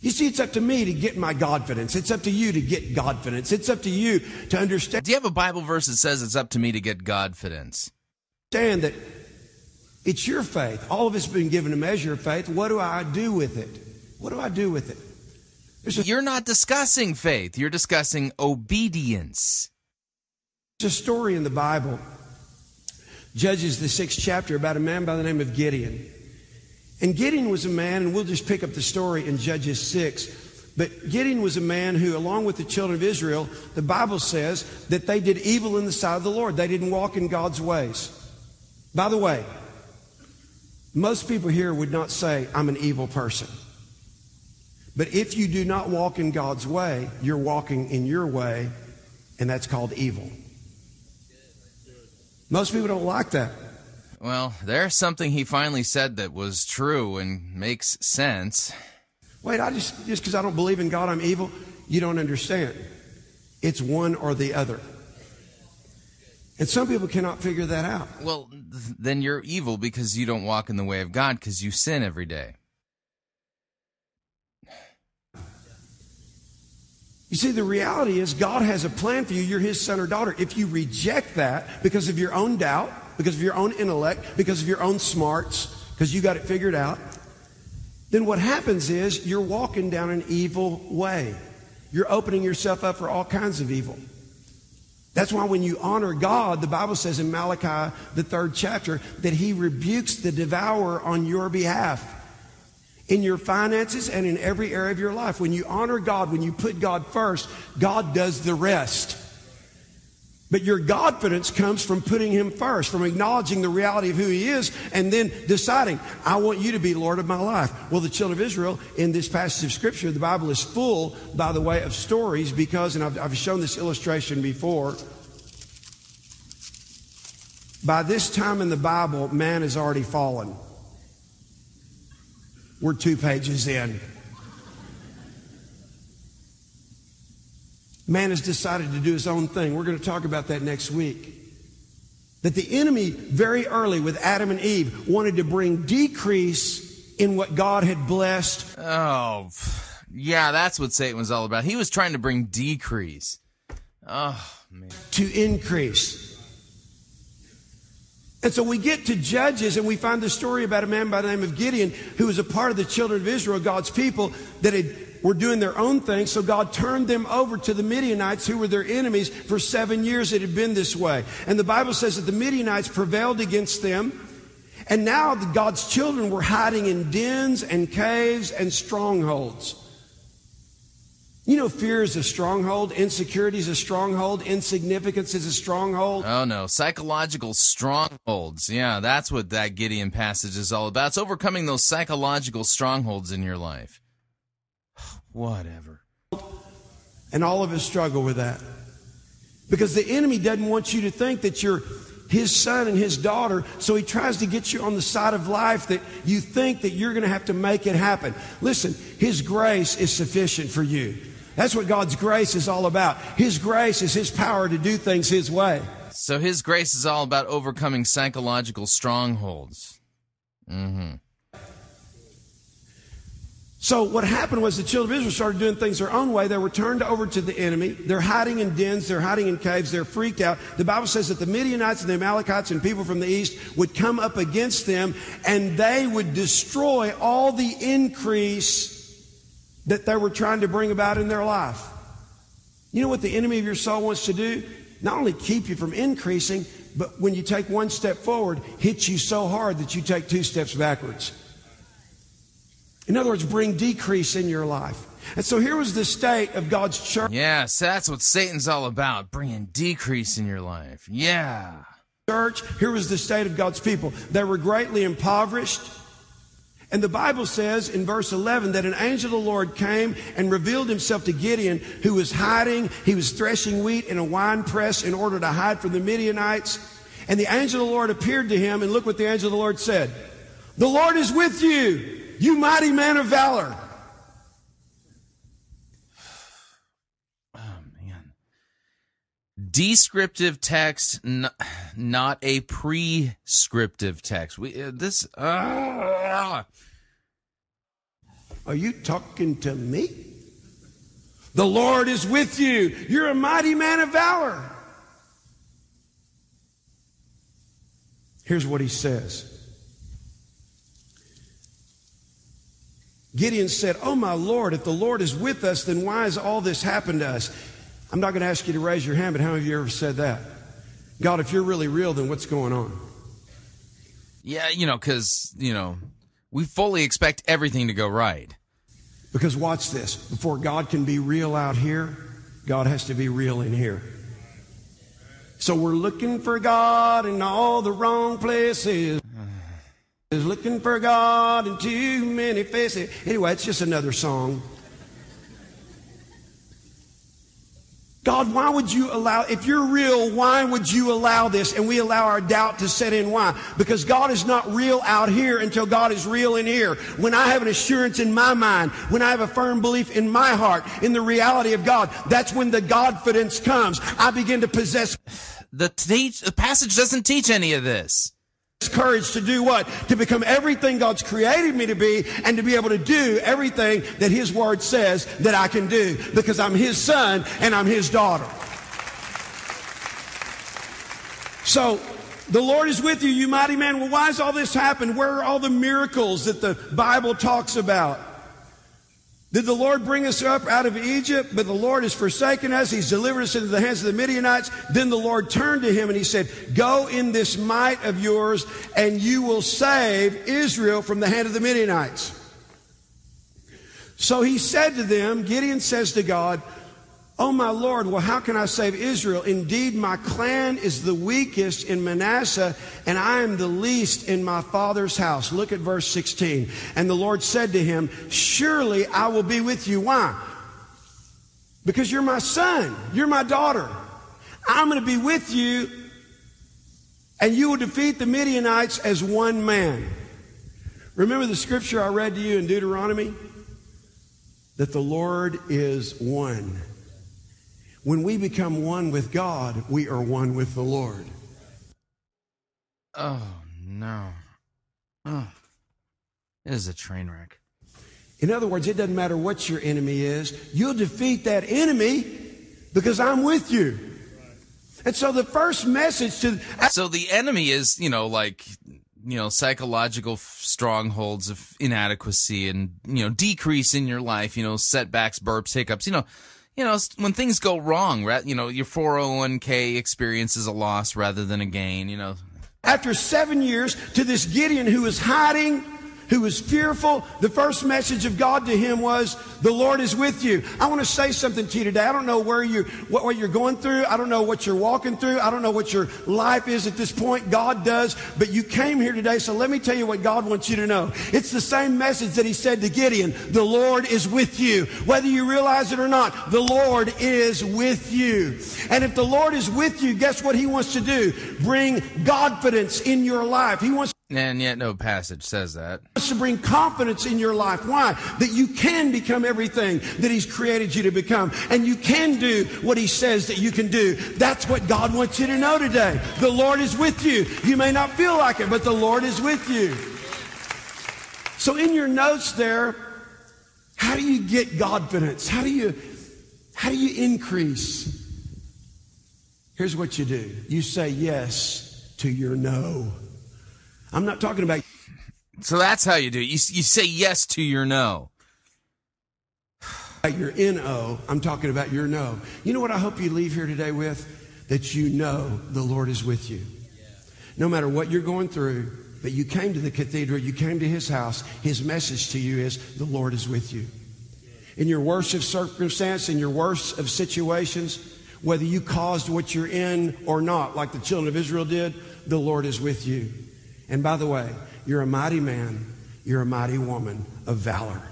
You see, it's up to me to get my Godfidence. It's up to you to get Godfidence. It's up to you to understand. Do you have a Bible verse that says it's up to me to get Godfidence? Understand that it's your faith. All of us have been given a measure of faith. What do I do with it? What do I do with it? A, You're not discussing faith. You're discussing obedience. There's a story in the Bible, Judges, the sixth chapter, about a man by the name of Gideon. And Gideon was a man, and we'll just pick up the story in Judges 6. But Gideon was a man who, along with the children of Israel, the Bible says that they did evil in the sight of the Lord. They didn't walk in God's ways. By the way, most people here would not say, I'm an evil person. But if you do not walk in God's way, you're walking in your way, and that's called evil. Most people don't like that. Well, there's something he finally said that was true and makes sense. Wait, I just just because I don't believe in God, I'm evil. You don't understand. It's one or the other. And some people cannot figure that out. Well, th- then you're evil because you don't walk in the way of God because you sin every day. You see, the reality is God has a plan for you. You're his son or daughter. If you reject that because of your own doubt, because of your own intellect, because of your own smarts, because you got it figured out, then what happens is you're walking down an evil way. You're opening yourself up for all kinds of evil. That's why when you honor God, the Bible says in Malachi, the third chapter, that he rebukes the devourer on your behalf in your finances and in every area of your life. When you honor God, when you put God first, God does the rest. But your confidence comes from putting Him first, from acknowledging the reality of who He is, and then deciding, I want you to be Lord of my life. Well, the children of Israel, in this passage of Scripture, the Bible is full, by the way, of stories because, and I've, I've shown this illustration before, by this time in the Bible, man has already fallen. We're two pages in. Man has decided to do his own thing. We're going to talk about that next week. That the enemy, very early with Adam and Eve, wanted to bring decrease in what God had blessed. Oh, yeah, that's what Satan was all about. He was trying to bring decrease. Oh, man. To increase. And so we get to Judges and we find the story about a man by the name of Gideon who was a part of the children of Israel, God's people, that had, were doing their own thing. So God turned them over to the Midianites who were their enemies. For seven years it had been this way. And the Bible says that the Midianites prevailed against them. And now God's children were hiding in dens and caves and strongholds. You know, fear is a stronghold, insecurity is a stronghold, insignificance is a stronghold. Oh no, psychological strongholds. Yeah, that's what that Gideon passage is all about. It's overcoming those psychological strongholds in your life. Whatever. And all of us struggle with that. Because the enemy doesn't want you to think that you're his son and his daughter, so he tries to get you on the side of life that you think that you're going to have to make it happen. Listen, his grace is sufficient for you. That's what God's grace is all about. His grace is His power to do things His way. So His grace is all about overcoming psychological strongholds. Mm-hmm. So what happened was the children of Israel started doing things their own way. They were turned over to the enemy. They're hiding in dens. They're hiding in caves. They're freaked out. The Bible says that the Midianites and the Amalekites and people from the east would come up against them and they would destroy all the increase that they were trying to bring about in their life. You know what the enemy of your soul wants to do? Not only keep you from increasing, but when you take one step forward, hit you so hard that you take two steps backwards. In other words, bring decrease in your life. And so here was the state of God's church. Yes, that's what Satan's all about, bringing decrease in your life. Yeah. Church, here was the state of God's people. They were greatly impoverished. And the Bible says in verse 11 that an angel of the Lord came and revealed himself to Gideon, who was hiding. He was threshing wheat in a wine press in order to hide from the Midianites. And the angel of the Lord appeared to him, and look what the angel of the Lord said The Lord is with you, you mighty man of valor. Oh, man. Descriptive text, not a prescriptive text. We uh, this. Uh, Are you talking to me? The Lord is with you. You're a mighty man of valor. Here's what he says Gideon said, Oh, my Lord, if the Lord is with us, then why has all this happened to us? I'm not going to ask you to raise your hand, but how many of you ever said that? God, if you're really real, then what's going on? yeah, you know, because you know we fully expect everything to go right. Because watch this before God can be real out here, God has to be real in here. So we're looking for God in all the wrong places. Is looking for God in too many faces. Anyway, it's just another song. God, why would you allow, if you're real, why would you allow this? And we allow our doubt to set in. Why? Because God is not real out here until God is real in here. When I have an assurance in my mind, when I have a firm belief in my heart, in the reality of God, that's when the Godfidence comes. I begin to possess The, teach, the passage doesn't teach any of this. Courage to do what? To become everything God's created me to be and to be able to do everything that His Word says that I can do because I'm His son and I'm His daughter. So, the Lord is with you, you mighty man. Well, why has all this happened? Where are all the miracles that the Bible talks about? Did the Lord bring us up out of Egypt? But the Lord has forsaken us. He's delivered us into the hands of the Midianites. Then the Lord turned to him and he said, Go in this might of yours, and you will save Israel from the hand of the Midianites. So he said to them, Gideon says to God, Oh my Lord, well, how can I save Israel? Indeed, my clan is the weakest in Manasseh, and I am the least in my father's house. Look at verse 16. And the Lord said to him, Surely I will be with you. Why? Because you're my son, you're my daughter. I'm going to be with you, and you will defeat the Midianites as one man. Remember the scripture I read to you in Deuteronomy? That the Lord is one. When we become one with God, we are one with the Lord. Oh, no. Oh, it is a train wreck. In other words, it doesn't matter what your enemy is, you'll defeat that enemy because I'm with you. And so the first message to. So the enemy is, you know, like, you know, psychological strongholds of inadequacy and, you know, decrease in your life, you know, setbacks, burps, hiccups, you know, you know, when things go wrong, ra- you know, your 401k experiences a loss rather than a gain, you know. After seven years, to this Gideon who is hiding, who was fearful, the first message of God to him was, The Lord is with you. I want to say something to you today. I don't know where you what, what you're going through. I don't know what you're walking through. I don't know what your life is at this point. God does. But you came here today, so let me tell you what God wants you to know. It's the same message that he said to Gideon. The Lord is with you. Whether you realize it or not, the Lord is with you. And if the Lord is with you, guess what he wants to do? Bring Godfidence in your life. He wants And yet no passage says that. to bring confidence in your life. Why? That you can become everything that He's created you to become. And you can do what He says that you can do. That's what God wants you to know today. The Lord is with you. You may not feel like it, but the Lord is with you. So in your notes there, how do you get confidence? How do you how do you increase? Here's what you do. You say yes to your no. I'm not talking about So that's how you do it. You, you say yes to your no. your NO, I'm talking about your no. You know what I hope you leave here today with? That you know the Lord is with you. No matter what you're going through, but you came to the cathedral, you came to his house, his message to you is the Lord is with you. In your worst of circumstance, in your worst of situations, whether you caused what you're in or not, like the children of Israel did, the Lord is with you. And by the way, you're a mighty man, you're a mighty woman of valor.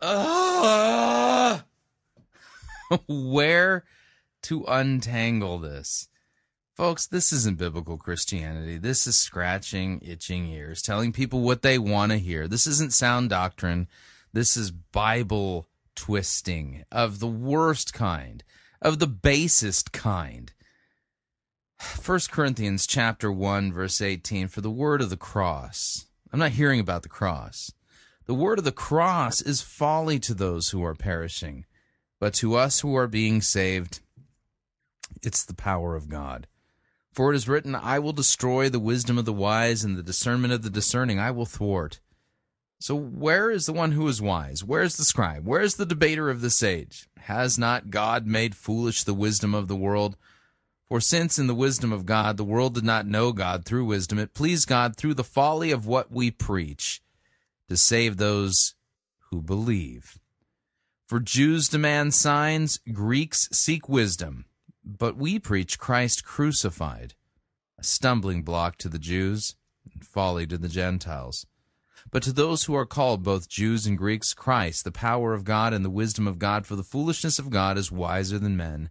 Uh, where to untangle this? Folks, this isn't biblical Christianity. This is scratching itching ears, telling people what they want to hear. This isn't sound doctrine. This is Bible twisting of the worst kind, of the basest kind. 1 Corinthians chapter 1 verse 18 for the word of the cross. I'm not hearing about the cross. The word of the cross is folly to those who are perishing, but to us who are being saved, it's the power of God. For it is written, I will destroy the wisdom of the wise, and the discernment of the discerning I will thwart. So, where is the one who is wise? Where is the scribe? Where is the debater of this age? Has not God made foolish the wisdom of the world? For since in the wisdom of God the world did not know God through wisdom, it pleased God through the folly of what we preach to save those who believe. For Jews demand signs, Greeks seek wisdom, but we preach Christ crucified, a stumbling block to the Jews and folly to the Gentiles. But to those who are called, both Jews and Greeks, Christ, the power of God and the wisdom of God, for the foolishness of God is wiser than men,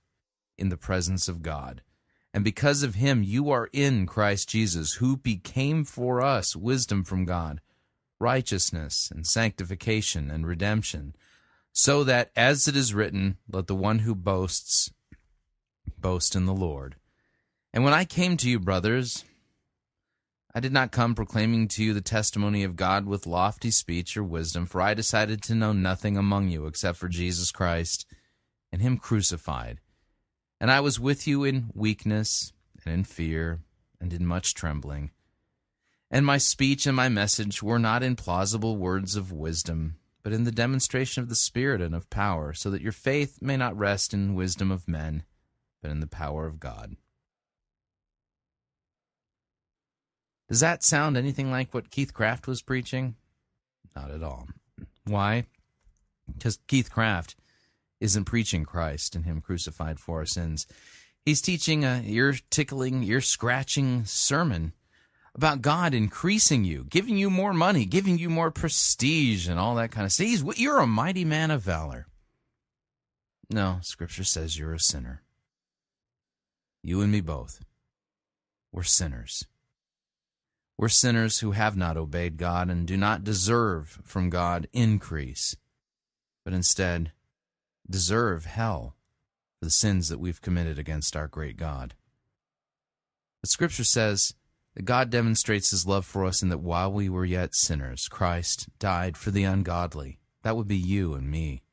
in the presence of God. And because of him, you are in Christ Jesus, who became for us wisdom from God righteousness and sanctification and redemption, so that, as it is written, let the one who boasts boast in the Lord. And when I came to you, brothers, I did not come proclaiming to you the testimony of God with lofty speech or wisdom, for I decided to know nothing among you except for Jesus Christ and Him crucified. And I was with you in weakness and in fear and in much trembling. And my speech and my message were not in plausible words of wisdom, but in the demonstration of the Spirit and of power, so that your faith may not rest in wisdom of men, but in the power of God. Does that sound anything like what Keith Craft was preaching? Not at all. Why? Because Keith Craft isn't preaching Christ and Him crucified for our sins. He's teaching a ear tickling, ear scratching sermon about God increasing you, giving you more money, giving you more prestige, and all that kind of stuff. He's, you're a mighty man of valor. No, Scripture says you're a sinner. You and me both. We're sinners. We're sinners who have not obeyed God and do not deserve from God increase, but instead deserve hell for the sins that we've committed against our great God. But Scripture says that God demonstrates his love for us in that while we were yet sinners, Christ died for the ungodly. That would be you and me.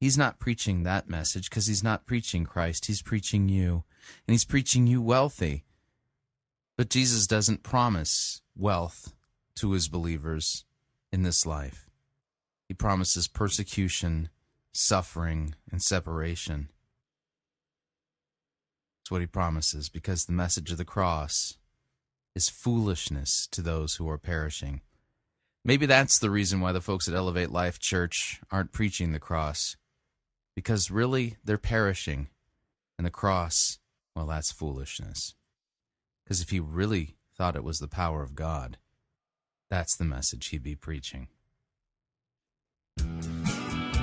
He's not preaching that message because he's not preaching Christ. He's preaching you. And he's preaching you wealthy. But Jesus doesn't promise wealth to his believers in this life. He promises persecution, suffering, and separation. That's what he promises because the message of the cross is foolishness to those who are perishing. Maybe that's the reason why the folks at Elevate Life Church aren't preaching the cross. Because really, they're perishing. And the cross, well, that's foolishness. Because if he really thought it was the power of God, that's the message he'd be preaching.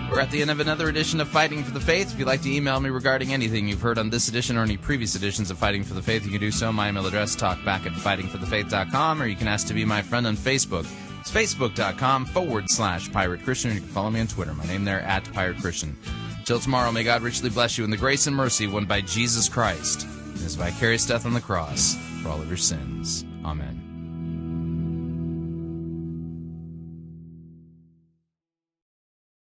We're at the end of another edition of Fighting for the Faith. If you'd like to email me regarding anything you've heard on this edition or any previous editions of Fighting for the Faith, you can do so. My email address, talkback at fightingforthefaith.com, or you can ask to be my friend on Facebook. It's facebook.com forward slash pirate Christian. You can follow me on Twitter. My name there, at pirate Christian. Till tomorrow, may God richly bless you in the grace and mercy won by Jesus Christ, and his vicarious death on the cross for all of your sins. Amen.